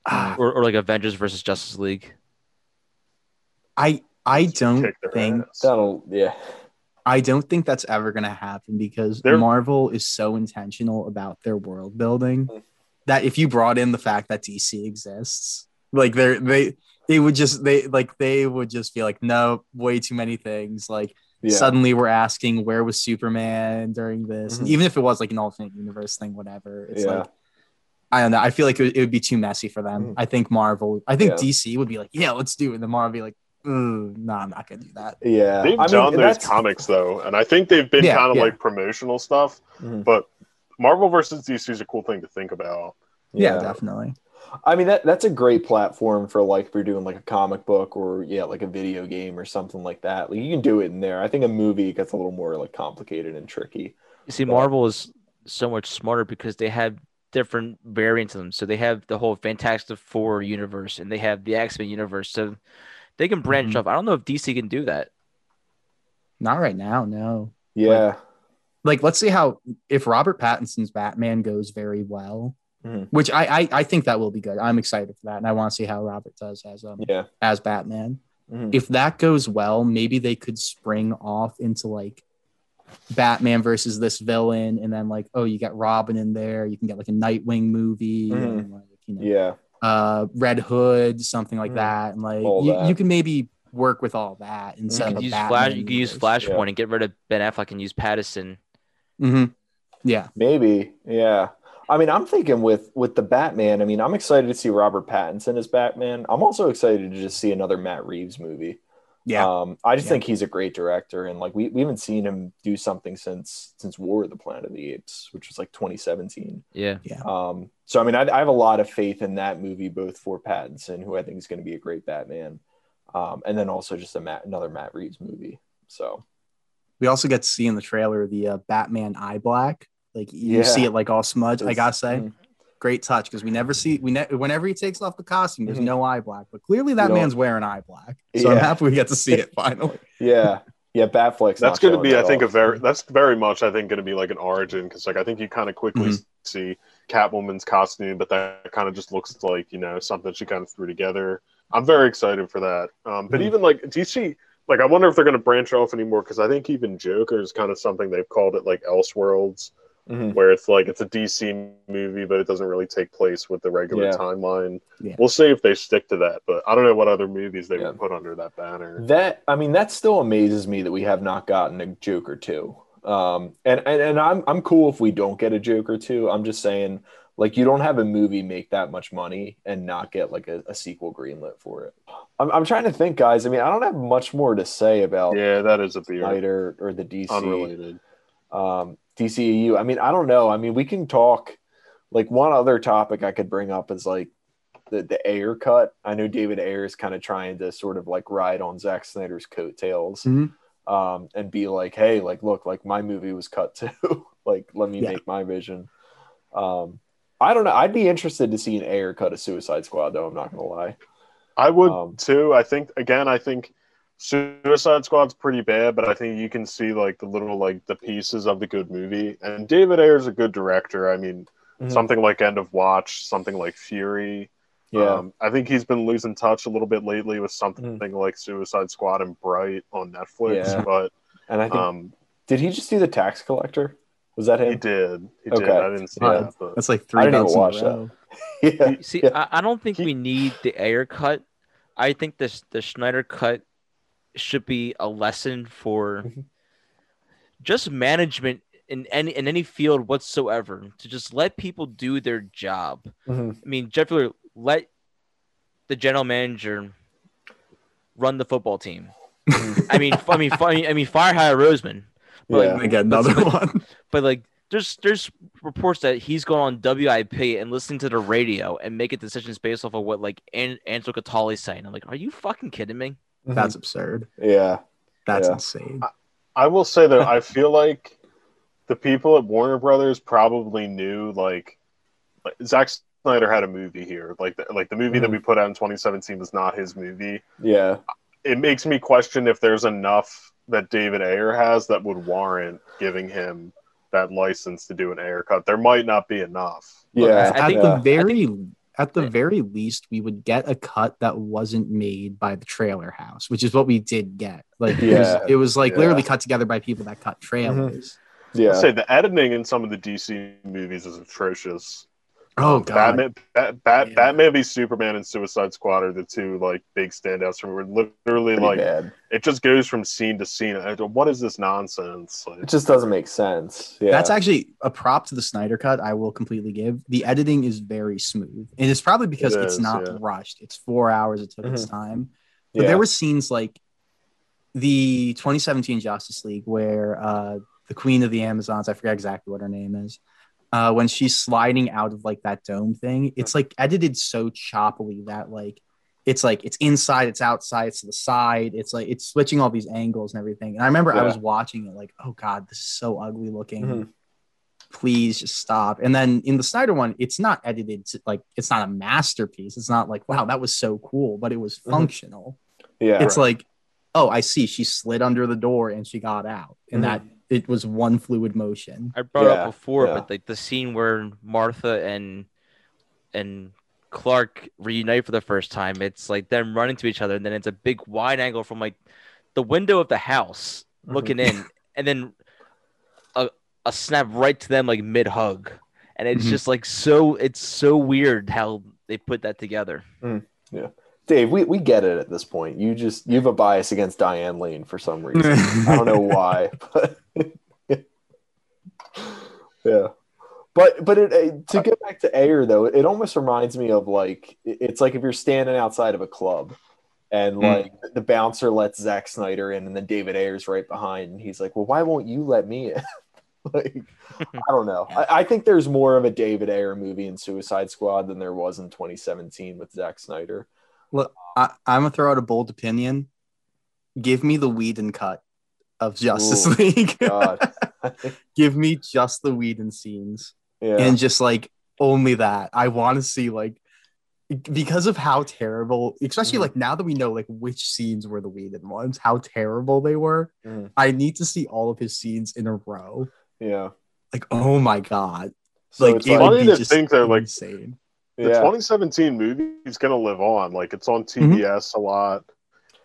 Ah,
or, or like Avengers versus Justice League?"
I I don't think
ass.
That'll. Yeah.
I don't think that's ever going to happen because
They're-
Marvel is so intentional about their world building
Mm.
that if you brought in the fact that DC exists, like they're they they would just they like they would just be like no way too many things like
Yeah.
suddenly we're asking where was Superman during this and
Mhm.
even if it was like an alternate universe thing whatever it's
Yeah.
like I don't know I feel like it would, it would be too messy for them
Mhm.
I think Marvel I think
Yeah.
DC would be like yeah let's do it and then Marvel would be like "Ugh, no I'm not gonna do that
Yeah.
They've
I
done
and
those comics though, and I think they've been
Yeah,
kind of
yeah.
like promotional stuff.
Mhm.
But Marvel versus DC is a cool thing to think about.
yeah definitely
I mean that that's a great platform for like if you're doing like a comic book or yeah like a video game or something like that. Like you can do it in there. I think a movie gets a little more like complicated and tricky.
You see,
But-
Marvel is so much smarter because they have different variants of them. So they have the whole Fantastic Four universe, and they have the X Men universe. So they can branch
Mhm.
off. I don't know if DC can do that.
not right now no
Yeah.
like let's see how if Robert Pattinson's Batman goes very well,
Mhm.
which I, I I think that will be good. I'm excited for that, and I want to see how Robert does as um
yeah.
as Batman.
Mhm.
If that goes well, maybe they could spring off into like Batman versus this villain, and then like oh you got Robin in there, you can get like a Nightwing movie,
Mhm.
and like you know
Yeah.
uh Red Hood, something like
Mhm.
that, and like you,
that.
you can maybe work with all that
You
instead
can
of
use Flash. You can use. Flashpoint
Yeah.
and get rid of Ben Affleck and use Pattinson.
Mhm. Yeah,
Maybe. Yeah. I mean, I'm thinking with with the Batman. I mean, I'm excited to see Robert Pattinson as Batman. I'm also excited to just see another Matt Reeves movie.
yeah.
Um, I just
Yeah.
think he's a great director, and like we, we haven't seen him do something since since War of the Planet of the Apes, which was like 2017.
Yeah,
Um, so I mean, I, I have a lot of faith in that movie, both for Pattinson, who I think is going to be a great Batman, um, and then also just a Matt, another Matt Reeves movie. So
We also get to see in the trailer the uh, Batman eye black. Like you
Yeah.
see it like all smudged. I gotta say,
mm.
great touch because we never see we ne- whenever he takes off the costume, there's
Mhm.
no eye black. But clearly that man's wearing eye black. So I'm happy we get to see it finally.
yeah, yeah, Batfleck's.
That's
going
going to be, I think, a very that's very much, I think, going to be like an origin because, like, I think you kind of quickly
Mhm.
see Catwoman's costume, but that kind of just looks like you know something she kind of threw together. I'm very excited for that. Um, but
Mhm.
even like, DC. Like, I wonder if they're going to branch off anymore because I think even Joker is kind of something they've called it like Elseworlds,
Mhm.
where it's like it's a DC movie, but it doesn't really take place with the regular
Yeah.
timeline.
Yeah.
We'll see if they stick to that, but I don't know what other movies they
Yeah.
would put under that banner.
That I mean, that still amazes me that we have not gotten a Joker two. Um, and, and and I'm I'm cool if we don't get a Joker two. I'm just saying, like, you don't have a movie make that much money and not get like a, a sequel greenlit for it. I'm I'm trying to think, guys. I mean, I don't have much more to say about
Yeah, that is a beer.
Snyder or the DC
Unrelated.
um, DCEU. I mean, I don't know. I mean, we can talk. Like one other topic I could bring up is like the the Ayer cut. I know David Ayer is kind of trying to sort of like ride on Zack Snyder's coattails,
Mhm.
um, and be like, hey, like look, like my movie was cut too. like let me
Yeah.
make my vision. Um, I don't know. I'd be interested to see an Ayer cut a Suicide Squad, though. I'm not gonna lie.
I would
Um,
too. I think again, I think Suicide Squad's pretty bad, but I think you can see like the little like the pieces of the good movie. And David Ayer's a good director. I mean,
Mhm.
something like End of Watch, something like Fury.
Yeah.
Um, I think he's been losing touch a little bit lately with something
Mm-hmm.
like Suicide Squad and Bright on Netflix.
Yeah.
But
and I think
um,
did he just do the Tax Collector? Was that him?
he did. He did.
Okay.
I didn't see
Yeah.
that, but
That's like three.
I
three
didn't even
belts in a
watch that. yeah.
See,
Yeah.
I, I don't think
He-
we need the Ayer cut. I think this the Snyder cut should be a lesson for
Mhm.
just management in any in any field whatsoever to just let people do their job.
Mhm.
I mean, Jeff Lurie, let the general manager run the football team. I mean, f- I mean, I mean, I mean, fire hire Roseman, but
Yeah.
like,
I get another one.
but like, there's there's reports that he's going on WIP and listening to the radio and making decisions based off of what like An- Angelo Cataldi's saying. I'm like, are you fucking kidding me?
That's absurd.
yeah.
That's
Yeah.
insane.
I will say that I feel like the people at Warner Brothers probably knew like, like Zack Snyder had a movie here. Like the, like the movie that
Mhm.
we put out in 2017 was not his movie.
Yeah.
It makes me question if there's enough that David Ayer has that would warrant giving him that license to do an Ayer cut. There might not be enough.
Yeah.
I
at
think-
the
yeah.
very at the
Yeah.
very least, we would get a cut that wasn't made by the trailer house, which is what we did get. Like it was, it was like
Yeah.
literally cut together by people that cut mm-hmm. trailers.
Yeah.
I'd say the editing in some of the DC movies is atrocious.
Oh god,
Batman, Bat, Bat,
Yeah.
Batman v Superman and Suicide Squad are the two like big standouts for me. We're literally
Pretty
like
bad.
it just goes from scene to scene. What is this nonsense? Like,
It just doesn't make sense. Yeah.
that's actually a prop to the Snyder cut. I will completely give. The editing is very smooth, and it's probably because
It
it's
is,
not
yeah.
rushed. It's four hours. It took its
Mhm.
time, but
yeah.
there were scenes like the 2017 Justice League where uh, the Queen of the Amazons, I forget exactly what her name is, uh, when she's sliding out of like that dome thing, it's like edited so choppily that like it's like it's inside, it's outside, it's to the side, it's like it's switching all these angles and everything. And I remember I was watching it like, oh god, this is so ugly looking.
Mhm.
Please just stop. And then in the Snyder one, it's not edited to, like it's not a masterpiece. It's not like wow, that was so cool, but it was
Mhm.
functional
yeah.
it's like oh i see she slid under the door and she got out and
Mhm.
that it was one fluid motion
I brought
Yeah,
up before,
yeah.
but like the scene where Martha and and Clark reunite for the first time, it's like them running to each other, and then it's a big wide angle from like the window of the house
Mhm.
looking in, and then a a snap right to them like mid hug, and it's
Mhm.
just like so it's so weird how they put that together.
Dave, we, we get it at this point. You just you have a bias against Diane Lane for some reason. I don't know why, but yeah. But but it, to get back to Ayer though, it almost reminds me of like it's like if you're standing outside of a club and hmm. like the bouncer lets Zack Snyder in, and then David Ayer's right behind, and he's like, "Well, why won't you let me in?" like I don't know. I, I think there's more of a David Ayer movie in Suicide Squad than there was in 2017 with Zack Snyder.
Look, I, I'm gonna throw out a bold opinion. Give me the Whedon cut of Justice
Ooh,
League.
God.
Give me just the Whedon scenes
yeah.
and just like only that. I want to see like because of how terrible, especially
Mhm.
like now that we know like which scenes were the Whedon ones, how terrible they were.
Mhm.
I need to see all of his scenes in a row.
yeah.
Like, oh my god,
So
like
it's
it
like,
would
Funny
be
to
just
think that, like,
insane.
The
yeah.
2017 movie is going to live on. Like it's on TBS a lot.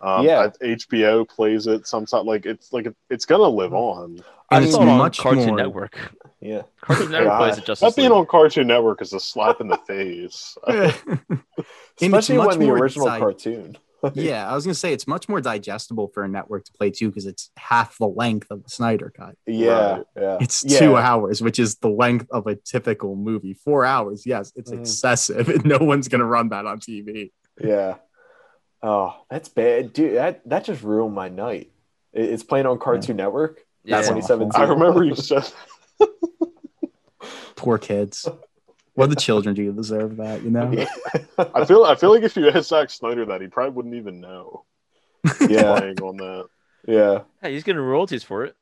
Um,
Yeah.
HBO plays it sometimes. Like it's like it's going to live on.
I
And
It's
it's
on
much
Cartoon
more-
Network.
yeah.
Cartoon Network
God.
plays it just
That being on Cartoon Network is a slap in the face.
Especially when the original
di-
cartoon.
Yeah, I was gonna say it's much more digestible for a network to play too because it's half the length of the Snyder cut.
Yeah.
Right.
Yeah.
It's
yeah.
two hours, which is the length of a typical movie. Four hours, yes, it's
Mhm.
excessive, no one's gonna run that on TV.
Yeah. Oh, that's bad, dude. That that just ruined my night. It's playing on Cartoon Network.
Yeah.
That's
2017.
I remember you said
Poor kids. What the children do you deserve that, you know?
I feel I feel like if you asked Zack Snyder that, he probably wouldn't even know.
yeah.
Playing on that.
Yeah.
Hey, he's getting royalties for it.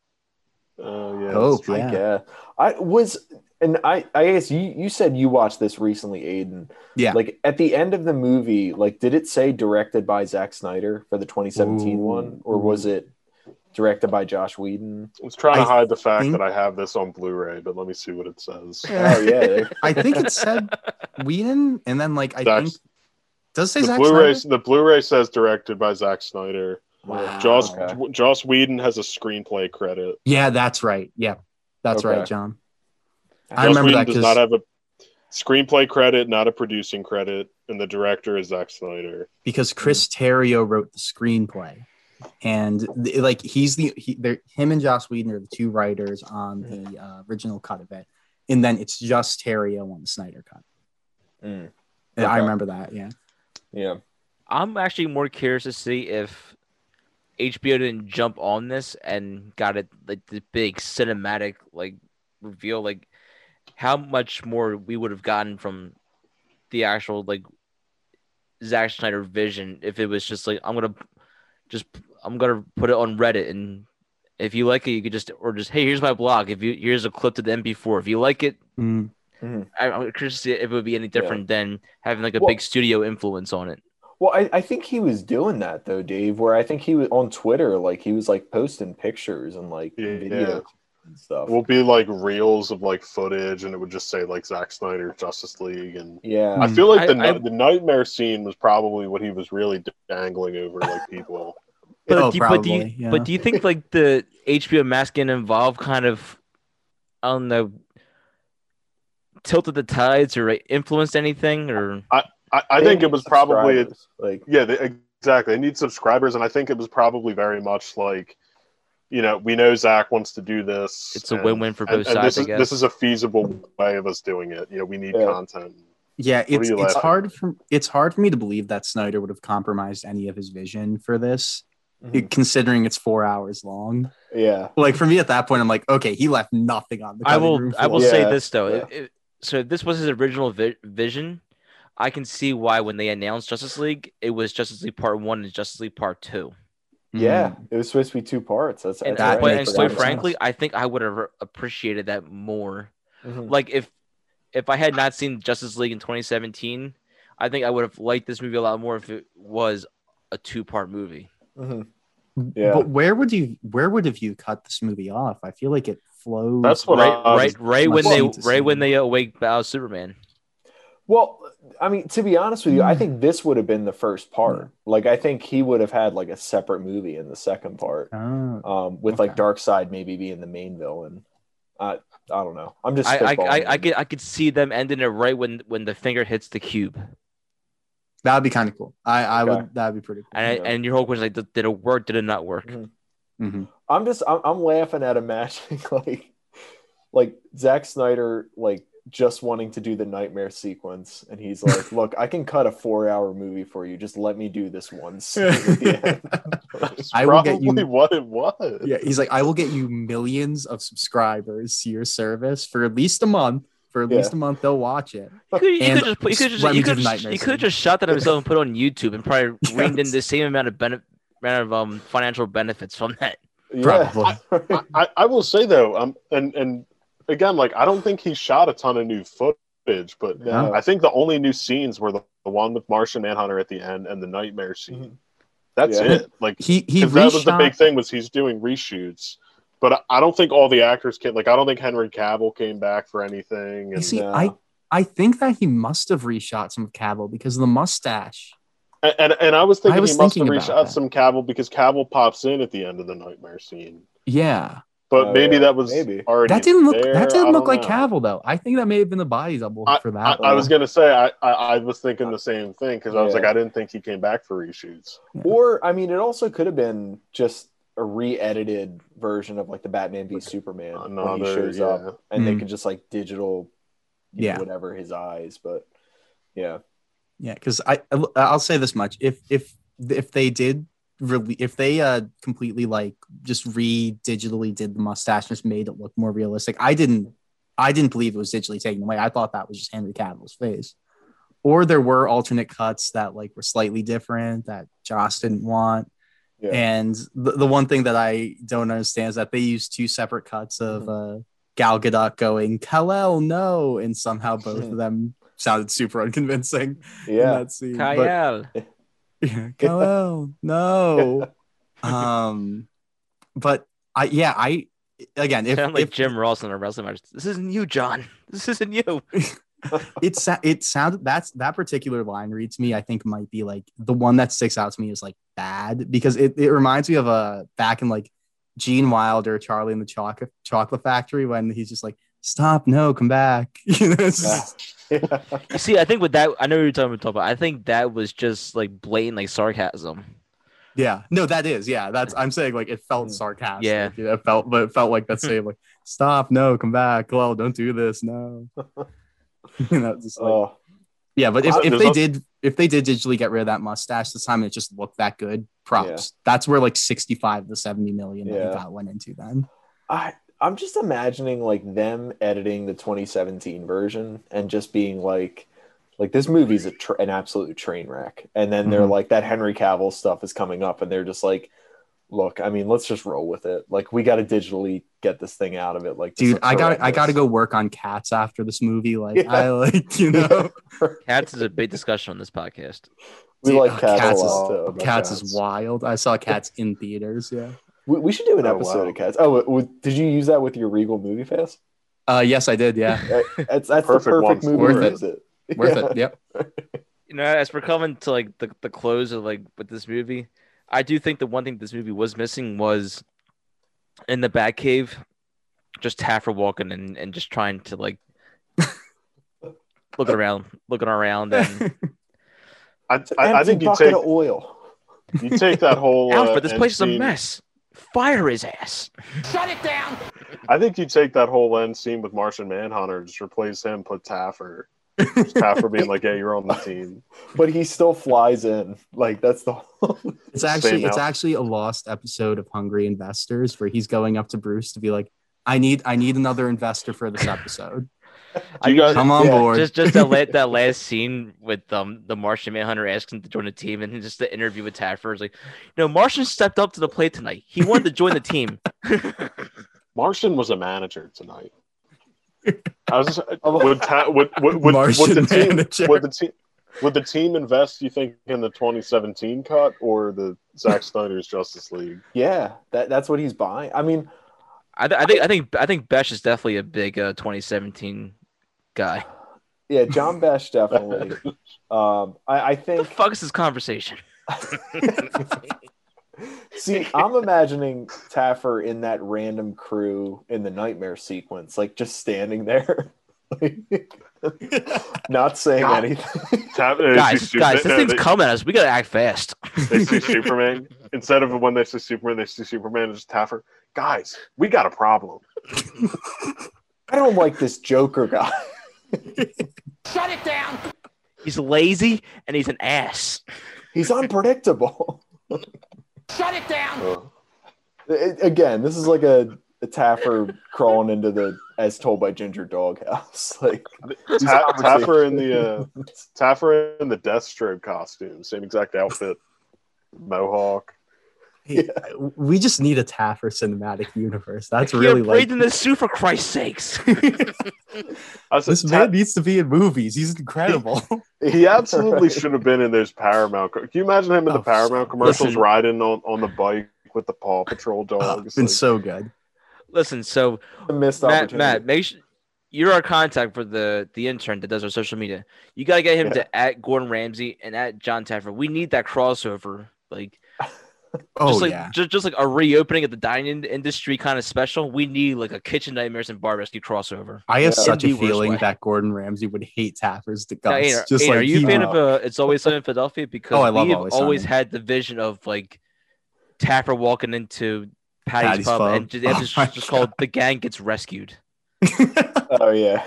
Uh, yeah.
Oh,
that's true.
I
Yeah.
guess. I was and I I guess you you said you watched this recently, Aiden.
Yeah.
Like at the end of the movie, like did it say directed by Zack Snyder for the 2017
Ooh.
one or was it directed by Joss Whedon?
I was trying to
I
hide the fact
think-
that I have this on Blu-ray, but let me see what it says.
Oh yeah.
I think it said Whedon, and then like I
Zack-
think does it say
The
Zack
Blu-ray
Snyder?
the Blu-ray says directed by Zack Snyder.
Wow.
Joss
Okay.
Joss Whedon has a screenplay credit.
Yeah, that's right. Yeah, that's
Okay.
right, John. I
Joss
remember
Whedon
that
does
'cause-
not have a screenplay credit, not a producing credit, and the director is Zack Snyder.
because Chris Terrio wrote the screenplay, and th- like he's the he, they're- him and Joss Whedon are the two writers on the uh, original cut of it, and then it's just Terrio on the Snyder cut.
Mm,
And I remember that. Yeah.
yeah.
I'm actually more curious to see if HBO didn't jump on this and got it like the big cinematic like reveal, like how much more we would have gotten from the actual like Zack Snyder vision if it was just like I'm gonna just I'm gonna put it on Reddit and if you like it you could just or just hey here's my blog if you here's a clip to the MP4 if you like it
Mm.
I, I'm curious to see if it would be any different than having like a
Well-
big studio influence on it.
Well, I, I think he was doing that though, Dave. Where I think he was on Twitter, like he was like posting pictures and like
Yeah.
videos and stuff.
Will be like reels of like footage, and it would just say like Zack Snyder Justice League, and
yeah,
I feel like the
I- I-
the nightmare scene was probably what he was really dangling over like people.
But,
Oh,
do you, but do you
yeah.
but do you think like the HBO Max getting involved kind of I don't know tilted the tides or influenced anything or
I, I
They
think it was probably
like
yeah they, exactly. They need subscribers, and I think it was probably very much like. You know, we know Zack wants to do this.
It's a
and-
win-win for both
and
sides,
This
I
is,
guess.
this is a feasible way of us doing it. You know, we need
Yeah.
content.
Yeah, it's it's
laughing
hard for it's hard for me to believe that Snyder would have compromised any of his vision for this,
Mhm.
considering it's four hours long.
yeah,
Like for me at that point, I'm like, okay, he left nothing on the.
I will
room
I will
floor.
say this though
yeah.
If- if- so this was his original vi- vision I can see why when they announced Justice League it was Justice League Part 1 and Justice League Part 2
yeah.
Mm.
It was supposed to be two parts. That's,
and,
that's
that
right.
but, and quite frankly
that.
I think I would have appreciated that more
Mhm.
like if if I had not seen Justice League in 2017, I think I would have liked this movie a lot more if it was a two part movie.
Mhm. Yeah.
But where would you where would have you cut this movie off? I feel like it flows.
That's what
right,
I
right, right when they
need to
right when they awake Battle Superman.
Well, I mean, to be honest with you. I think this would have been the first part. Like, I think he would have had like a separate movie in the second part,
Oh.
um, with like Darkseid maybe being the main villain. I I don't know. I'm just
I I, I,
spitballing.
I could I could see them ending it right when when the finger hits the cube,
That would be kind of cool. I, I
Okay.
would. That'd be pretty cool.
and
Yeah.
and your whole question is like, did it work? Did it not work?
Mhm.
Mhm.
I'm just I'm, I'm laughing at imagining like like Zack Snyder like just wanting to do the nightmare sequence, and he's like, "Look, I can cut a four hour movie for you. Just let me do this once." yeah.
I will get you-
what it was.
Yeah, he's like, I will get you millions of subscribers to your service for at least a month, for at
Yeah.
least a month. They'll watch it.
You could, you could just put, you could just,
Remington
you could just, you could just shot that himself and put it on YouTube and probably ringed in the same amount of benefit amount of um financial benefits from that.
Yeah.
Probably.
I, I will say though, um, and and again, like I don't think he shot a ton of new footage, but
No.
I think the only new scenes were the, the one with Martian Manhunter at the end and the nightmare scene.
Mhm.
That's
Yeah.
it. Like
He he
'cause that was the big thing was he's doing reshoots. But I- I don't think all the actors came. Like I don't think Henry Cavill came back for anything.
You
And,
see,
No.
I I think that he must have reshot some of Cavill because of the mustache.
and, and and I was thinking
I was
he must have
thinking about
reshot
that.
some Cavill because Cavill pops in at the end of the nightmare scene.
Yeah,
But
Oh,
maybe
yeah.
that was
Maybe.
already
that didn't look
there.
that didn't look like
know.
Cavill though. I think that may have been the body double for
I,
that.
I was gonna say I, I I was thinking the same thing because I was
Yeah.
like I didn't think he came back for reshoots.
Or I mean, it also could have been just a re-edited version of like the Batman v Superman when he shows
yeah.
up, and they
Mhm.
could just like digital, you know,
Yeah.
whatever his eyes. But yeah,
Yeah, because I I'll say this much: if if if they did really if they uh completely like just re digitally did the mustache, just made it look more realistic. I didn't I didn't believe it was digitally taken away. I thought that was just Henry Cavill's face. Or there were alternate cuts that like were slightly different that Joss didn't want.
Yeah,
And the, the one thing that I don't understand is that they use two separate cuts of uh, Gal Gadot going Kal-El, no, and somehow both of them sounded super unconvincing. in
yeah.
that scene. But-
Kyle.
yeah, Kal-El, no. um, but I yeah I again if,
Sound like
if
Jim Ross in a wrestling match. This isn't you, John. This isn't you.
it sa- it sounded that's that particular line reads me I think might be like the one that sticks out to me is like bad because it, it reminds me of a back in like Gene Wilder Charlie and the Chocolate Chocolate Factory when he's just like stop no come back. You know it's just-
yeah.
You see, I think with that, I know you're talking about, I think that was just like blatant like sarcasm.
yeah. No that is yeah. That's I'm saying like it felt sarcastic.
Yeah.
it felt but it felt like that same like stop no come back. Well don't do this no you know just like
oh,
Yeah, but if, if they
al-
did if they did digitally get rid of that mustache this time and it just looked that good, props. That's where like 65 to 70 million that
Yeah.
you got went into then.
I I'm just imagining like them editing the 2017 version and just being like, like this movie's a tr- an absolute train wreck, and then they're
Mhm.
like that Henry Cavill stuff is coming up, and they're just like, look, I mean, let's just roll with it. Like we got to digitally get this thing out of it. Like,
Dude, I got I got to go work on cats after this movie. Like
Yeah.
I like, you know,
Cats is a big discussion on this podcast.
We
Dude,
like
oh,
cats,
Cats
a
is-
lot too.
Cats
Cats.
is wild. I saw Cats in theaters, yeah.
We, we should do an
Oh,
episode
wow.
of cats. Oh, w- did you use that with your Regal movie pass?
Uh yes, I did, yeah.
That's that's
Perfect
the perfect
one.
movie.
Worth
to
it. Worth
Yeah.
it. Yep.
You know, as we're coming to like the, the close of like with this movie, I do think the one thing this movie was missing was in the Batcave, just Taffer walking and, and just trying to like looking around, looking around, and
I, I, I think you take
oil.
you take that whole uh,
Alfred, this
end
place is a
scene-
mess. Fire his ass.
Shut it down!
I think you take that whole end scene with Martian Manhunter, just replace him, put Taffer. Just Taffer being like, "Yeah, you're on the team."
but he still flies in. Like that's the whole
It's actually it's
out.
actually a lost episode of Hungry Investors where he's going up to Bruce to be like, I need I need another investor for this episode.
Do you guys,
Come on
Yeah,
board.
Just just that la- that last scene with um the Martian Manhunter asking to join the team, and just the interview with Taffer is like, you know, Martian stepped up to the plate tonight. He wanted to join the team.
Martian was a manager tonight. I was just, would, ta- would, would, would, would the team
manager.
would the team would the team invest? You think in the 2017 cut or the Zack Snyder's Justice League?
yeah. That that's what he's buying. I mean,
I, th- I think I think I think Besh is definitely a big uh, 2017 guy.
yeah, John Besh definitely. Um, I, I
The
think.
fuck is this conversation?
See, I'm imagining Taffer in that random crew in the nightmare sequence, like just standing there, not saying
God.
anything.
Ta- uh,
guys, guys, this
Superman-
thing's
they,
coming at us. We gotta act fast.
they see Superman instead of when they see Superman, they see Superman as Taffer. Guys, we got a problem.
I don't like this Joker guy.
Shut it down!
He's lazy and he's an ass.
He's unpredictable.
Shut it down!
Uh,
It- again, this is like a, a Taffer crawling into the as told by Ginger Doghouse. Like
Ta- Taffer in the uh, Taffer in the Deathstroke costume, same exact outfit, mohawk.
Hey, We just need a Taffer cinematic universe. That's
You're
really like
breathing the suit for Christ's sakes.
I was
this
Ta-
man needs to be in movies. He's incredible.
He absolutely
Right.
should have been in those Paramount. co- Can you imagine him in the
Oh,
Paramount commercials
listen.
riding on, on the bike with the Paw Patrol
Oh,
dogs?
it's been
Like,
so good.
Listen, so
missed
Matt. Matt, make sure you're our contact for the the intern that does our social media. You gotta get him
Yeah.
to at Gordon Ramsay and at Jon Taffer. We need that crossover, like
Oh
just like
yeah.
just, just like a reopening of the dining industry kind of special. We need like a kitchen nightmares and bar rescue crossover.
I have
Yeah.
such a feeling
way.
that Gordon Ramsay would hate Taffer's the
Now,
guts.
Aiden,
just
Aiden,
like
are you a fan
would-
of uh, It's Always Sunny in Philadelphia? Because
Oh, I love
we've
Always
always had the vision of like Taffer walking into Patty's,
Patty's
pub,
Pub.
and just, it's
Oh
just, just called The Gang Gets Rescued.
Oh yeah.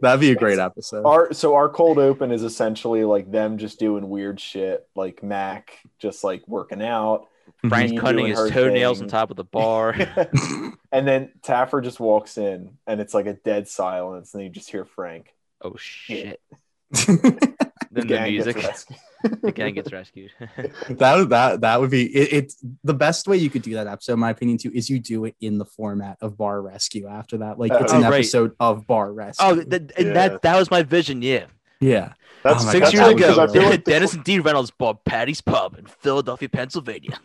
That'd be a great episode.
Our so our cold open is essentially like them just doing weird shit, like Mac just like working out.
Brian's
mm-hmm.
cutting his toenails
thing.
on top of the bar.
and then Taffer just walks in and it's like a dead silence, and you just hear Frank.
oh shit! Then the
gang gets
music.
rescued.
the gang gets rescued.
that would- that that would be it, it's the best way you could do that episode in my opinion too is you do it in the format of bar rescue after that like it's uh,
Oh,
an
right.
episode of bar oh, rescue
oh, th- and
Yeah.
that that was my vision. Yeah,
yeah
That's
Oh my
six
God,
years
that
ago,
because I feel like
Dennis and Dee Reynolds bought Patty's Pub in Philadelphia, Pennsylvania.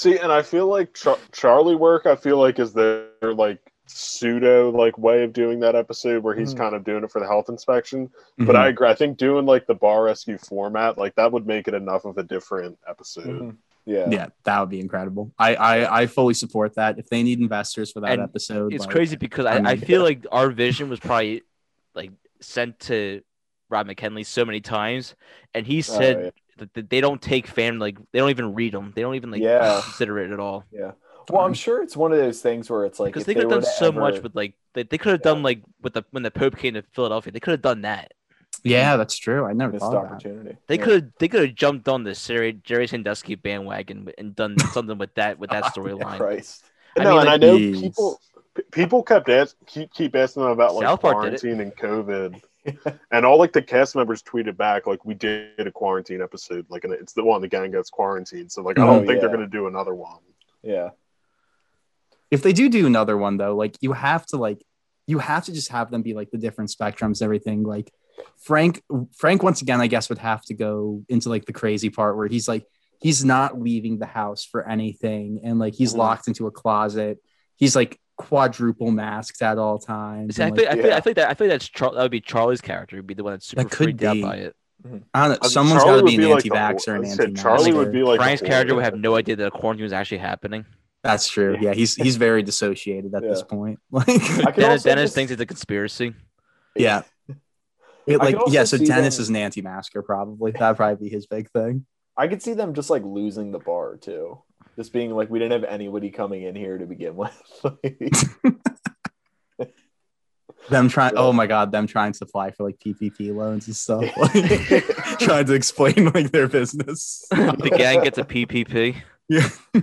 See, and I feel like Char- Charlie work. I feel like is their like pseudo like way of doing that episode where he's
Mhm.
kind of doing it for the health inspection.
Mhm.
But I agree. I think doing like the bar rescue format, like that would make it enough of a different episode.
Mhm. Yeah.
yeah that would be incredible I, I i fully support that if they need investors for that
And
episode
It's
like,
crazy because I,
I
I
mean-
feel like our vision was probably like sent to Rob McElhenney so many times, and he
Oh,
said
yeah.
That that they don't take fan like they don't even read them. They don't even like
Yeah.
consider it at all.
Yeah. Well, I'm sure it's one of those things where it's like
Because they could have done
to
so much with like they, they could have
Yeah.
done like with the when the Pope came to Philadelphia. They could have done that.
yeah that's true i never
missed
thought of that
opportunity.
They
Yeah.
could have they could have jumped on the Jerry, Jerry Sandusky bandwagon and done something with that with that storyline.
Christ.
I
no,
mean,
and
like,
I know
Jeez.
people people kept ask, keep keep asking them about like
South Park did
quarantine and COVID, and all like the cast members tweeted back like we did a quarantine episode, like and it's the one the gang gets quarantined. So like I
Oh,
don't think they're gonna do another one.
Yeah.
if they do do another one though like you have to like you have to just have them be like the different spectrums everything like frank frank once again i guess would have to go into like the crazy part where he's like he's not leaving the house for anything and like he's
Mhm.
locked into a closet he's like quadruple masks at all times
See, I
and,
think
like,
I think
yeah.
I think that I think that's Char- that would be Charlie's character. Would be the one that's super
That could
freaked out by it. Mm-hmm.
I don't know someone's
Charlie
got to be an
like the
anti-vaxxer
hor-
and
I said
anti-masker
Charlie would be like the
Frank's character would have no idea that a quarantine was actually happening.
that's true yeah he's he's very dissociated at this point like
Dennis, Dennis
just-
thinks it's a conspiracy.
yeah It, like yeah so dennis
them-
is an anti-masker probably that'd probably be his big thing
I could see them just like losing the bar too. Just being like, we didn't have anybody coming in here to begin with.
Them trying oh my god them trying to apply for like ppp loans and stuff like trying to explain like their business
the gang gets a PPP.
yeah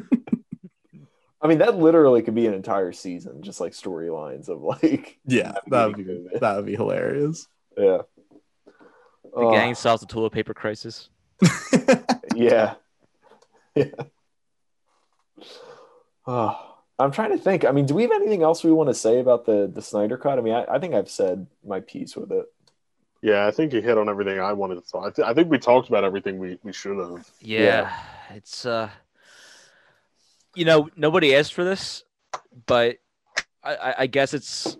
I mean, that literally could be an entire season, just like storylines of like,
yeah that would be
COVID.
that would be hilarious
yeah.
The
Oh,
gang solves the toilet paper crisis.
Yeah. Yeah. Oh, I'm trying to think. I mean, do we have anything else we want to say about the the Snyder cut? I mean, I, I think I've said my piece with it.
Yeah, I think you hit on everything I wanted to talk. I, th- I think we talked about everything we, we should have.
Yeah, it's uh, you know, nobody asked for this, but I, I, I guess it's a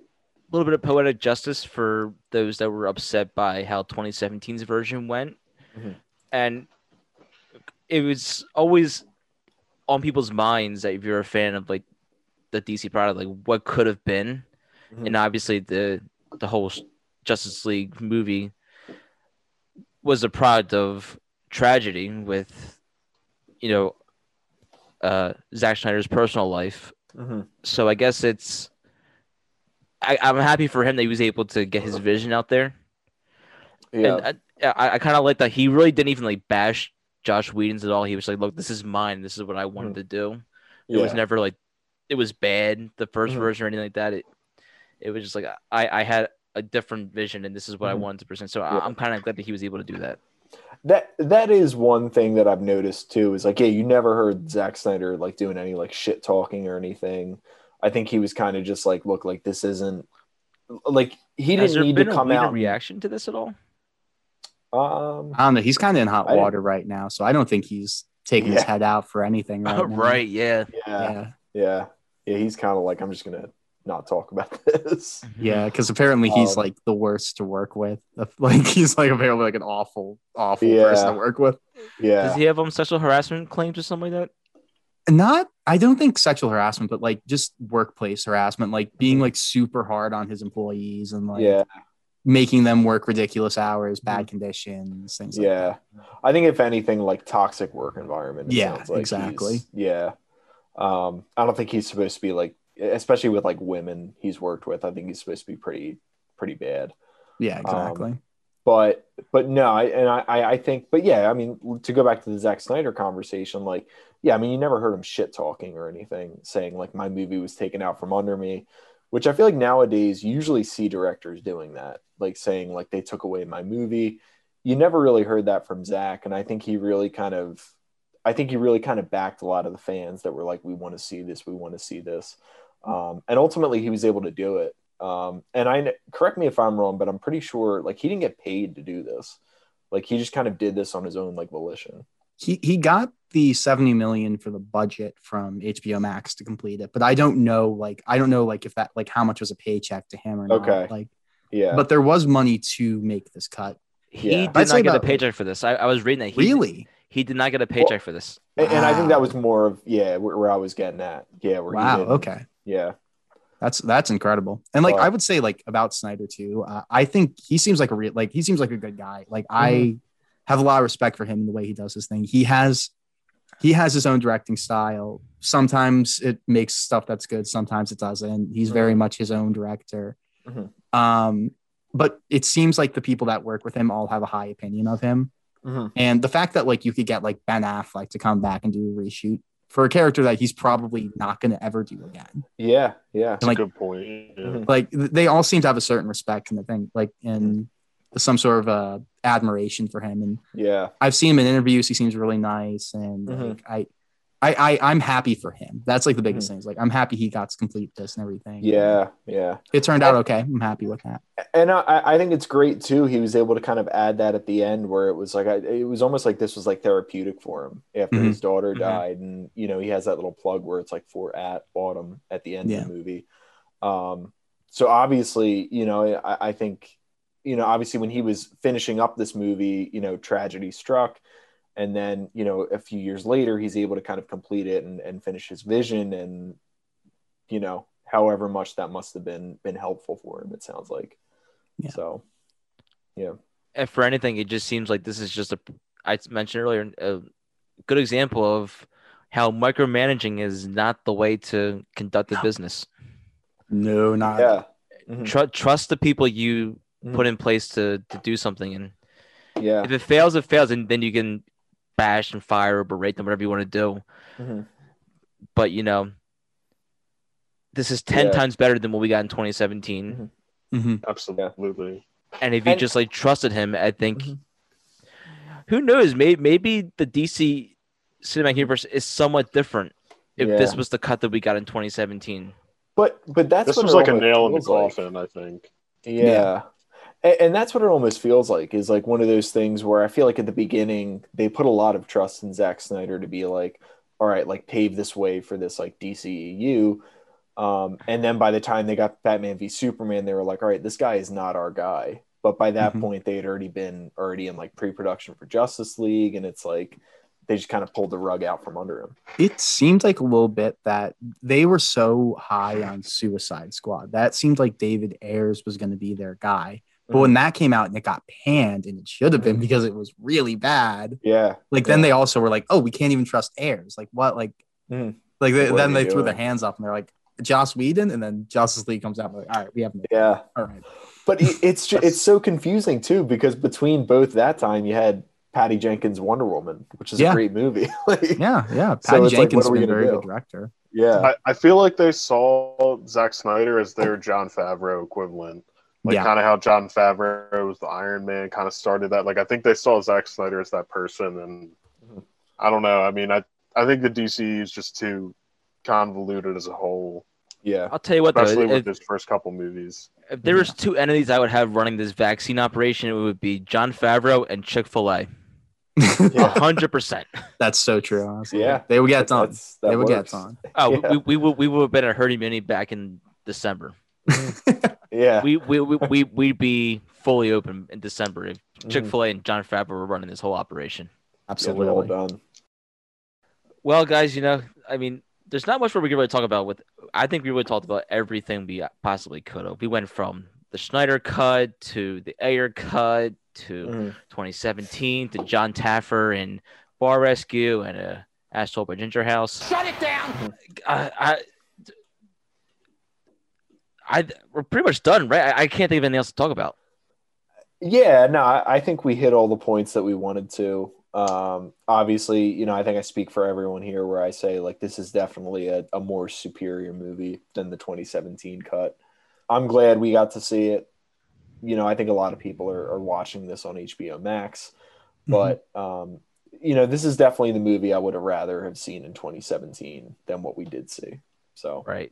little bit of poetic justice for those that were upset by how 2017's version went,
Mhm.
and it was always on people's minds that if you're a fan of like the DC product, like what could have been,
Mhm.
and obviously the the whole Justice League movie was a product of tragedy with you know uh Zack Snyder's personal life.
Mhm.
So I guess it's I, I'm happy for him that he was able to get his vision out there.
Yeah.
And I, I, I kind of like that he really didn't even like bash Joss Whedon's at all. He was like, "Look, this is mine. This is what I wanted to do." It was never like it was bad the 1st
Mhm.
version or anything like that. It it was just like I I had a different vision and this is what
Mhm.
I wanted to present. So
Yeah.
I'm kind of glad that he was able to do that.
That that is one thing that I've noticed too. Is like, yeah, you never heard Zack Snyder like doing any like shit talking or anything. I think he was kind of just like, look, like this isn't like he didn't need to come out.
reaction to this at all?
Um,
I don't know. He's kind of in hot
I
water right now, so I don't think he's taking his head out for anything right now.
right, yeah.
yeah,
Yeah.
yeah, yeah. He's kind of like, I'm just gonna not talk about this.
Yeah, because apparently he's
Um,
like the worst to work with. Like he's like apparently like an awful, awful
Yeah.
person to work with.
Yeah,
Does he have um sexual harassment claims or something like that?
Not, I don't think sexual harassment, but like just workplace harassment, like
Mm-hmm.
being like super hard on his employees and like
yeah,
making them work ridiculous hours, bad conditions, things. Like
yeah. I think if anything, like toxic work environment.
Yeah,
like
exactly.
Yeah. Um, I don't think he's supposed to be like, especially with like women he's worked with. I think he's supposed to be pretty, pretty bad.
yeah, exactly.
but but no I, and I, I I think but yeah i mean to go back to the Zack snyder conversation like yeah i mean you never heard him shit talking or anything saying like my movie was taken out from under me which i feel like nowadays you usually see directors doing that like saying like they took away my movie you never really heard that from Zack, and i think he really kind of i think he really kind of backed a lot of the fans that were like we want to see this we want to see this um, and ultimately he was able to do it um, and I correct me if I'm wrong, but I'm pretty sure like he didn't get paid to do this. Like he just kind of did this on his own like volition.
he he got the 70 million for the budget from HBO Max to complete it, but I don't know like I don't know like if that like how much was a paycheck to him or not.
Okay.
Like,
Yeah.
but there was money to make this cut.
He
Yeah.
did
I'd
not get a paycheck for this. I, I was reading that. He,
Really?
He did not get a paycheck for this.
and, and I think that was more of yeah where, where I was getting at. Yeah. Where he
Wow.
didn't-
Okay.
Yeah.
That's that's incredible. And like
Wow.
I would say like about Snyder too. Uh, I think he seems like a real like he seems like a good guy. Like I
Mm-hmm.
have a lot of respect for him and the way he does his thing. He has he has his own directing style. Sometimes it makes stuff that's good, sometimes it doesn't. He's very
Mhm.
much his own director.
Mhm.
Um but it seems like the people that work with him all have a high opinion of him.
Mhm.
And the fact that like you could get like Ben Affleck to come back and do a reshoot for a character that he's probably not going to ever do again
Yeah. Yeah.
That's
like-
a good point. Yeah.
Like they all seem to have a certain respect and the thing like and some sort of uh, admiration for him and
Yeah.
i've seen him in interviews he seems really nice and
Mhm.
like, I, I i i'm happy for him that's like the biggest thing is like i'm happy he got to complete this and everything
Yeah. Yeah.
it turned out okay i'm happy with that
and I, I think it's great too. He was able to kind of add that at the end, where it was like I, it was almost like this was like therapeutic for him after
Mhm.
his daughter
Mhm.
died, and you know he has that little plug where it's like for at autumn at the end
Yeah.
of the movie. Um, so obviously, you know, I, I think, you know, obviously when he was finishing up this movie, you know, tragedy struck, and then you know a few years later he's able to kind of complete it and, and finish his vision, and you know, however much that must have been been helpful for him. It sounds like.
Yeah.
So, yeah.
And for anything, it just seems like this is just a. I mentioned earlier a good example of how micromanaging is not the way to conduct a business.
no not
Yeah. Mhm.
Tr- trust the people you
Mhm.
put in place to to do something, and
Yeah.
if it fails, it fails, and then you can bash and fire or berate them, whatever you want to do.
Mhm.
But you know, this is ten
Yeah.
times better than what we got in 2017.
Mhm.
Mhm.
Absolutely.
And if you
And-
just like trusted him, I think
Mhm.
who knows, maybe maybe the DC cinematic universe is somewhat different if this was the cut that we got in 2017.
But but that's
This
what
was like a nail in the
feels like.
coffin, I think.
Yeah.
Yeah.
And, and that's what it almost feels like is like one of those things where I feel like at the beginning they put a lot of trust in Zack Snyder to be like, all right, like pave this way for this like DCEU. Um, and then by the time they got Batman v Superman, they were like, all right, this guy is not our guy. But by that
Mhm.
point, they had already been already in like pre-production for Justice League, and it's like they just kind of pulled the rug out from under him.
it seemed like a little bit that they were so high on suicide squad that seemed like david ayers was going to be their guy but when that came out and it got panned and it should have been because it was really bad
Yeah,
like then they also were like oh we can't even trust airs." like what like
Mhm.
like they,
What
then
they
they threw their hands up and they're like joss whedon and then justice league comes out and like all right we have no
yeah.
all right
But it's ju- it's so confusing too because between both that time you had Patty Jenkins Wonder Woman, which is
Yeah.
a great movie. like,
yeah yeah
So
patty
it's like,
jenkins
what
has
we
been a
gonna
very
do?
good director
Yeah.
I, I feel like they saw Zack Snyder as their Jon Favreau equivalent. Like
Yeah.
kind of how Jon Favreau was the Iron Man, kind of started that. Like I think they saw Zack Snyder as that person, and
Mhm.
I don't know. I mean, I I think the DCU is just too convoluted as a whole,
Yeah.
I'll tell you what, though,
especially
if,
with his first couple movies.
if there was two entities I would have running this vaccine operation, it would be Jon Favreau and Chick Fil A. Hundred percent.
That's so true. Honestly.
Yeah.
they would get
That-
done.
that
They would get
works.
done.
Oh,
Yeah.
we, we, would we would have been at herd immunity back in December.
Yeah.
We we we we we'd be fully open in December if
Mhm.
Chick Fil A and Jon Favreau were running this whole operation.
Absolutely. they're all done.
Well, guys, you know, I mean, there's not much more we can really talk about. With I think we really talked about everything we possibly could have. We went from the Schneider cut to the Ayer cut to
Mhm.
2017 to Jon Taffer and Bar Rescue and uh, Asshole by Ginger House.
Shut it down.
I, I, I, we're pretty much done, right? I, I can't think of anything else to talk about.
Yeah, no, I, I think we hit all the points that we wanted to. Um, obviously, you know, I think I speak for everyone here where I say like this is definitely a, a more superior movie than the 2017 cut. I'm glad we got to see it. You know, I think a lot of people are, are watching this on HBO Max, but um, you know, this is definitely the movie I would have rather have seen in 2017 than what we did see. So
Right.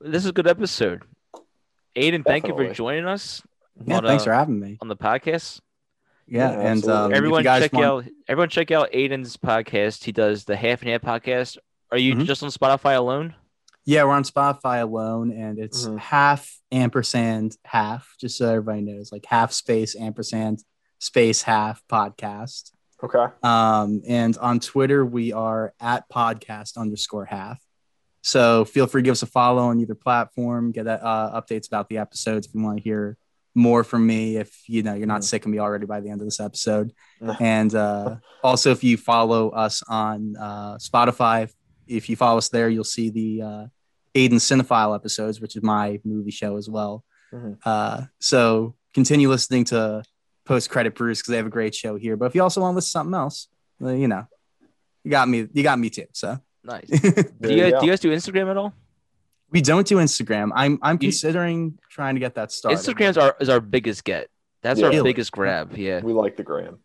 This is a good episode. Aiden, thank you for joining us
Yeah,
on,
thanks
uh,
for having me.
on the podcast.
Yeah,
Yeah,
and um,
everyone
you guys
check
want-
out everyone check out Aiden's podcast. He does the half and half podcast. Are you
Mhm.
just on Spotify alone?
Yeah, we're on Spotify alone, and it's
Mhm.
half ampersand half, just so everybody knows, like half space ampersand space half podcast.
okay,
Um, and on Twitter, we are at podcast underscore half. So feel free to give us a follow on either platform. Get uh, updates about the episodes if you want to hear more from me. If you know you're not
Mhm.
sick of me already by the end of this episode, and uh, also if you follow us on uh, Spotify, if you follow us there, you'll see the uh, Aiden Cinephile episodes, which is my movie show as well.
Mhm.
Uh, so continue listening to Post Credit Brews because they have a great show here. But if you also want to listen to something else, well, you know, you got me. You got me too. So
Nice. Do you
you
guys, do you guys do Instagram at all?
we don't do Instagram. I'm I'm
You-
considering trying to get that started.
Instagram's our is our biggest get. That's
Yeah.
our
Really?
biggest grab. Yeah.
we like the gram.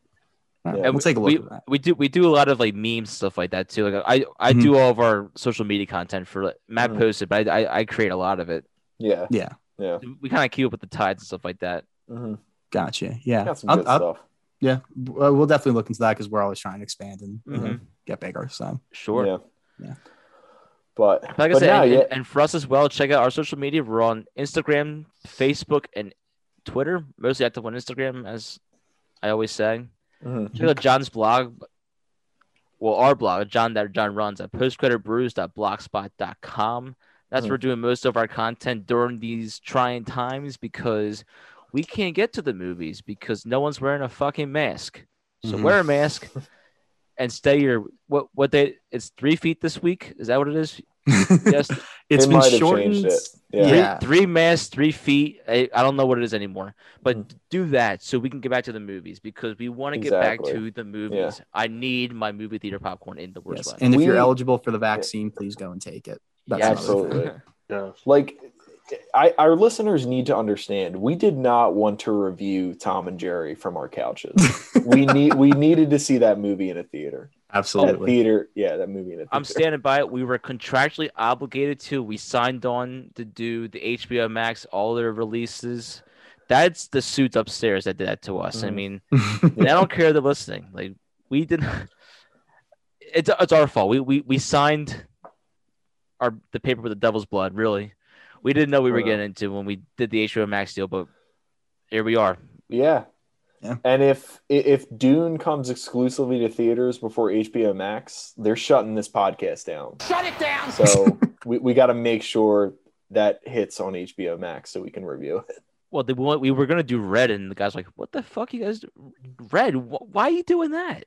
All right,
Yeah.
we'll take a look
we,
at
we do we do a lot of like memes stuff like that too. Like I I
Mhm.
do all of our social media content for like, Matt
Mhm.
posted, but I, I I create a lot of it.
Yeah,
Yeah,
yeah.
We kind of keep up with the tides and stuff like that.
hmm
gotcha. Yeah,
Got some
I'll-
good
I'll-
stuff.
yeah. Well, we'll definitely look into that because we're always trying to expand and you know,
Mhm.
get bigger. So
Sure.
Yeah.
Yeah.
But,
Like I said,
now,
and,
yeah,
and for us as well, check out our social media. We're on Instagram, Facebook, and Twitter. Mostly active on Instagram, as I always say.
Mhm.
Check out John's blog. Well, our blog, John that John runs at postcreditbrews.blogspot.com. That's where we're doing most of our content during these trying times because we can't get to the movies because no one's wearing a fucking mask. So
Mhm.
wear a mask and stay your what what they it's three feet this week. Is that what it is? Yes.
it's
It
been shortened.
it. Yeah.
Three,
Yeah.
three masks, three feet. I, I don't know what it is anymore, but
Mhm.
do that so we can get back to the movies because we want to get back to the movies. I need my movie theater popcorn in the worst
Yes.
way.
And if
We-
you're eligible for the vaccine, please go and take it. That's
Yeah,
another.
Absolutely.
Yeah.
like I, our listeners need to understand we did not want to review Tom and Jerry from our couches. we need we needed to see that movie in a theater. That
Absolutely.
theater, yeah, that movie in a theater.
I'm standing by it. We were contractually obligated to. We signed on to do the HBO Max, all their releases. That's the suits upstairs that did that to us. I
Mhm.
mean, and I don't care they're listening. Like we did. It's it's our fault. We we we signed our the paper with the devil's blood. Really, we didn't know we were getting into when we did the HBO Max deal, but here we are.
Yeah.
Yeah.
And if if Dune comes exclusively to theaters before HBO Max, they're shutting this podcast down.
Shut it down.
So we, we got to make sure that hits on HBO Max so we can review it.
Well, they, we we were gonna do Red, and the guy's like, "What the fuck, you guys? do- Red? Wh- Why are you doing that?"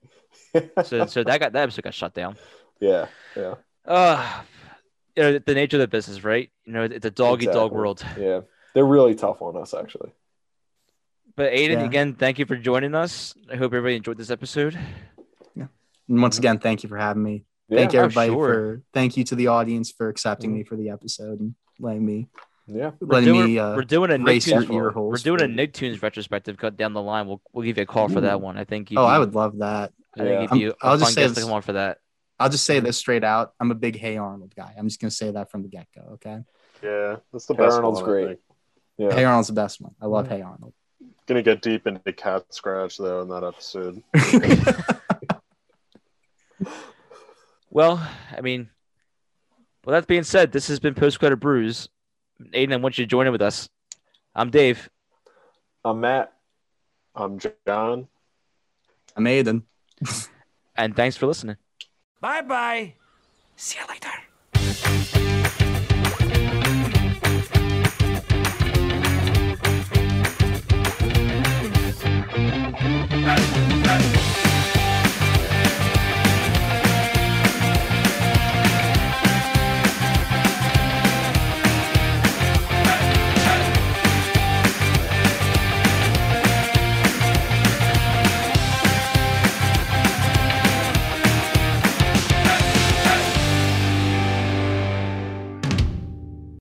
So so that got that episode got shut down.
yeah, yeah,
Uh you know, the nature of the business, right? You know, it's a doggy dog world.
yeah. They're really tough on us, actually.
But Aiden,
Yeah.
again, thank you for joining us. I hope everybody enjoyed this episode. Yeah.
And once again, thank you for having me. thank
Yeah.
Oh,
everybody
sure.
for thank you to the audience for accepting
Mhm.
me for the episode and letting me
Yeah.
We're
letting
doing,
me uh,
we're doing a
race your
Nicktoons.
ear
We're
holes.
doing a Nicktoons retrospective cut down the line. We'll we'll give you a call for that one. I think. You'd
Oh, I would love that.
I think
Yeah.
it'd be a
I'll just say
guest to
this-
come on for that.
I'll just say this straight out. I'm a big Hey Arnold guy. I'm just gonna say that from the get go. Okay.
Yeah, that's the
Hey
best
Arnold's
one. I
great. Yeah.
Hey Arnold's the best one. I love
Mhm.
Hey Arnold.
Gonna get deep into cat scratch though in that episode.
Well, I mean, well, that being said, this has been Post Credit Brews. Aiden, I want you to join in with us. I'm Dave.
I'm Matt.
I'm John.
I'm Aiden.
And thanks for listening.
Bye-bye. See you later.